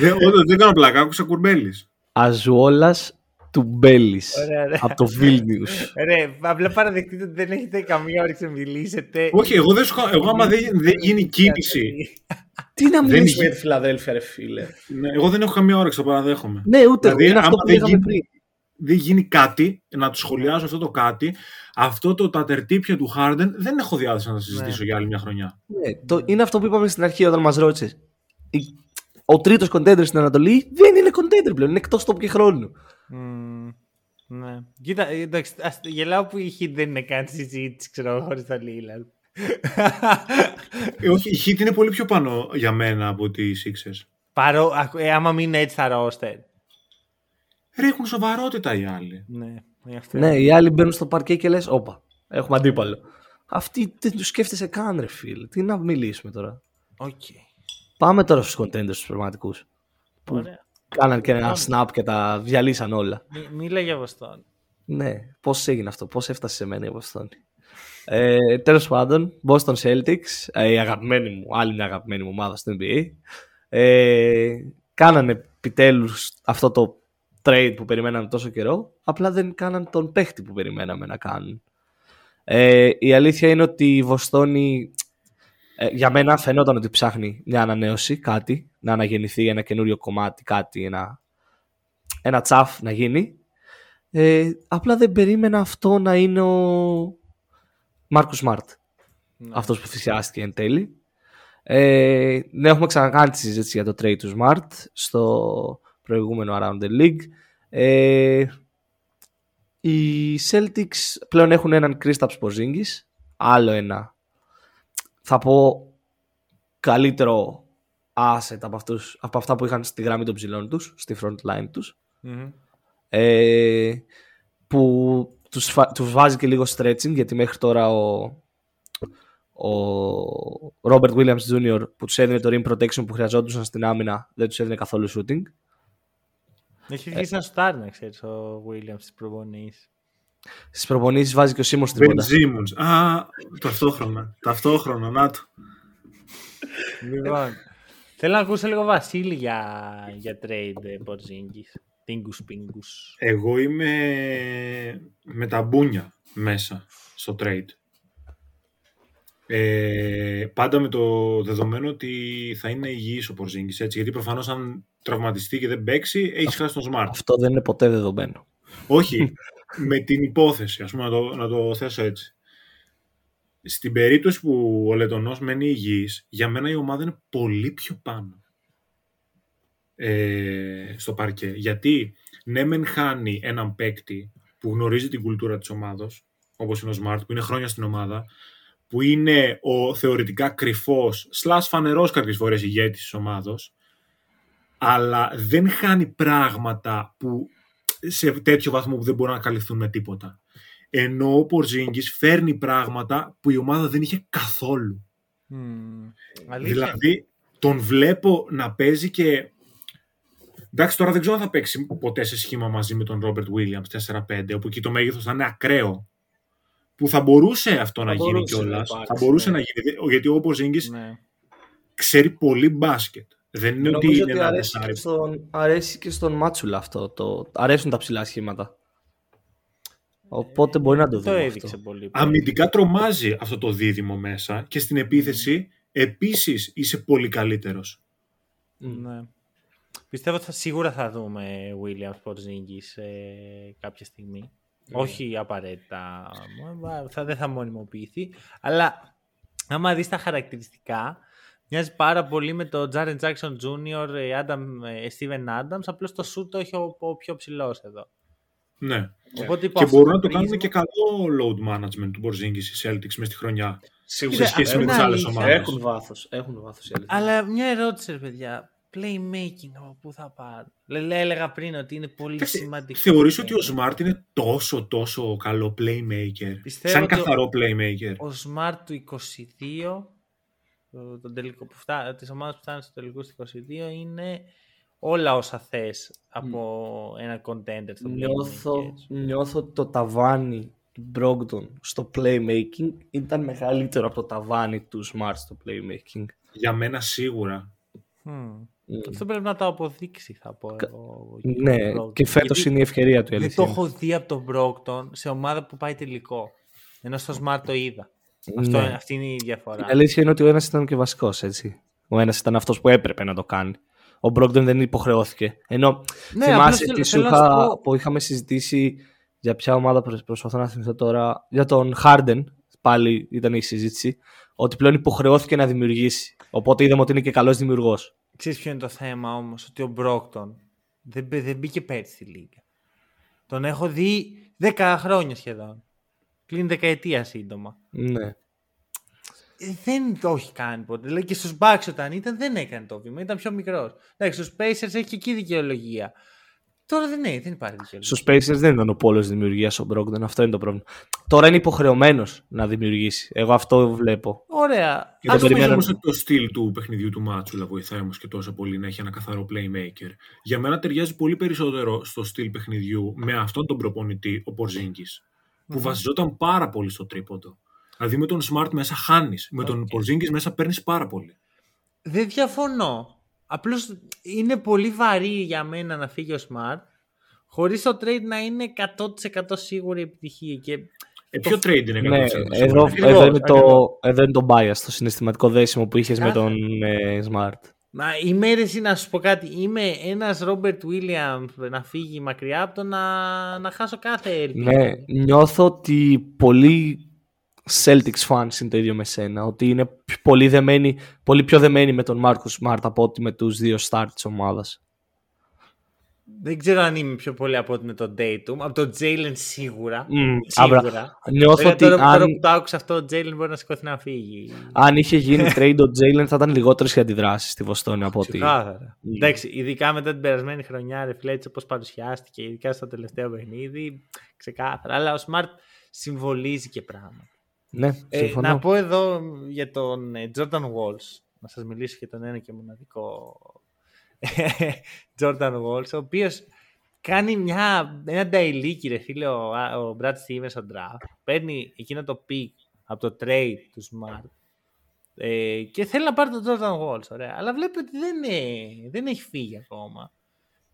δεν, όντως, δεν κάνω πλάκα, άκουσα κουρμπέλης. Αζουόλας του Μπέλη. Ωραία, ωραία. Από το Βίλνιους. Ρε, απλά παραδεχτείτε ότι δεν έχετε καμία όρεξη να μιλήσετε. Όχι, εγώ, δεν σου, κα- εγώ άμα δεν, δεν γίνει κίνηση, Τι να Δεν μιλήσουμε είχε- για τη Φιλαδέλφια, ρε φίλε. ναι, εγώ δεν έχω καμία όρεξη, το παραδέχομαι. Ναι, ούτε Δηλαδή, είναι αυτό άμα που δεν λέγαμε γίνει- πριν. Δεν γίνει κάτι, να του σχολιάσω αυτό το κάτι, αυτό το τα τερτύπια του Χάρντεν δεν έχω διάθεση να τα συζητήσω Ναι. για άλλη μια χρονιά. Ναι, το, είναι αυτό που είπαμε στην αρχή όταν μας ρώτησες. Ο τρίτος contender στην Ανατολή δεν είναι contender πλέον, είναι εκτός τόπου και χρόνου. Μμμ, Ναι. Ναι. Κοίτα, εντάξει, ας, γελάω που οι Heat δεν είναι καν συζήτηση, ξέρω, χωρίς τον Lillard. Ε, όχι, οι Heat είναι πολύ πιο πάνω για μένα από τις Sixers. Παρό, ακ- ε, άμα μην είναι έτσι τα ρόστερ. Ρε, έχουν σοβαρότητα οι άλλοι. Ναι, ε, αυτό Ναι, οι άλλοι μπαίνουν στο παρκέ και λες: Όπα, έχουμε αντίπαλο. Αυτοί δεν τους σκέφτεσαι καν, ρε φίλε. Τι να μιλήσουμε τώρα. Οκ. Πάμε τώρα στους contenders του πραγματικούς. Ωραία. Κάναν και ένα snap και τα διαλύσαν όλα. Μι- Μίλα για Βοστόν. Ναι, πώς έγινε αυτό, πώς έφτασε σε μένα η Βοστόνη. Ε, Τέλος πάντων, Boston Celtics, ε, η αγαπημένη μου, άλλη μια αγαπημένη μου ομάδα στο NBA. Ε, κάνανε επιτέλους αυτό το trade που περιμέναμε τόσο καιρό, απλά δεν κάναν τον παίχτη που περιμέναμε να κάνουν. Ε, η αλήθεια είναι ότι η Βοστόνη ε, για μένα φαινόταν ότι ψάχνει μια ανανέωση, κάτι, να αναγεννηθεί ένα καινούριο κομμάτι, κάτι, ένα, ένα τσαφ να γίνει. Ε, απλά δεν περίμενα αυτό να είναι ο Μάρκο Σμαρτ. Ναι. Αυτός που θυσιάστηκε εν τέλει. Ε, ναι, έχουμε ξανακάνει τη συζήτηση για το trade του Smart στο προηγούμενο Around the League. Ε, οι Celtics πλέον έχουν έναν Kristaps Porzingis, άλλο ένα, θα πω, καλύτερο asset από, αυτούς, από αυτά που είχαν στη γραμμή των ψηλών τους, στη front line τους Μμμ. ε, που τους, φα- τους βάζει και λίγο stretching γιατί μέχρι τώρα ο, ο Robert Williams Jr. που τους έδινε το rim protection που χρειαζόντουσαν στην άμυνα δεν τους έδινε καθόλου shooting. Έχει αρχίσει να σουτάρει, να ξέρεις, ο Williams στις προπονήσεις. Στις προπονήσεις βάζει και ο Σίμος στην Ben πόντα. Simmons. Α, ταυτόχρονα. Ταυτόχρονα, να το. Λοιπόν, θέλω να ακούσω λίγο Βασίλη για, για trade ε, Porzingis. Τίνγκους πίνγκους. Εγώ είμαι με τα μπούνια μέσα στο trade. Ε, πάντα με το δεδομένο ότι θα είναι υγιής ο Πορζίνγκης, έτσι, γιατί προφανώς αν τραυματιστεί και δεν παίξει, έχει χάσει τον Smart. Αυτό δεν είναι ποτέ δεδομένο. Όχι, <laughs> με την υπόθεση, ας πούμε, να το, να το θέσω έτσι. Στην περίπτωση που ο Λετωνός μένει υγιής, για μένα η ομάδα είναι πολύ πιο πάνω ε, στο παρκέ. Γιατί ναι μεν χάνει έναν παίκτη που γνωρίζει την κουλτούρα της ομάδος, όπως είναι ο Smart, που είναι χρόνια στην ομάδα, που είναι ο θεωρητικά κρυφός, σλάς φανερός κάποιες φορές ηγέτης της ομάδος, αλλά δεν χάνει πράγματα που σε τέτοιο βαθμό που δεν μπορούν να καλυφθούν με τίποτα. Ενώ ο Πορζίνγκης φέρνει πράγματα που η ομάδα δεν είχε καθόλου. Μμμ. Αλήθεια. Δηλαδή, τον βλέπω να παίζει και. Εντάξει, τώρα δεν ξέρω αν θα παίξει ποτέ σε σχήμα μαζί με τον Ρόμπερτ Williams 4-5, όπου εκεί το μέγεθος θα είναι ακραίο. Που θα μπορούσε αυτό να γίνει μπορούσε να κιόλας. υπάρξει, Θα μπορούσε ναι. να γίνει. Γιατί ο Πορζίνγκη Ναι. ξέρει πολύ μπάσκετ. Δεν είναι ότι Νομίζω είναι ότι ένα αρέσει και, τεσάρι. στον, αρέσει και στον Μάτσουλα αυτό. Το, αρέσουν τα ψηλά σχήματα. Οπότε μπορεί να το Το δούμε έδειξε αυτό. πολύ. Αμυντικά τρομάζει αυτό το δίδυμο μέσα και στην επίθεση επίσης είσαι πολύ καλύτερος. Ναι. Πιστεύω ότι θα, σίγουρα θα δούμε Williams Porzingis ε, κάποια στιγμή. Όχι απαραίτητα, μα- θα, δεν θα μονιμοποιηθεί. Αλλά άμα δεις τα χαρακτηριστικά, μοιάζει πάρα πολύ με το Jaren Jackson Jr., ε, Adam, ε, Steven Adams, απλώς το shoot το έχει ο, ο πιο ψηλός εδώ. Ναι. Οπότε υπό Και αυτό μπορούν να το πρίσμα- κάνουν και καλό load management του Porzingis οι Celtics μες στη χρονιά. Σίγουρα. Κοίτα, σε σχέση αυτό με είναι τις άλλες αλήθεια. ομάδες. Έχουν βάθος. Έχουν βάθος οι αλήθεια. Αλλά μια ερώτηση, ρε παιδιά. Playmaking, από πού θα πάρουν. Λέ, λέ- έλεγα πριν ότι είναι πολύ Εντάξει, σημαντικό. Θεωρείς το ότι ο Smart είναι τόσο τόσο καλό playmaker. Πιστεύω σαν ότι ο- καθαρό playmaker; Ο Smart του 22, το, τον τελικό που φτά, της ομάδας που φτάνει στο τελικό του 22, είναι όλα όσα θες από ένα contender στο Νιώθω, playmaking. νιώθω ότι το ταβάνι του Brogdon στο playmaking ήταν μεγαλύτερο από το ταβάνι του Smart στο playmaking. Για μένα σίγουρα. Hm. Mm. Αυτό πρέπει να το αποδείξει, θα πω εγώ. Ναι, ο Brogdon. και φέτος Γιατί είναι η ευκαιρία του η Δεν αλήθεια. το είναι. έχω δει από τον Brockton σε ομάδα που πάει τελικό. Ενώ στο Smart το είδα. Αυτό, Ναι. Αυτή είναι η διαφορά. Η αλήθεια είναι ότι ο ένας ήταν και βασικός, έτσι. Ο ένας ήταν αυτός που έπρεπε να το κάνει. Ο Brogdon δεν υποχρεώθηκε. Ενώ Ναι, θυμάσαι απλώς τι θέλω- σου θέλω να είχα, σου πω- που είχαμε συζητήσει για ποια ομάδα προσ- προσπαθώ να θυμηθώ τώρα. Για τον Harden, πάλι ήταν η συζήτηση, ότι πλέον υποχρεώθηκε να δημιουργήσει. Οπότε είδαμε ότι είναι και καλός δημιουργός. Ξέρεις ποιο είναι το θέμα όμως, ότι ο Μπρόκτον δεν, μπαι- δεν μπήκε πέρσι στη Λίγκα. Τον έχω δει 10 χρόνια σχεδόν. Κλείνει δεκαετία σύντομα. Ναι. Ε, Δεν το έχει κάνει ποτέ. Δηλαδή και στους Bucks όταν ήταν δεν έκανε το βήμα. Ήταν πιο μικρός. Εντάξει, στους Pacers έχει και εκεί δικαιολογία. Τώρα δεν, έχει, δεν υπάρχει δικαιολογία. Στους Pacers δεν ήταν ο πόλος δημιουργίας ο Brogdon. Αυτό είναι το πρόβλημα. Τώρα είναι υποχρεωμένος να δημιουργήσει. Εγώ αυτό βλέπω. Ωραία. Και Ας το πούμε περιμένω. όμως ότι το στυλ του παιχνιδιού του Μάτσουλα βοηθάει όμως και τόσο πολύ να έχει ένα καθαρό playmaker. Για μένα ταιριάζει πολύ περισσότερο στο στυλ παιχνιδιού με αυτόν τον προπονητή, ο Πορζίνγκης, που βασιζόταν πάρα πολύ στο τρίποντο. Δηλαδή με τον Smart μέσα χάνεις, με τον Πορζίνγκης μέσα παίρνεις πάρα πολύ. Δεν διαφωνώ. Απλώς είναι πολύ βαρύ για μένα να φύγει ο Smart χωρίς το trade να είναι 100% σίγουρη επιτυχία. Και Ε, ποιο trade είναι 100% Ναι, σίγουρο; εδώ, Ακριβώς, εδώ, είναι το, ακριβώς. εδώ είναι το bias, το συναισθηματικό δέσιμο που είχες με Κάθε- τον ε, Smart. Μα είμαι αίρεση να σου πω κάτι. Είμαι ένας Ρόμπερτ Williams να φύγει μακριά από το να, να χάσω κάθε ελπίδα. Ναι, νιώθω ότι πολλοί Celtics fans είναι το ίδιο με σένα. Ότι είναι πιο- πολύ, δεμένοι, πολύ πιο δεμένοι με τον Marcus Smart από ότι με τους δύο start της ομάδας. Δεν ξέρω αν είμαι πιο πολύ από ότι με τον Dayton. Από τον Jalen σίγουρα. Μμ, σίγουρα. άμπρα. Νιώθω Βέβαια, ότι τώρα, τώρα αν, που το άκουσα αυτό, ο Jalen μπορεί να σηκωθεί να φύγει. αν είχε γίνει <laughs> trade ο Jalen θα ήταν λιγότερες οι αντιδράσεις στη Βοστόνη από ότι... Ξεκάθαρα. Mm. Εντάξει, ειδικά μετά την περασμένη χρονιά, ρε φίλε, έτσι όπως παρουσιάστηκε, ειδικά στο τελευταίο παιχνίδι, ξεκάθαρα. Αλλά ο Smart συμβολίζει και πράγματα. Ναι, Ε, συμφωνώ. να πω εδώ για τον ε, Jordan Walls, να σας μιλήσω για τον ένα και μοναδικό Jordan Walls, ο οποίος κάνει μια, ένα νταϊλίκι, ρε φίλε, ο, ο Brad Stevens στο draft. Παίρνει εκείνο το pick από το trade του Smart ε, και θέλει να πάρει τον Jordan Walls, ωραία. Αλλά βλέπει ότι δεν, ε, δεν έχει φύγει ακόμα.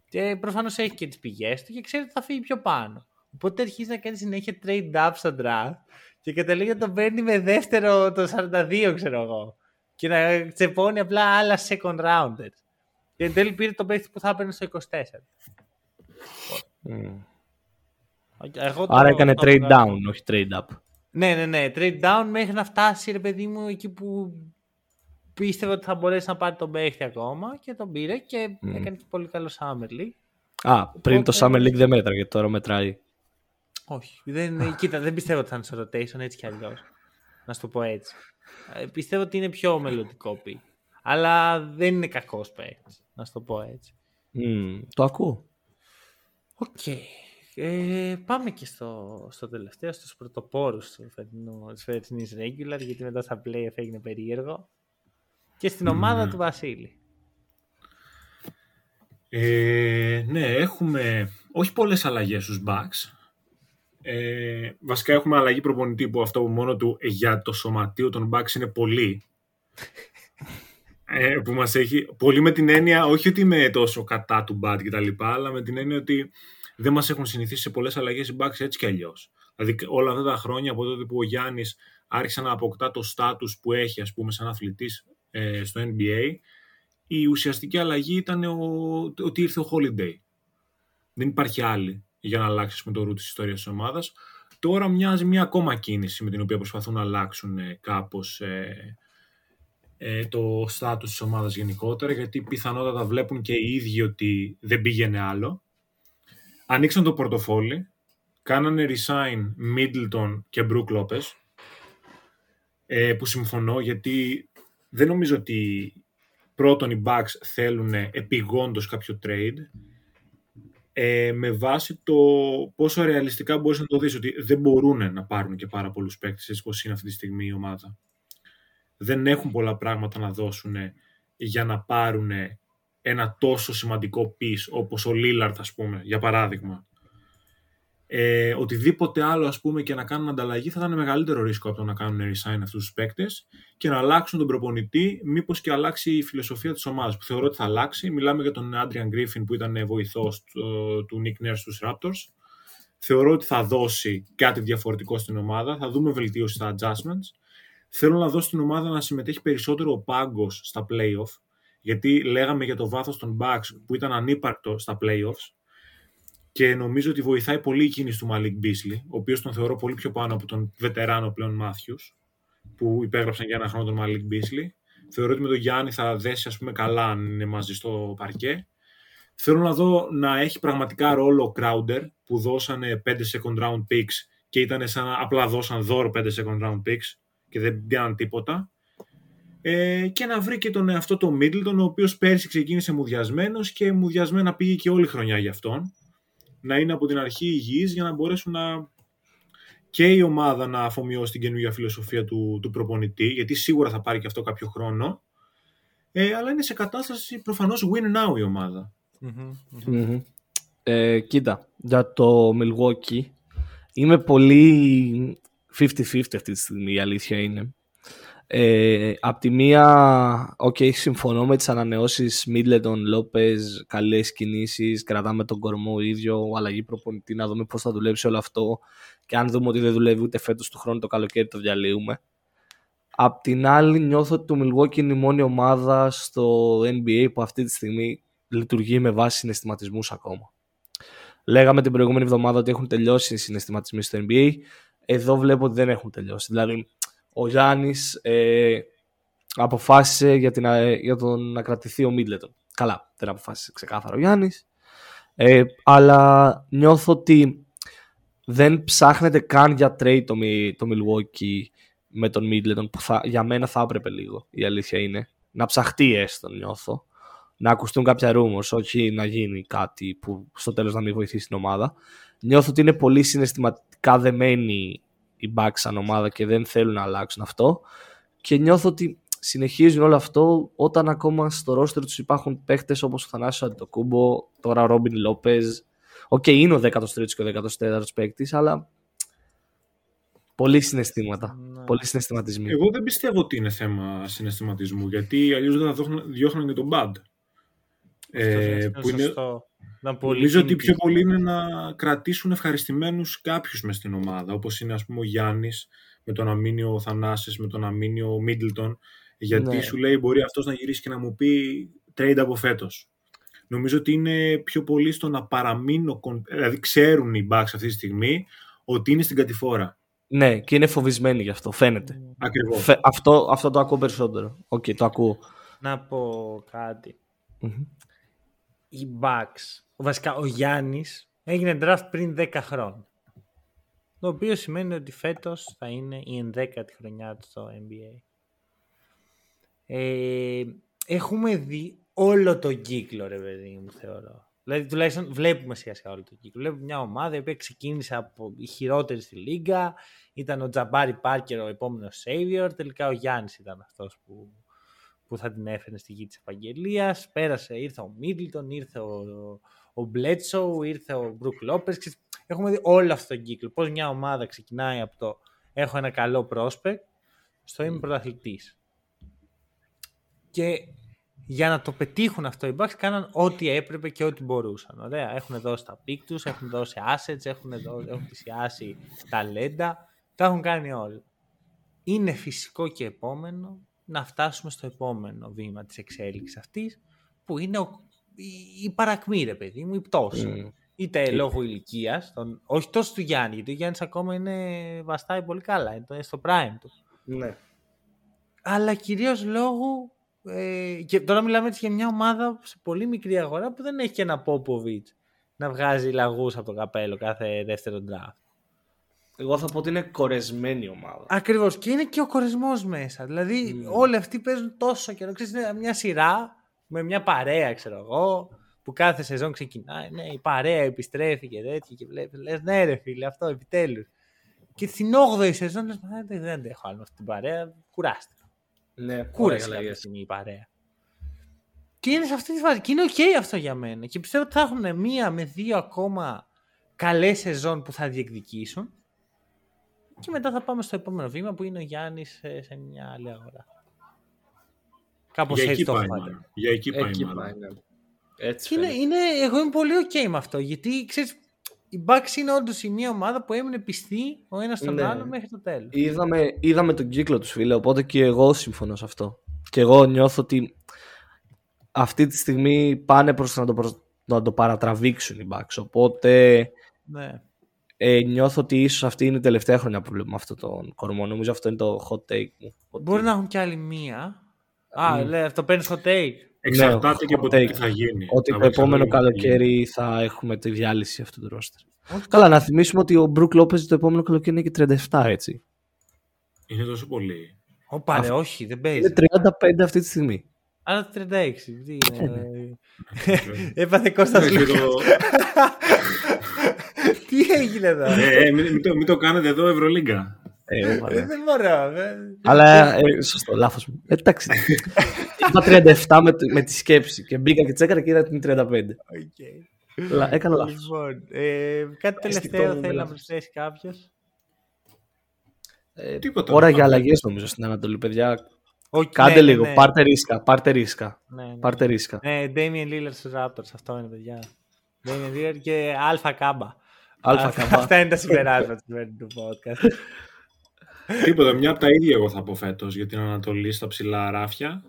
Και προφανώς έχει και τις πηγές του και ξέρει ότι θα φύγει πιο πάνω. Οπότε αρχίζει να κάνει συνέχεια trade up στο draft και καταλήγει να τον παίρνει με δεύτερο το 42, ξέρω εγώ. Και να τσεπώνει απλά άλλα second rounders. Και εν τέλει πήρε τον παίχτη που θα έπαιρνε στο 24. Μμ. Εγώ το- Άρα έκανε το trade βγάζω. down, όχι trade up. Ναι, ναι, ναι. Trade down μέχρι να φτάσει, ρε παιδί μου, εκεί που πίστευε ότι θα μπορέσει να πάρει τον παίχτη ακόμα και τον πήρε και έκανε και πολύ καλό Summer League. Α, πριν το Οπότε- Summer League δεν μέτραγε, τώρα μετράει. Όχι. Δεν, κοίτα, δεν πιστεύω ότι θα είναι στο rotation έτσι κι αλλιώς. Να σου το πω έτσι. Ε, πιστεύω ότι είναι πιο μελλοντικό πει. Αλλά δεν είναι κακός παίκτης. Να σου το πω έτσι. Μμ, το ακούω. Οκ. Ε, πάμε και στο, στο τελευταίο, στους πρωτοπόρους του φετινού, της φετινής regular, γιατί μετά στα playoff έγινε περίεργο. Και στην ομάδα του Βασίλη. Ε, ναι, έχουμε όχι πολλές αλλαγές στους Bucks. Ε, βασικά έχουμε αλλαγή προπονητή που αυτό που μόνο του για το σωματείο των Bucks είναι πολύ. Ε, που μας έχει πολύ με την έννοια, όχι ότι είμαι τόσο κατά του Bad και τα λοιπά, αλλά με την έννοια ότι δεν μας έχουν συνηθίσει σε πολλές αλλαγές οι Bucks έτσι κι αλλιώς. Δηλαδή όλα αυτά τα χρόνια από τότε που ο Γιάννης άρχισε να αποκτά το στάτους που έχει ας πούμε σαν αθλητής ε, στο NBA, η ουσιαστική αλλαγή ήταν ο, ότι ήρθε ο Holiday. Δεν υπάρχει άλλη για να αλλάξει με το ρου της ιστορίας της ομάδας. Τώρα μοιάζει μια ακόμα κίνηση με την οποία προσπαθούν να αλλάξουν ε, κάπως ε, ε, το στάτους της ομάδας γενικότερα, γιατί πιθανότατα βλέπουν και οι ίδιοι ότι δεν πήγαινε άλλο. Ανοίξαν το πορτοφόλι, κάνανε resign Middleton και Brook Lopez, ε, που συμφωνώ γιατί δεν νομίζω ότι πρώτον οι Bucks θέλουν επιγόντως κάποιο trade ε, με βάση το πόσο ρεαλιστικά μπορείς να το δεις ότι δεν μπορούν να πάρουν και πάρα πολλούς παίκτες έτσι πως είναι αυτή τη στιγμή η ομάδα. Δεν έχουν πολλά πράγματα να δώσουν για να πάρουν ένα τόσο σημαντικό piece όπως ο Lillard ας πούμε για παράδειγμα. Ε, οτιδήποτε άλλο ας πούμε και να κάνουν ανταλλαγή θα ήταν μεγαλύτερο ρίσκο από το να κάνουν resign αυτούς τους παίκτες και να αλλάξουν τον προπονητή μήπως και αλλάξει η φιλοσοφία της ομάδας που θεωρώ ότι θα αλλάξει. Μιλάμε για τον Adrian Griffin που ήταν βοηθός του, του Nick Nurse στους Raptors. Θεωρώ ότι θα δώσει κάτι διαφορετικό στην ομάδα, θα δούμε βελτίωση στα adjustments. Θέλω να δώσω στην ομάδα να συμμετέχει περισσότερο ο πάγκος στα playoff γιατί λέγαμε για το βάθος των Bucks που ήταν ανύπαρκτο στα playoffs και νομίζω ότι βοηθάει πολύ η κίνηση του Malik Beasley, ο οποίος τον θεωρώ πολύ πιο πάνω από τον βετεράνο πλέον Matthews, που υπέγραψαν για ένα χρόνο τον Malik Beasley. Θεωρώ ότι με τον Γιάννη θα δέσει ας πούμε καλά αν είναι μαζί στο παρκέ. Θέλω να δω να έχει πραγματικά ρόλο ο Crowder που δώσανε 5 second round picks και ήταν σαν να απλά δώσαν δώρο 5 second round picks και δεν πιάναν τίποτα. Ε, και να βρει και τον εαυτό το Middleton, ο οποίος πέρσι ξεκίνησε μουδιασμένος και μουδιασμένα πήγε και όλη χρονιά για αυτόν. Να είναι από την αρχή υγιής για να μπορέσουν να και η ομάδα να αφομοιώσει την καινούργια φιλοσοφία του, του προπονητή, γιατί σίγουρα θα πάρει και αυτό κάποιο χρόνο. Ε, αλλά είναι σε κατάσταση προφανώς win now η ομάδα. Ε, κοίτα, για το Milwaukee είμαι πολύ 50-50 αυτή τη στιγμή, η αλήθεια είναι. Ε, απ' τη μία, ok, συμφωνώ με τις ανανεώσεις Μίτλετον, Λόπες, καλές κινήσεις, κρατάμε τον κορμό ίδιο, αλλαγή προπονητή, να δούμε πώς θα δουλέψει όλο αυτό και αν δούμε ότι δεν δουλεύει ούτε φέτος του χρόνου το καλοκαίρι το διαλύουμε. Απ' την άλλη νιώθω ότι το Milwaukee είναι η μόνη ομάδα στο NBA που αυτή τη στιγμή λειτουργεί με βάση συναισθηματισμούς ακόμα. Λέγαμε την προηγούμενη εβδομάδα ότι έχουν τελειώσει οι συναισθηματισμοί στο NBA. Εδώ βλέπω ότι δεν έχουν τελειώσει. Δηλαδή, ο Γιάννης ε, αποφάσισε για, την, ε, για τον να κρατηθεί ο Μίτλετον. Καλά, δεν αποφάσισε ξεκάθαρο ο Γιάννης. Ε, αλλά νιώθω ότι δεν ψάχνεται καν για trade το, το Milwaukee με τον Middleton που θα, για μένα θα έπρεπε λίγο η αλήθεια είναι να ψαχτεί έστω νιώθω να ακουστούν κάποια rumors όχι να γίνει κάτι που στο τέλος να μην βοηθήσει την ομάδα νιώθω ότι είναι πολύ συναισθηματικά δεμένοι οι Bucks σαν ομάδα και δεν θέλουν να αλλάξουν αυτό και νιώθω ότι συνεχίζουν όλο αυτό όταν ακόμα στο ρόστερ τους υπάρχουν παίχτες όπως ο Θανάσης Αντετοκούνμπο, τώρα ο Ρόμπιν Λόπεζ. Ok, okay, είναι ο 13ο και ο 14ο παίκτης, αλλά πολύ συναισθήματα. Ναι. Πολύ συναισθηματισμοί. Εγώ δεν πιστεύω ότι είναι θέμα συναισθηματισμού, γιατί αλλιώς δεν θα διώχνουν και τον Bad. Ε, που είναι, Νομίζω ότι πιο πολύ είναι να κρατήσουν ευχαριστημένους κάποιους μες στην ομάδα. Όπως είναι, ας πούμε, ο Γιάννης με τον Αμήνιο Θανάσης, με τον Αμήνιο Μίτλτον. Γιατί ναι. σου λέει, μπορεί αυτός να γυρίσει και να μου πει trade από φέτος. Νομίζω ότι είναι πιο πολύ στο να παραμείνω. Δηλαδή, ξέρουν οι Bucks αυτή τη στιγμή ότι είναι στην κατηφόρα. Ναι, και είναι φοβισμένοι γι' αυτό, φαίνεται. Ακριβώς. Αυτό, αυτό το ακούω περισσότερο. Ok, okay, το ακούω. Να πω κάτι. Mm-hmm. Οι Bucks βασικά ο Γιάννης έγινε draft πριν 10 χρόνια. Το οποίο σημαίνει ότι φέτος θα είναι η 11η χρονιά του στο NBA. Ε, έχουμε δει όλο τον κύκλο, ρε παιδί μου, θεωρώ. Δηλαδή, τουλάχιστον βλέπουμε σιγά σιγά όλο τον κύκλο. Βλέπουμε μια ομάδα η οποία ξεκίνησε από η χειρότερη στη Λίγκα. Ήταν ο Τζαμπάρι Πάρκερ ο επόμενος Savior. Τελικά ο Γιάννης ήταν αυτός που, που θα την έφερε στη γη της Ευαγγελίας. Πέρασε, ήρθε ο Μίτλτον, ήρθε ο, ο Μπλέτσο, ήρθε ο Μπρουκ Λόπες. Έχουμε δει όλο αυτό τον κύκλο. Πώς μια ομάδα ξεκινάει από το έχω ένα καλό prospect στο είμαι πρωταθλητής. Και για να το πετύχουν αυτό οι Bucks κάναν ό,τι έπρεπε και ό,τι μπορούσαν. Ωραία. Έχουν δώσει τα picks τους, έχουν δώσει assets, έχουν, δώσει, έχουν πλησιάσει ταλέντα. Τα έχουν κάνει όλα. Είναι φυσικό και επόμενο να φτάσουμε στο επόμενο βήμα της εξέλιξης αυτής που είναι ο η παρακμή, ρε παιδί μου, η πτώση. Mm. Είτε mm. λόγω ηλικίας, όχι τόσο του Γιάννη, γιατί ο Γιάννης ακόμα είναι, βαστάει πολύ καλά, είναι στο prime του. Ναι. Αλλά κυρίως λόγω. Ε, και τώρα μιλάμε έτσι για μια ομάδα σε πολύ μικρή αγορά που δεν έχει και ένα Πόποβιτ να βγάζει λαγούς από το καπέλο κάθε δεύτερο draft. Εγώ θα πω ότι είναι κορεσμένη ομάδα. Ακριβώς. Και είναι και ο κορεσμός μέσα. Δηλαδή, mm. όλοι αυτοί παίζουν τόσο καιρό. Ξέρεις, είναι μια σειρά με μια παρέα, ξέρω εγώ, που κάθε σεζόν ξεκινάει. Ναι, η παρέα επιστρέφει και τέτοια και βλέπεις. Λες, ναι, ρε φίλε, αυτό επιτέλους. Και στην 8η σεζόν λες, δεν, δεν έχω άλλο αυτή την παρέα. Κουράστηκα. Ναι, κούρασε κάποια στιγμή η παρέα. Και είναι σε αυτή τη φάση. Και είναι οκ αυτό για μένα. Και πιστεύω ότι θα έχουν μία με δύο ακόμα καλές σεζόν που θα διεκδικήσουν. Και μετά θα πάμε στο επόμενο βήμα που είναι ο Γιάννης σε μια άλλη αγορά. Κάπως έτσι το Για εκεί πάει, εκεί πάει ναι. Έτσι είναι, είναι, εγώ είμαι πολύ ok με αυτό. Γιατί ξέρεις, οι Bucks είναι όντως η μία ομάδα που έμεινε πιστή ο ένας στον ναι. άλλο μέχρι το τέλος. Είδαμε, είδαμε τον κύκλο τους, φίλε. Οπότε και εγώ συμφωνώ σε αυτό. Και εγώ νιώθω ότι αυτή τη στιγμή πάνε προς να το, να το παρατραβήξουν οι Bucks. Οπότε ναι. Ε, νιώθω ότι ίσως αυτή είναι η τελευταία χρονιά που βλέπουμε αυτό τον κορμό. Νομίζω αυτό είναι το hot take μου. Μπορεί να έχουν κι άλλη μία. Α, mm. λέει, αυτό παίρνεις hot take. Εξαρτάται και από hot take. τι θα γίνει. Ότι Θα το επόμενο βοηθάει να γίνει. καλοκαίρι θα έχουμε τη διάλυση αυτού του ρόστερ. Καλά, να θυμίσουμε ότι ο Μπρουκ Λόπεζ το επόμενο καλοκαίρι είναι και 37, έτσι. Είναι τόσο πολύ. Όπα, ρε, όχι, δεν παίζει. Είναι 35 αυτή τη στιγμή. Άρα 36. Τι Ε, είναι. <laughs> Έπαθε Κώστας Εντάξει, Λούκα. <laughs> το- Τι έγινε εδώ; Ε, ε, μην, μην το, μην το κάνετε εδώ Ευρωλίγκα. Ε, όπα, Ε, ναι. Δεν μπορώ. ε. Αλλά, ε, σωστό, λάθος μου. Ε, Εντάξει. <laughs> Είπα 37 με, τη- με τη σκέψη και μπήκα και τσέκαρα και είδα την 35. Οκ. Αλλά έκανα λάθος. Λοιπόν, ε, κάτι Αισθητό τελευταίο μου θέλει να λάθος. προσθέσει κάποιος; Ε, Τίποτα. Ώρα για αλλαγές νομίζω στην Ανατολή, παιδιά. ναι, Κάντε λίγο, πάρτε ρίσκα, πάρτε ρίσκα. Ναι, ναι. Πάρτε ρίσκα. Ναι, Damien Lillard στους Raptors, αυτό είναι παιδιά. Damien Lillard και Alpha Kamba. Αλφα Αυτά- καμπά. Αυτά είναι τα συμπεράσματα του σημερινού podcast. Τίποτα. Μια από τα ίδια εγώ θα πω φέτος για την Ανατολή στα ψηλά ράφια.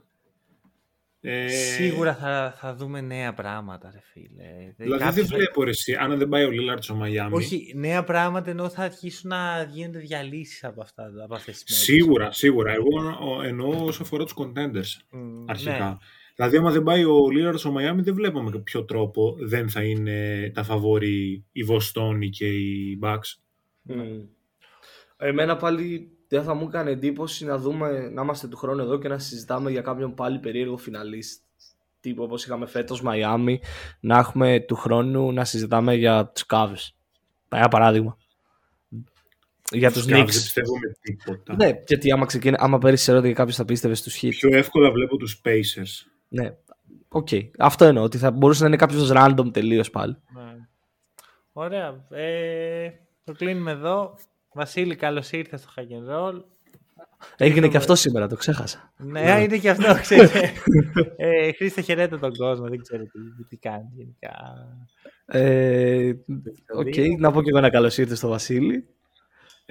Ε, Σίγουρα θα, θα δούμε νέα πράγματα, ρε φίλε. Δηλαδή Κάποιος δεν θα- βλέπω ρε, εσύ, αν δεν πάει ο Λίλαρτς στο Μαϊάμι. Όχι, νέα πράγματα ενώ θα αρχίσουν να γίνονται διαλύσεις από, αυτά, από αυτές τις μέρες. Σίγουρα, σίγουρα. Εγώ ο- εννοώ όσο αφορά τους contenders Μ, αρχικά. ναι. Δηλαδή, άμα δεν πάει ο Λίλαρτ στο Μαϊάμι, δεν βλέπω με ποιο τρόπο δεν θα είναι τα φαβόροι οι Βοστόνοι και οι Bucks. Μμμ. Εμένα πάλι δεν θα μου έκανε εντύπωση να δούμε να είμαστε του χρόνου εδώ και να συζητάμε για κάποιον πάλι περίεργο φιναλίστ. Τύπου όπως είχαμε φέτος Μαϊάμι, να έχουμε του χρόνου να συζητάμε για τους Cavs. Ένα παράδειγμα. Για τους Cavs Δεν Knicks. πιστεύω με τίποτα. Ναι, γιατί άμα, ξεκίνη, άμα πέρυσι ερώτηκε κάποιος θα πίστευε στους Heat. Πιο εύκολα βλέπω τους Pacers. Ναι, οκ. Αυτό εννοώ, ότι θα μπορούσε να είναι κάποιος random τελείως πάλι. Ναι. Ωραία. Ε, το κλείνουμε εδώ. Βασίλη, καλώς ήρθες στο Hack and Roll. Έγινε και αυτό σήμερα, το ξέχασα. Ναι, είναι και αυτό, ξέρετε. ε, Χρήστε, χαιρέτε τον κόσμο, δεν ξέρω τι, τι κάνει γενικά. Ε, Οκ, δύο. να πω και εγώ ένα καλώς ήρθες στο Βασίλη.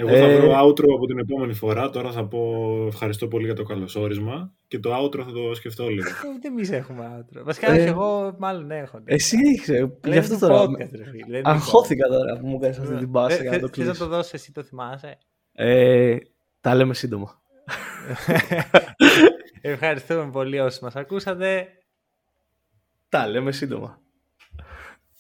Εγώ θα Ε, βρω outro από την επόμενη φορά. Τώρα θα πω ευχαριστώ πολύ για το καλωσόρισμα. Και το outro θα το σκεφτώ λίγο. Ε, Ούτε εμείς έχουμε intro. Βασικά, Ε, όχι, εγώ μάλλον έχω. Εσύ είχε, Λέμε γι' αυτό το τώρα. podcast, ρε φίλε, δεν είναι Αγχώθηκα τώρα που μου κάνεις αυτή podcast. την πάσα Ε, για να το θε- Θες να κλείσω. το δώσεις εσύ, το θυμάσαι; Ε, τα λέμε σύντομα. <laughs> Ευχαριστούμε πολύ όσοι μας ακούσατε. Τα λέμε σύντομα.